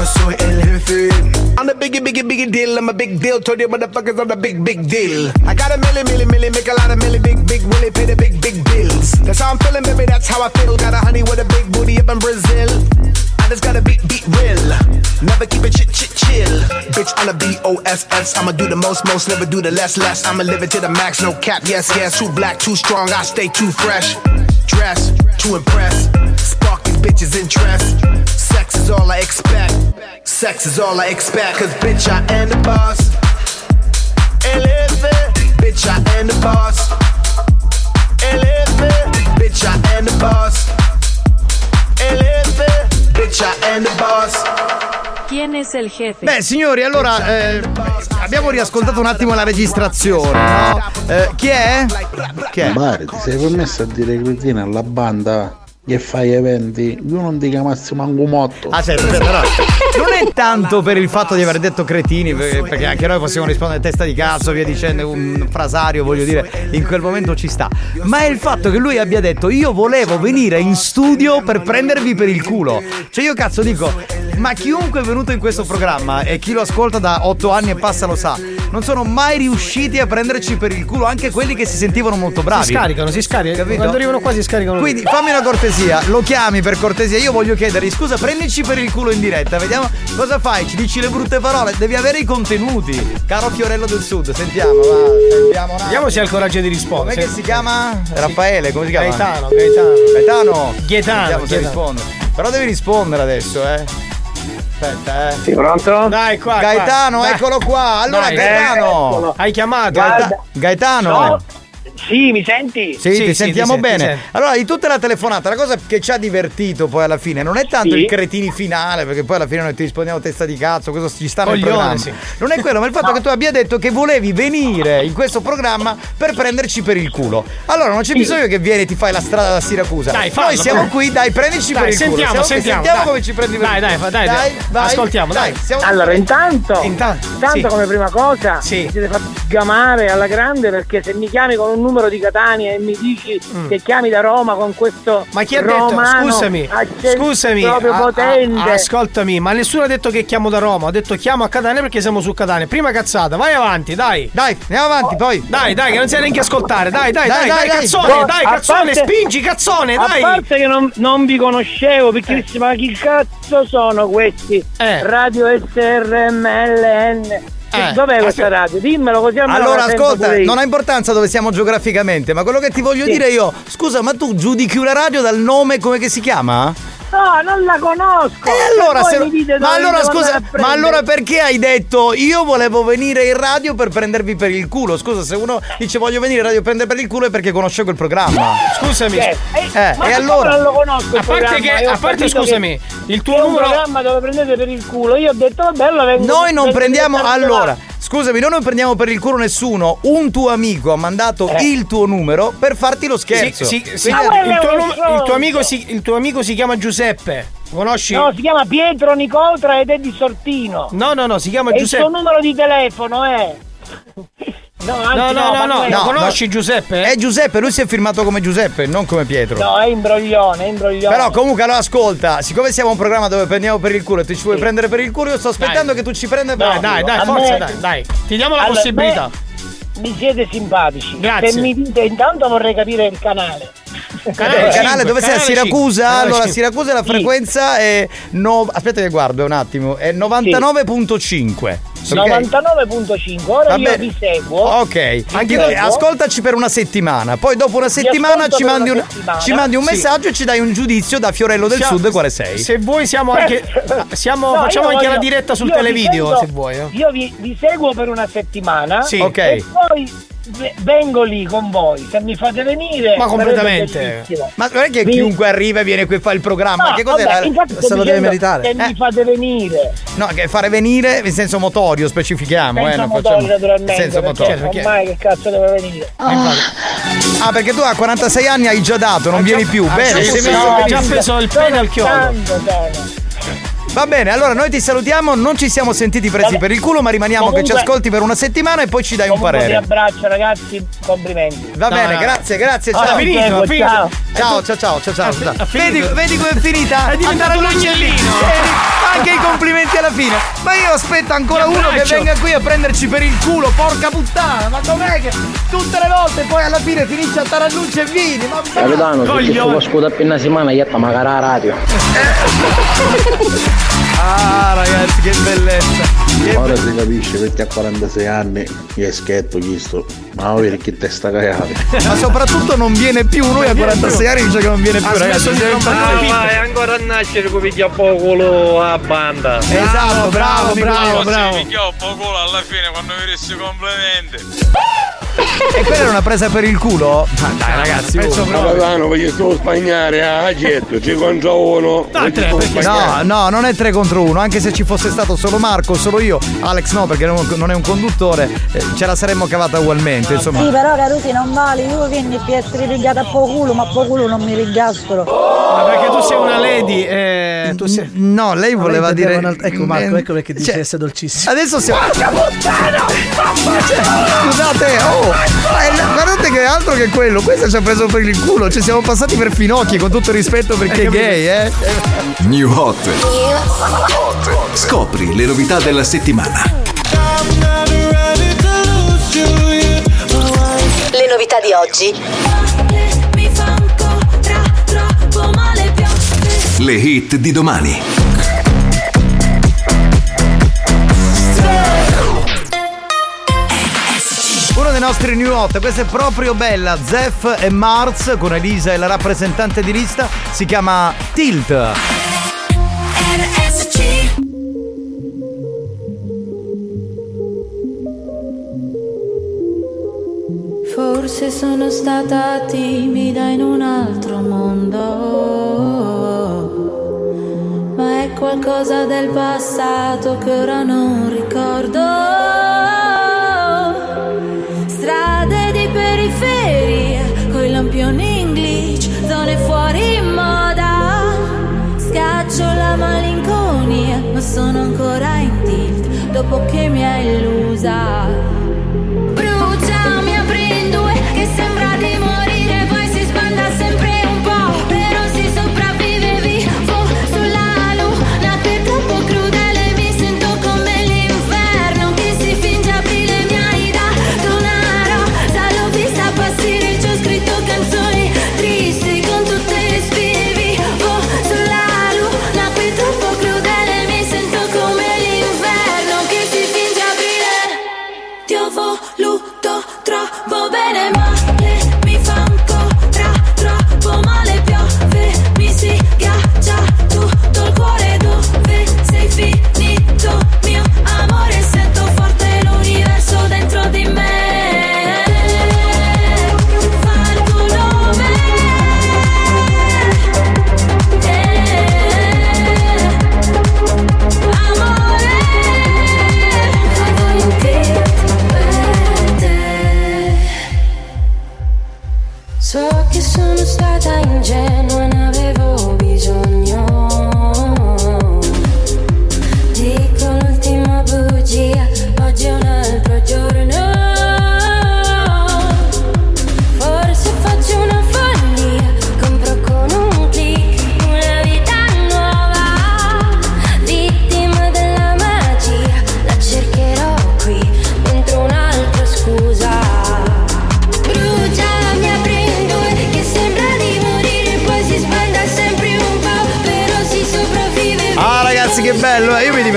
I'm the biggie, biggie, biggie deal. I'm a big deal. Told you motherfuckers I'm the big, big deal. I got a milli, milli, milli, make a lot of milli, big, big, willy, pay the big, big bills. That's how I'm feeling, baby. That's how I feel. Got a honey with a big booty up in Brazil. I just gotta beat, beat real. Never keep it chit, chit, chill. Bitch, I'm a B-O-S-S. I'ma do the most, most, never do the less, less. I'ma live it to the max, no cap, yes, yes. Too black, too strong, I stay too fresh. Dress, to impress. Spark these bitches' interest. Sex is all I expect. Sex is all I expect. Cause bitch, I am the boss. Eleve, bitch, I am the boss. Eleve, bitch, I am the boss. Eleve, bitch, I am the boss. ¿Quién es el jefe? Beh, signori, allora eh, abbiamo riascoltato un attimo la registrazione, no? Eh, chi è? Chi è? Mare, ti sei permesso a dire cretina alla banda che fai eventi? Io non dica massimo manco motto. Ah, certo, no. Non è tanto per il fatto di aver detto cretini, per- perché anche noi possiamo rispondere testa di cazzo, via dicendo, un frasario, voglio dire, in quel momento ci sta. Ma è il fatto che lui abbia detto io volevo venire in studio per prendervi per il culo. Cioè io cazzo dico, ma chiunque è venuto in questo programma e chi lo ascolta da otto anni e passa lo sa, non sono mai riusciti a prenderci per il culo, anche quelli che si sentivano molto bravi. Si scaricano, si scaricano. Capito? Quando arrivano qua si scaricano. Quindi fammi una cortesia, lo chiami per cortesia. Io voglio chiedergli scusa, prendici per il culo in diretta. Vediamo cosa fai. Ci dici le brutte parole. Devi avere i contenuti. Caro Fiorello del Sud, sentiamo, va. Sentiamo Vediamo se ha il coraggio di rispondere. Com'è che si chiama? Raffaele, come si chiama? Gaetano, Gaetano. Gaetano. Gaetano, Gaetano. Però devi rispondere adesso, eh. Aspetta, eh. Sì, pronto? Dai, qua. qua. Gaetano, Dai. eccolo qua. Allora, Dai, Gaetano. eccolo. Hai chiamato? Gaeta- Gaetano. No. Sì, mi senti? Sì, ti sentiamo ti bene. sento. Allora, di tutta la telefonata, la cosa che ci ha divertito poi alla fine non è tanto Sì. il cretini finale, perché poi alla fine noi ti rispondiamo testa di cazzo, cosa ci sta nel Coglione, programma. sì. Non è quello, ma il fatto che tu abbia detto che volevi venire in questo programma per prenderci per il culo. Allora, non c'è bisogno che vieni e ti fai la strada da Siracusa. Dai, fallo, Noi siamo qui, dai, prendici Dai, per il sentiamo, culo. Siamo sentiamo, sentiamo dai. come ci prendi per Dai, il dai, culo. dai, dai. vai. Ascoltiamo, dai. siamo- Allora, intanto, Intanto, intanto sì. come prima cosa, Sì. mi siete fatti sgamare alla grande perché se mi chiami con un numero di Catania e mi dici che chiami da Roma con questo Mm. Ma chi ha detto? Scusami, scusami. proprio a- a- potente. ascoltami, ma nessuno ha detto che chiamo da Roma. Ho detto chiamo a Catania perché siamo su Catania. Prima cazzata, vai avanti, dai. Dai, andiamo avanti, poi. Dai, dai, che non sai neanche ascoltare. Dai, dai, Dai, dai, dai, dai, dai. cazzone, No, dai, a cazzone, parte- spingi, cazzone, A dai. parte che non, non vi conoscevo, piccolissima, ma chi cazzo sono questi? Eh. Radio SRMLN. Eh. Dov'è questa radio? Dimmelo così almeno Allora, ascolta, non ha importanza dove siamo geograficamente, ma quello che ti voglio Sì. dire io, scusa, ma tu giudichi una radio dal nome come che si chiama? No, non la conosco. E allora, se- mi dite ma allora scusa, ma allora perché hai detto io volevo venire in radio per prendervi per il culo? Scusa, se uno dice voglio venire in radio per prendere per il culo è perché conosce quel programma. Scusami. Eh, Eh, ma e allora? non lo conosco il A parte che- a parte, scusami, che il tuo numero- programma dove prendete per il culo. Io ho detto vabbè, allora vengo Noi non prendiamo allora, scusami, noi non prendiamo per il culo nessuno. Un tuo amico ha mandato Eh. il tuo numero per farti lo Sì, scherzo. sì, sì, quello il, tuo il tuo amico si, il tuo amico si chiama Giuseppe. Conosci? No, si chiama Pietro Nicotra ed è di Sortino. No, no, no, si chiama E il Giuseppe. suo numero di telefono è. [laughs] No, No, no, no, no, conosci Giuseppe? È Giuseppe, lui si è firmato come Giuseppe, non come Pietro. No, è imbroglione, è imbroglione. Però comunque allora ascolta, siccome siamo un programma dove prendiamo per il culo e tu ci vuoi prendere per il culo, io sto aspettando che tu ci prenda per Dai, il dai, culo. dai, A forza, me- dai, dai. Ti diamo la Allora, possibilità. Mi siete simpatici. Grazie. Se mi dite, intanto vorrei capire il canale. il canale dove sei a Siracusa? Canale Allora, cinque. Siracusa la Sì. frequenza è. no- Aspetta che guardo un attimo. È 99.5. ok? 99.5, ora Va io vi seguo. Ok, Anche io. ascoltaci per una settimana, poi dopo una settimana ci mandi, una un, settimana. ci mandi un Sì. messaggio e ci dai un giudizio da Fiorello del Siamo- Sud quale sei. Se vuoi siamo anche. [laughs] Siamo, No, facciamo anche la voglio- diretta sul televideo seguo- se vuoi. eh. Io vi, vi seguo per una settimana. Sì. Ok. E poi vengo lì con voi. Se mi fate venire. Ma completamente. Ma non è che Vi- chiunque arriva e viene qui e fa il programma, No, che cos'è? vabbè, infatti sto dicendo Che mi fate venire. No, che fare venire in senso motorio, specifichiamo, eh, Senza non motorio, naturalmente. perché motorio. Ormai che cazzo deve venire? Ah, perché tu a 46 anni hai già dato, non vieni più. Bene, sei messo No, benissimo. già preso il pene al chiodo. Va bene, allora noi ti salutiamo, non ci siamo sentiti presi per il culo, ma rimaniamo che ci Comunque- ascolti per una settimana e poi ci dai un Comunque parere. abbraccio ragazzi, complimenti. Va bene, grazie, grazie, Ah, ciao. finito, Ciao, finito. Ciao, ciao, ciao, ciao, ciao. ciao. ha Vedi, vedi com'è finita? È diventato Andare un all'uccellino. agnellino. [laughs] Eh, Anche i complimenti alla fine. Ma io aspetto ancora Ti uno che venga qui a prenderci per il culo, porca puttana. Ma com'è che tutte le volte poi alla fine finisce a Taralluce e Vini? Ma Capitano, se ci scudo appena settimana, io magari la radio. [laughs] [laughs] Ah, ragazzi, che bellezza. Ora si capisce perché a 46 anni gli è schietto chiesto. Ma vedi che testa cagate. Ma soprattutto non viene più, lui a 46 anni dice che non viene più, Ha ragazzi. impazziti. le pippe. ancora a nascere come piglia poco a banda. Esatto, bravo, bravo, bravo. Io poco alla fine quando mi resti complimenti. E quella era una presa per il culo? Ma dai, ragazzi, oh. Capitano, voglio solo spagnare a getto, ci contro uno. No, no, non è 3 contro 1, anche se ci fosse stato solo Marco, solo io, Alex no, perché non non è un conduttore, eh, ce la saremmo cavata ugualmente, insomma. Sì, però Carusi non vale, io quindi per essere ripigliata a poco culo, ma a poco culo non mi rigascolo. Ma perché tu sei una lady, eh, tu sei. No, lei voleva Lei dire. intendeva un altro- Ecco Marco, ecco perché dice Cioè, essere dolcissimo. Adesso siamo. Scusate, oh, eh, guardate che altro che quello, questo ci ha preso per il culo, ci siamo passati per finocchi con tutto il rispetto perché è gay, eh. New Hot. Scopri le novità della settimana. Le novità di oggi. Le hit di domani. Uno dei nostri new hot, questa è proprio bella, Zef e Mars con Elisa e la rappresentante di lista, si chiama Tilt. Forse sono stata timida in un altro mondo, ma è qualcosa del passato che ora non ricordo. Strade di periferia, coi lampioni in glitch, zone fuori moda. Scaccio la malinconia, ma sono ancora in tilt dopo che mi hai illusa.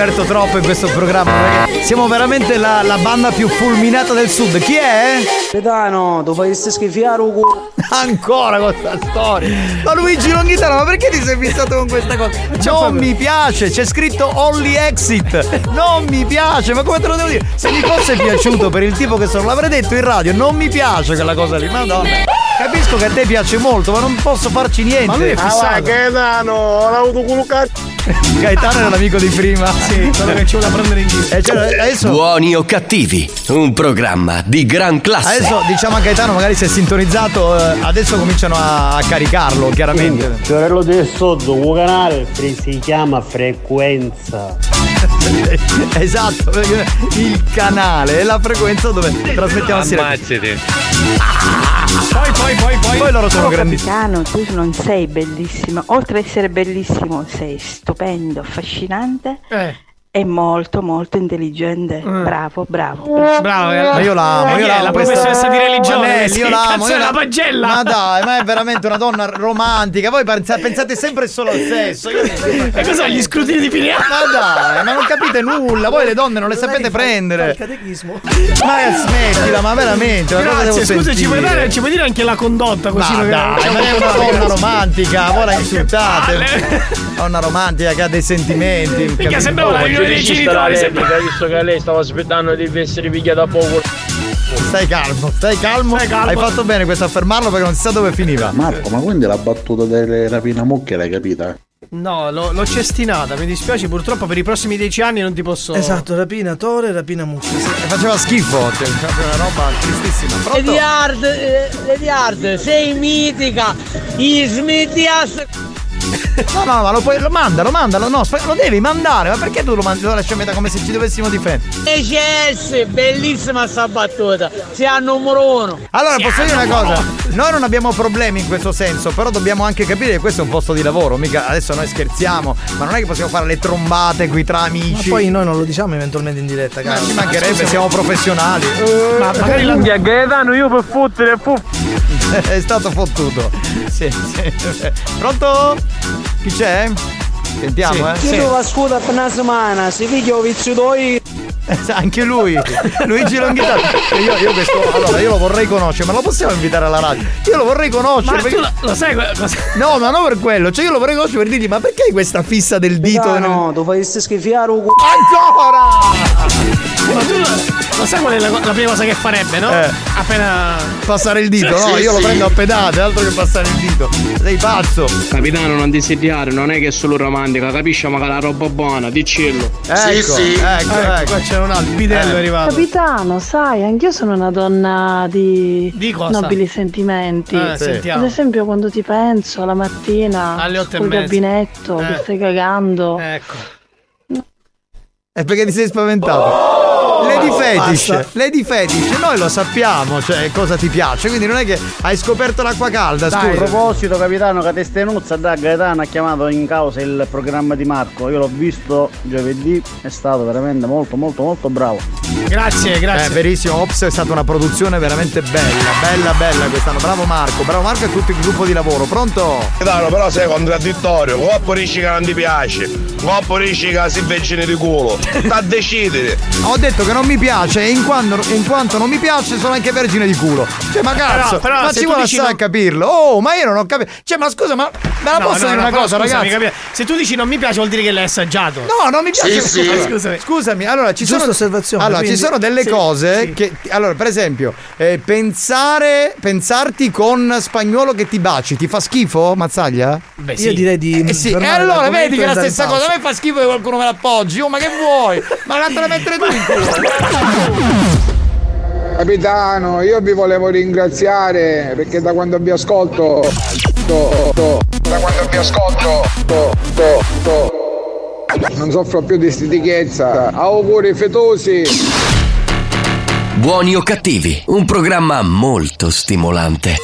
Diverto troppo in questo programma perché siamo veramente la, la banda più fulminata del sud. Chi è? Pedano, tu fai schifiare un culo. [laughs] Ancora questa storia. Ma Luigi Longhitano, ma perché ti sei fissato con questa cosa? Non mi piace, c'è scritto Only Exit. Non mi piace, ma come te lo devo dire? Se mi fosse piaciuto per il tipo che sono, l'avrei detto in radio, non mi piace quella cosa lì. Madonna. Capisco che a te piace molto, ma non posso farci niente. Ma lui è fissato. Ah, vai, Gaetano, ho avuto culo cazzo. [laughs] Gaetano era l'amico di prima. Sì, quello che ci vuole prendere in giro. Cioè, adesso, Buoni o cattivi, un programma di gran classe. adesso diciamo a Gaetano, magari si è sintonizzato, eh, adesso cominciano a, caricarlo, chiaramente. Fiorello del Sotto, un canale che si chiama Frequenza. [laughs] esatto, perché il canale è la frequenza dove trasmettiamo. Ammazzati. Poi, poi, poi, poi. Poi loro sono Oh, grandissimi. capitano, tu non sei bellissimo. Oltre ad essere bellissimo, sei stupendo, affascinante Eh. E molto, molto intelligente. Bravo, bravo. Bravo, eh. Ma io l'amo, io è, l'amo. la questa- professoressa di religione? Manelli, Sì, io l'amo. io è la pagella. Ma dai, ma è veramente una donna romantica. Voi pensa- pensate sempre solo al sesso. E cos'è, gli scrutini di fine anno? Ma dai, ma non capite nulla. Voi le donne non le sapete prendere. catechismo. Ma smettila, ma veramente. ma cosa devo Grazie, scusa, ci puoi, dare, ci puoi dire anche la condotta così Ma dai, ma è una donna romantica, voi la insultate. Donna romantica che ha dei sentimenti. Mica sembrava la riunione dei genitori. sembra- visto che lei stava aspettando di essere picchiata a poco. Stai calmo, stai calmo. calmo. Hai fatto bene questo a fermarlo perché non si sa dove finiva. Marco, ma quindi la battuta delle rapine mucche l'hai capita? No, l'ho, l'ho cestinata, mi dispiace, purtroppo per i prossimi dieci anni non ti posso. Esatto, rapina Tore, rapina mucca. sì. E faceva schifo, cioè, una roba tristissima. Pronto? Lady Hard, eh, Lady Hard, sei mitica, i smettias. No, no, ma lo puoi. Lo mandalo, mandalo. No, lo devi mandare. Ma perché tu lo mandi? Lo lasci a metà come se ci dovessimo difendere? ECS, bellissima sta battuta, sei al numero uno. Allora, posso dire una cosa? Noi non abbiamo problemi in questo senso, però dobbiamo anche capire che questo è un posto di lavoro. Mica adesso noi scherziamo, ma non è che possiamo fare le trombate qui tra Ma amici. poi noi non lo diciamo eventualmente in diretta, Ma cazzo. ci mancherebbe, siamo professionali. Ma magari la. Minchia, Gaetano, io per fottere, fu. [laughs] è stato fottuto. Sì, sì. Pronto? Chi c'è? Sentiamo, eh. Io devo scuola per una settimana, si figlio vizio doi. Eh, Anche lui, Luigi Longhitano. [laughs] Io, io questo, allora, io lo vorrei conoscere, ma lo possiamo invitare alla radio? Io lo vorrei conoscere. Ma perché- tu lo, lo sai cosa? No, ma non per quello, cioè io lo vorrei conoscere per dirgli, ma perché hai questa fissa del dito? No, tu fai schifiare un culo. Ancora! Ma tu lo, sai qual è la, la prima cosa che farebbe, no? Eh. Appena. Passare il dito, Sì, no? sì, io lo sì. prendo a pedate, altro che passare il dito. Sei pazzo. Capitano, non desiderare, non è che è solo romantica, capisci? Ma che la roba buona, dicillo. Ecco, ecco, Ecco, ecco. qua c'è un altro, il bidello è arrivato. Capitano, sai, anch'io sono una donna di, Di cosa? nobili sentimenti. Eh, sentiamo. Ad esempio, quando ti penso la mattina Alle otto e sul mezza. gabinetto Eh. che stai cagando. Ecco. È perché ti sei spaventato. Lady Fetish, basta. Lady Fetish, noi lo sappiamo, cioè cosa ti piace, quindi non è che hai scoperto l'acqua calda, A scusa. proposito, capitano, che testenuzza da Gaetano ha chiamato in causa il programma di Marco. Io l'ho visto giovedì, è stato veramente molto, molto, molto bravo. Grazie, Eh, grazie. verissimo, Ops è stata una produzione veramente bella, bella, bella quest'anno. Bravo Marco, bravo Marco e tutto il gruppo di lavoro. Pronto? Gaetano, però sei contraddittorio. Coppo dici che non ti piace. Coppo dici che si vicini di culo. Sta a decidere. Ho detto che non mi piace e in quanto, in quanto non mi piace sono anche vergine di culo. Cioè, ma cazzo, però ma se ci vuole stare non- a capirlo. Oh, ma io non ho capito. Cioè, ma scusa, ma me la No, posso no, dire no, una però cosa, scusami, ragazzi? capi- Se tu dici non mi piace vuol dire che l'hai assaggiato. No, non mi piace. Sì, sì. [laughs] Scusami. Scusami, allora ci Giusta sono Allora, ci quindi- sono delle sì, cose sì. che allora, per esempio, eh, pensare pensarti con spagnolo che ti baci, ti fa schifo, Mazzaglia? Beh, Io direi di. Eh sì, e fermare allora vedi che è la stessa cosa, a me fa schifo che qualcuno me l'appoggi, oh ma che vuoi? Ma vattene a mettere tu in culo. [laughs] Capitano, io vi volevo ringraziare perché da quando vi ascolto. to- to- da quando vi ascolto. to- to- to- non soffro più di stitichezza. Auguri fetosi. Buoni o cattivi, un programma molto stimolante.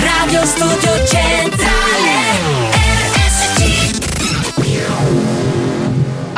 Radio Studio Centrale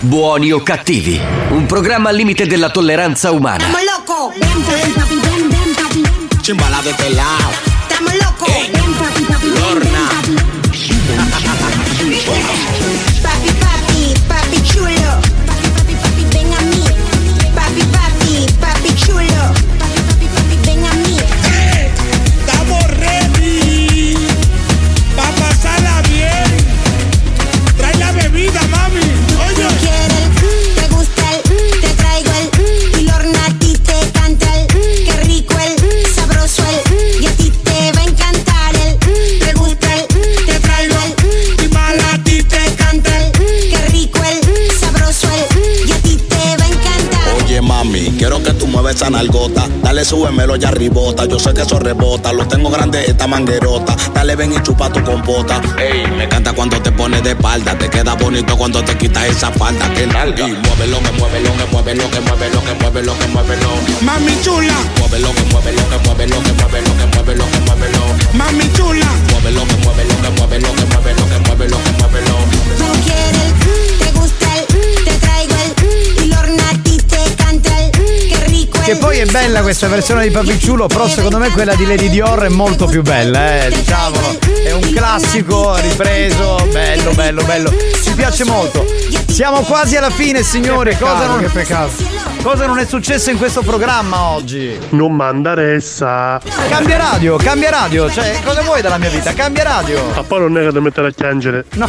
Buoni o cattivi, un programma al limite della tolleranza umana. Estamos locos. Ven, papi, papi, ven, ven, papi. Chimbala de. Ven, papi, papi, ven, Lorna. [laughs] esa nalgota. Dale, súbemelo ya ribota. Yo sé que eso rebota. Lo tengo grande esta manguerota. Dale, ven y chupa tu compota. Ey, me encanta cuando te pones de espalda. Te queda bonito cuando te quitas esa falda. Que nalga. Y muévelo, que muévelo, que muévelo, que muévelo, que muévelo, que muévelo. Mami chula. Muévelo, que muévelo, que muévelo, que muévelo, que muévelo, que muévelo. Mami chula. Muévelo, que muévelo, que muévelo, que muévelo, que muévelo, que muévelo. Che poi è bella questa versione di Papicciulo, però secondo me quella di Lady Dior è molto più bella, eh, diciamolo. È un classico ripreso, bello, bello, bello. Ci piace molto. Siamo quasi alla fine, signori. Che peccato, cosa, non, che peccato. Cosa non è successo in questo programma oggi? Non mandaressa. Cambia radio, cambia radio. Cioè, cosa vuoi dalla mia vita? Cambia radio. Ma poi non è che ti mettere a piangere. No,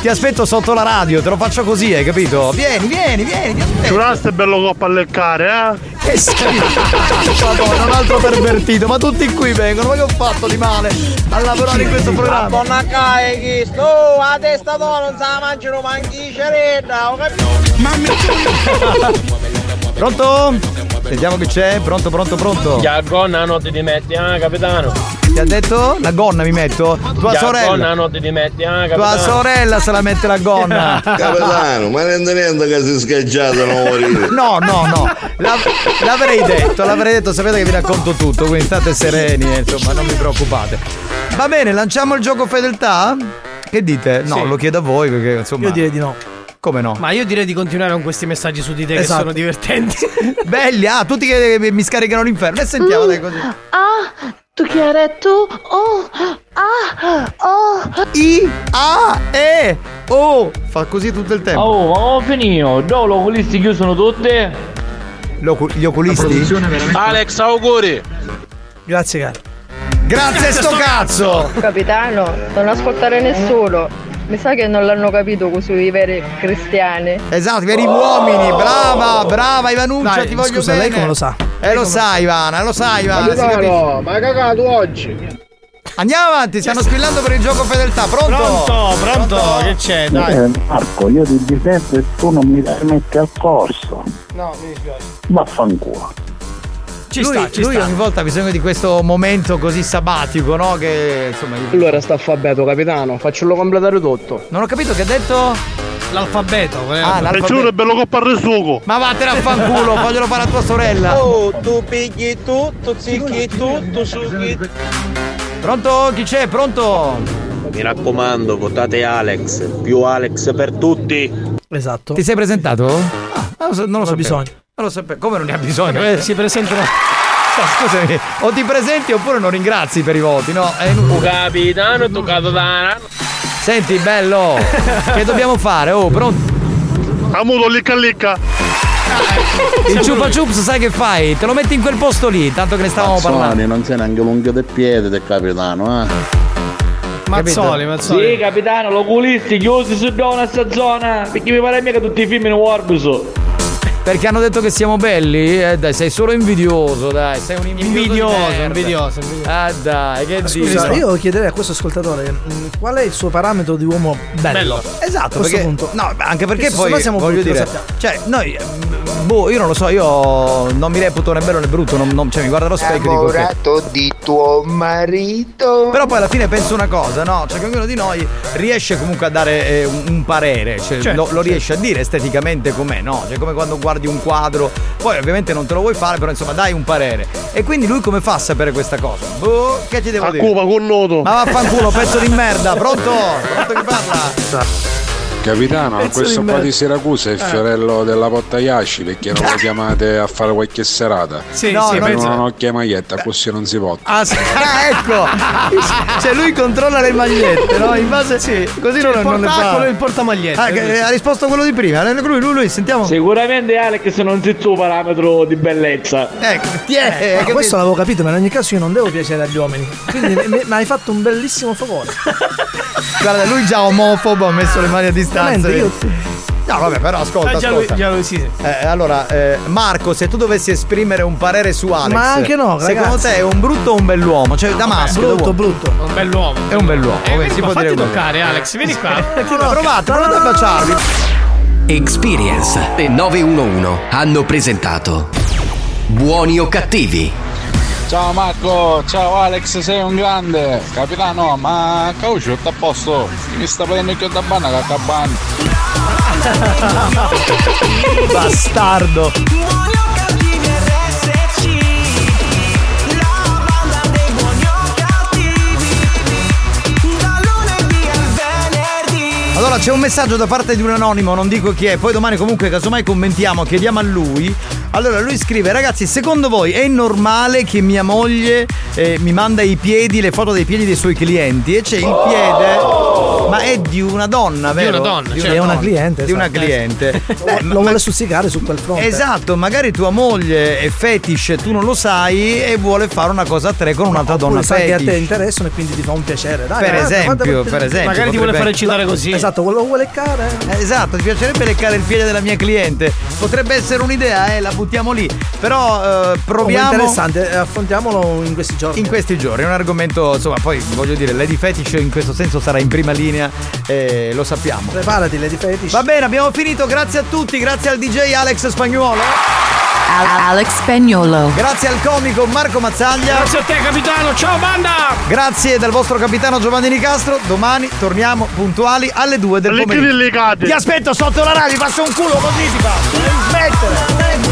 ti aspetto sotto la radio, te lo faccio così, hai capito? Vieni, vieni, vieni. Giuraste è bello coppa a leccare, eh? Che schifo! Madonna, un altro pervertito, ma tutti qui vengono, ma che ho fatto di male a lavorare in questo programma? Donna Caia che sto a testa tua non sa mangiare manchi ceretta, ho capito? Mami [laughs] Pronto? Sentiamo chi c'è, pronto, pronto, pronto. Ya gonna non ti dimetti, eh, capitano. Ti ha detto? La gonna mi metto? Tua Ya sorella. gonna non ti dimetti, eh, capitano. Tua sorella se la mette la gonna. [laughs] Capitano, ma rende niente che si scaggiato non morire. No, no, no. La- l'avrei detto, l'avrei detto, sapete che vi racconto tutto, quindi state sereni, eh, insomma, non vi preoccupate. Va bene, lanciamo il gioco fedeltà? Che dite? No, Sì. lo chiedo a voi perché insomma. Io direi di no. Come no? Ma io direi di continuare con questi messaggi su di te che Esatto. sono divertenti. [laughs] Belli, ah, tutti che che mi scaricano l'inferno. E sentiamo dai così. Ah, tu chi hai detto? Oh, ah, oh. I, A, E, O. Fa così tutto il tempo. Oh, ma ho finito, dove gli oculisti chiusono tutti? L'ocu- gli oculisti? Alex, auguri! Grazie, caro. Grazie sto cazzo! Capitano, non ascoltare nessuno. Mi sa che non l'hanno capito così i veri cristiani. Esatto, i veri uomini, brava, brava Ivanuccia, Dai, ti voglio scusa, bene. lei come lo sa? Eh lo sa Ivana, lo sa Ivana, capisce. Capitano, ma cagato oggi? Andiamo avanti, stanno squillando per il gioco fedeltà, pronto? Pronto, pronto, che c'è? Dai. Eh, Marco, io ti difendo e tu non mi metti al corso. No, mi dispiace. Vaffanculo. Ci lui, sta, ci lui sta. ogni volta ha bisogno di questo momento così sabbatico, no? Che insomma. gli- Allora sta alfabeto, capitano, faccelo completare tutto. Non ho capito che ha detto. L'alfabeto, qual è Ah, l'alfabeto? l'alfabeto. è bello coppa al sugo. Ma vattene a fanculo, [laughs] faglielo fare a tua sorella. Oh, tu pigli tutto, zicchi tutto, sughi Pronto? Chi c'è? Pronto? Mi raccomando, votate Alex. Più Alex per tutti. Esatto. Ti sei presentato? Ah, non lo, so- bisogno. Lo sapevo. Come non ne ha bisogno? Eh, Si presentano. [laughs] Scusami, o ti presenti oppure non ringrazi per i voti, no? È inutile. Capitano, toccato da Senti, bello, che dobbiamo fare? Oh, pronto? Amuto licca licca. Il ciupa chups sai che fai? Te lo metti in quel posto lì, tanto che ne stavamo parlando. Mazzoni, non sei neanche l'unghio del piede del capitano, eh. Mazzoli, Mazzoli. Sì, capitano, gli oculisti chiusi su donna sta zona. Perché mi pare mica che tutti i film in Warbuso. Perché hanno detto che siamo belli? Eh dai, sei solo invidioso, dai, sei un invidioso. di Invidioso, invidioso, invidioso. Ah dai, che Scusa, dici? io chiederei a questo ascoltatore mm, qual è il suo parametro di uomo bello. Esatto, a questo perché, punto. no, anche perché poi siamo voglio dire, cioè noi mm, boh, io non lo so, io non mi reputo né bello né brutto, non- non- cioè mi guardo allo specchio e dico che... Di tuo marito. Però poi alla fine penso una cosa, no? Cioè che ognuno di noi riesce comunque a dare eh, un, un parere, cioè Certo, lo, lo riesce a dire esteticamente com'è, no? Cioè come quando guardi un quadro, poi ovviamente non te lo vuoi fare, però insomma dai un parere. E quindi lui come fa a sapere questa cosa? Boh, che ti devo A dire? Cuba con noto. Ma vaffanculo, pezzo di merda, pronto? Pronto chi parla? Capitano, questo qua di Siracusa è il Eh. fiorello della Pottagliasci perché non lo chiamate a fare qualche serata. Sì, No, sì, non penso- non ho che maglietta, così non si può. Ah, sì, [laughs] ah, ecco! Cioè lui controlla le magliette, no? In base sì, così non, il non le fa. il portamagliette. Ah, che- ha risposto quello di prima. Lui, lui, lui, sentiamo. Sicuramente Alex non si il suo parametro di bellezza. Ecco, ti è. Ma questo l'avevo capito, ma in ogni caso io non devo piacere agli uomini. Quindi mi, mi hai fatto un bellissimo favore. [laughs] Guarda, lui già omofobo ha messo le mani a distanza. Veramente, io- No, vabbè, però ascolta. Ah, già lui- ascolta. già lui sì. Eh, allora, eh, Marco, se tu dovessi esprimere un parere su Alex, Ma anche no, secondo ragazzi. te è un brutto o un bell'uomo? Cioè, da maschio, da brutto, brutto. Un bell'uomo. È un bell'uomo, Eh, vieni si qua, può dire fatti quello. toccare, Alex, vieni qua. Provate, provate a baciarvi. Experience e 911 hanno presentato Buoni o cattivi? Ciao Marco, ciao Alex, sei un grande. Capitano, ma cauccio, sta a posto. Mi sta prendendo il da banna che cabana. [laughs] Bastardo. Allora c'è un messaggio da parte di un anonimo, non dico chi è, poi domani comunque casomai commentiamo, chiediamo a lui. Allora lui scrive, ragazzi, secondo voi è normale che mia moglie eh, mi manda i piedi, le foto dei piedi dei suoi clienti? E c'è il piede, ma è di una donna, Di vero? una donna, Di certo. È una donna, cliente. Di una esatto. cliente. Lo- Lo vuole stuzzicare su quel fronte. Esatto, magari tua moglie è fetish tu non lo sai e vuole fare una cosa a tre con un'altra donna Oppure sai che a te fetish. interessano e quindi ti fa un piacere. Dai, Per guarda, esempio, guarda, per esempio, Magari ti vuole fare eccitare così. Esatto, lo vuole leccare. Eh, Esatto, ti piacerebbe leccare il piede della mia cliente. Potrebbe essere un'idea, eh, la buttiamo lì. Però eh, proviamo. Oh, interessante, eh, affrontiamolo in questi giorni. In questi giorni è un argomento, insomma, poi voglio dire, Lady Fetish in questo senso sarà in prima linea, eh, lo sappiamo. Preparati, Lady Fetish. Va bene, abbiamo finito, grazie a tutti, grazie al DJ Alex Spagnuolo, Alex Spagnolo. grazie al comico Marco Mazzaglia. Grazie a te, capitano. Ciao, banda! Grazie dal vostro capitano Giovanni Nicastro. Domani torniamo puntuali alle 2 del Alle pomeriggio. Ti aspetto sotto la radio, faccio un culo così ti fa. Smettere.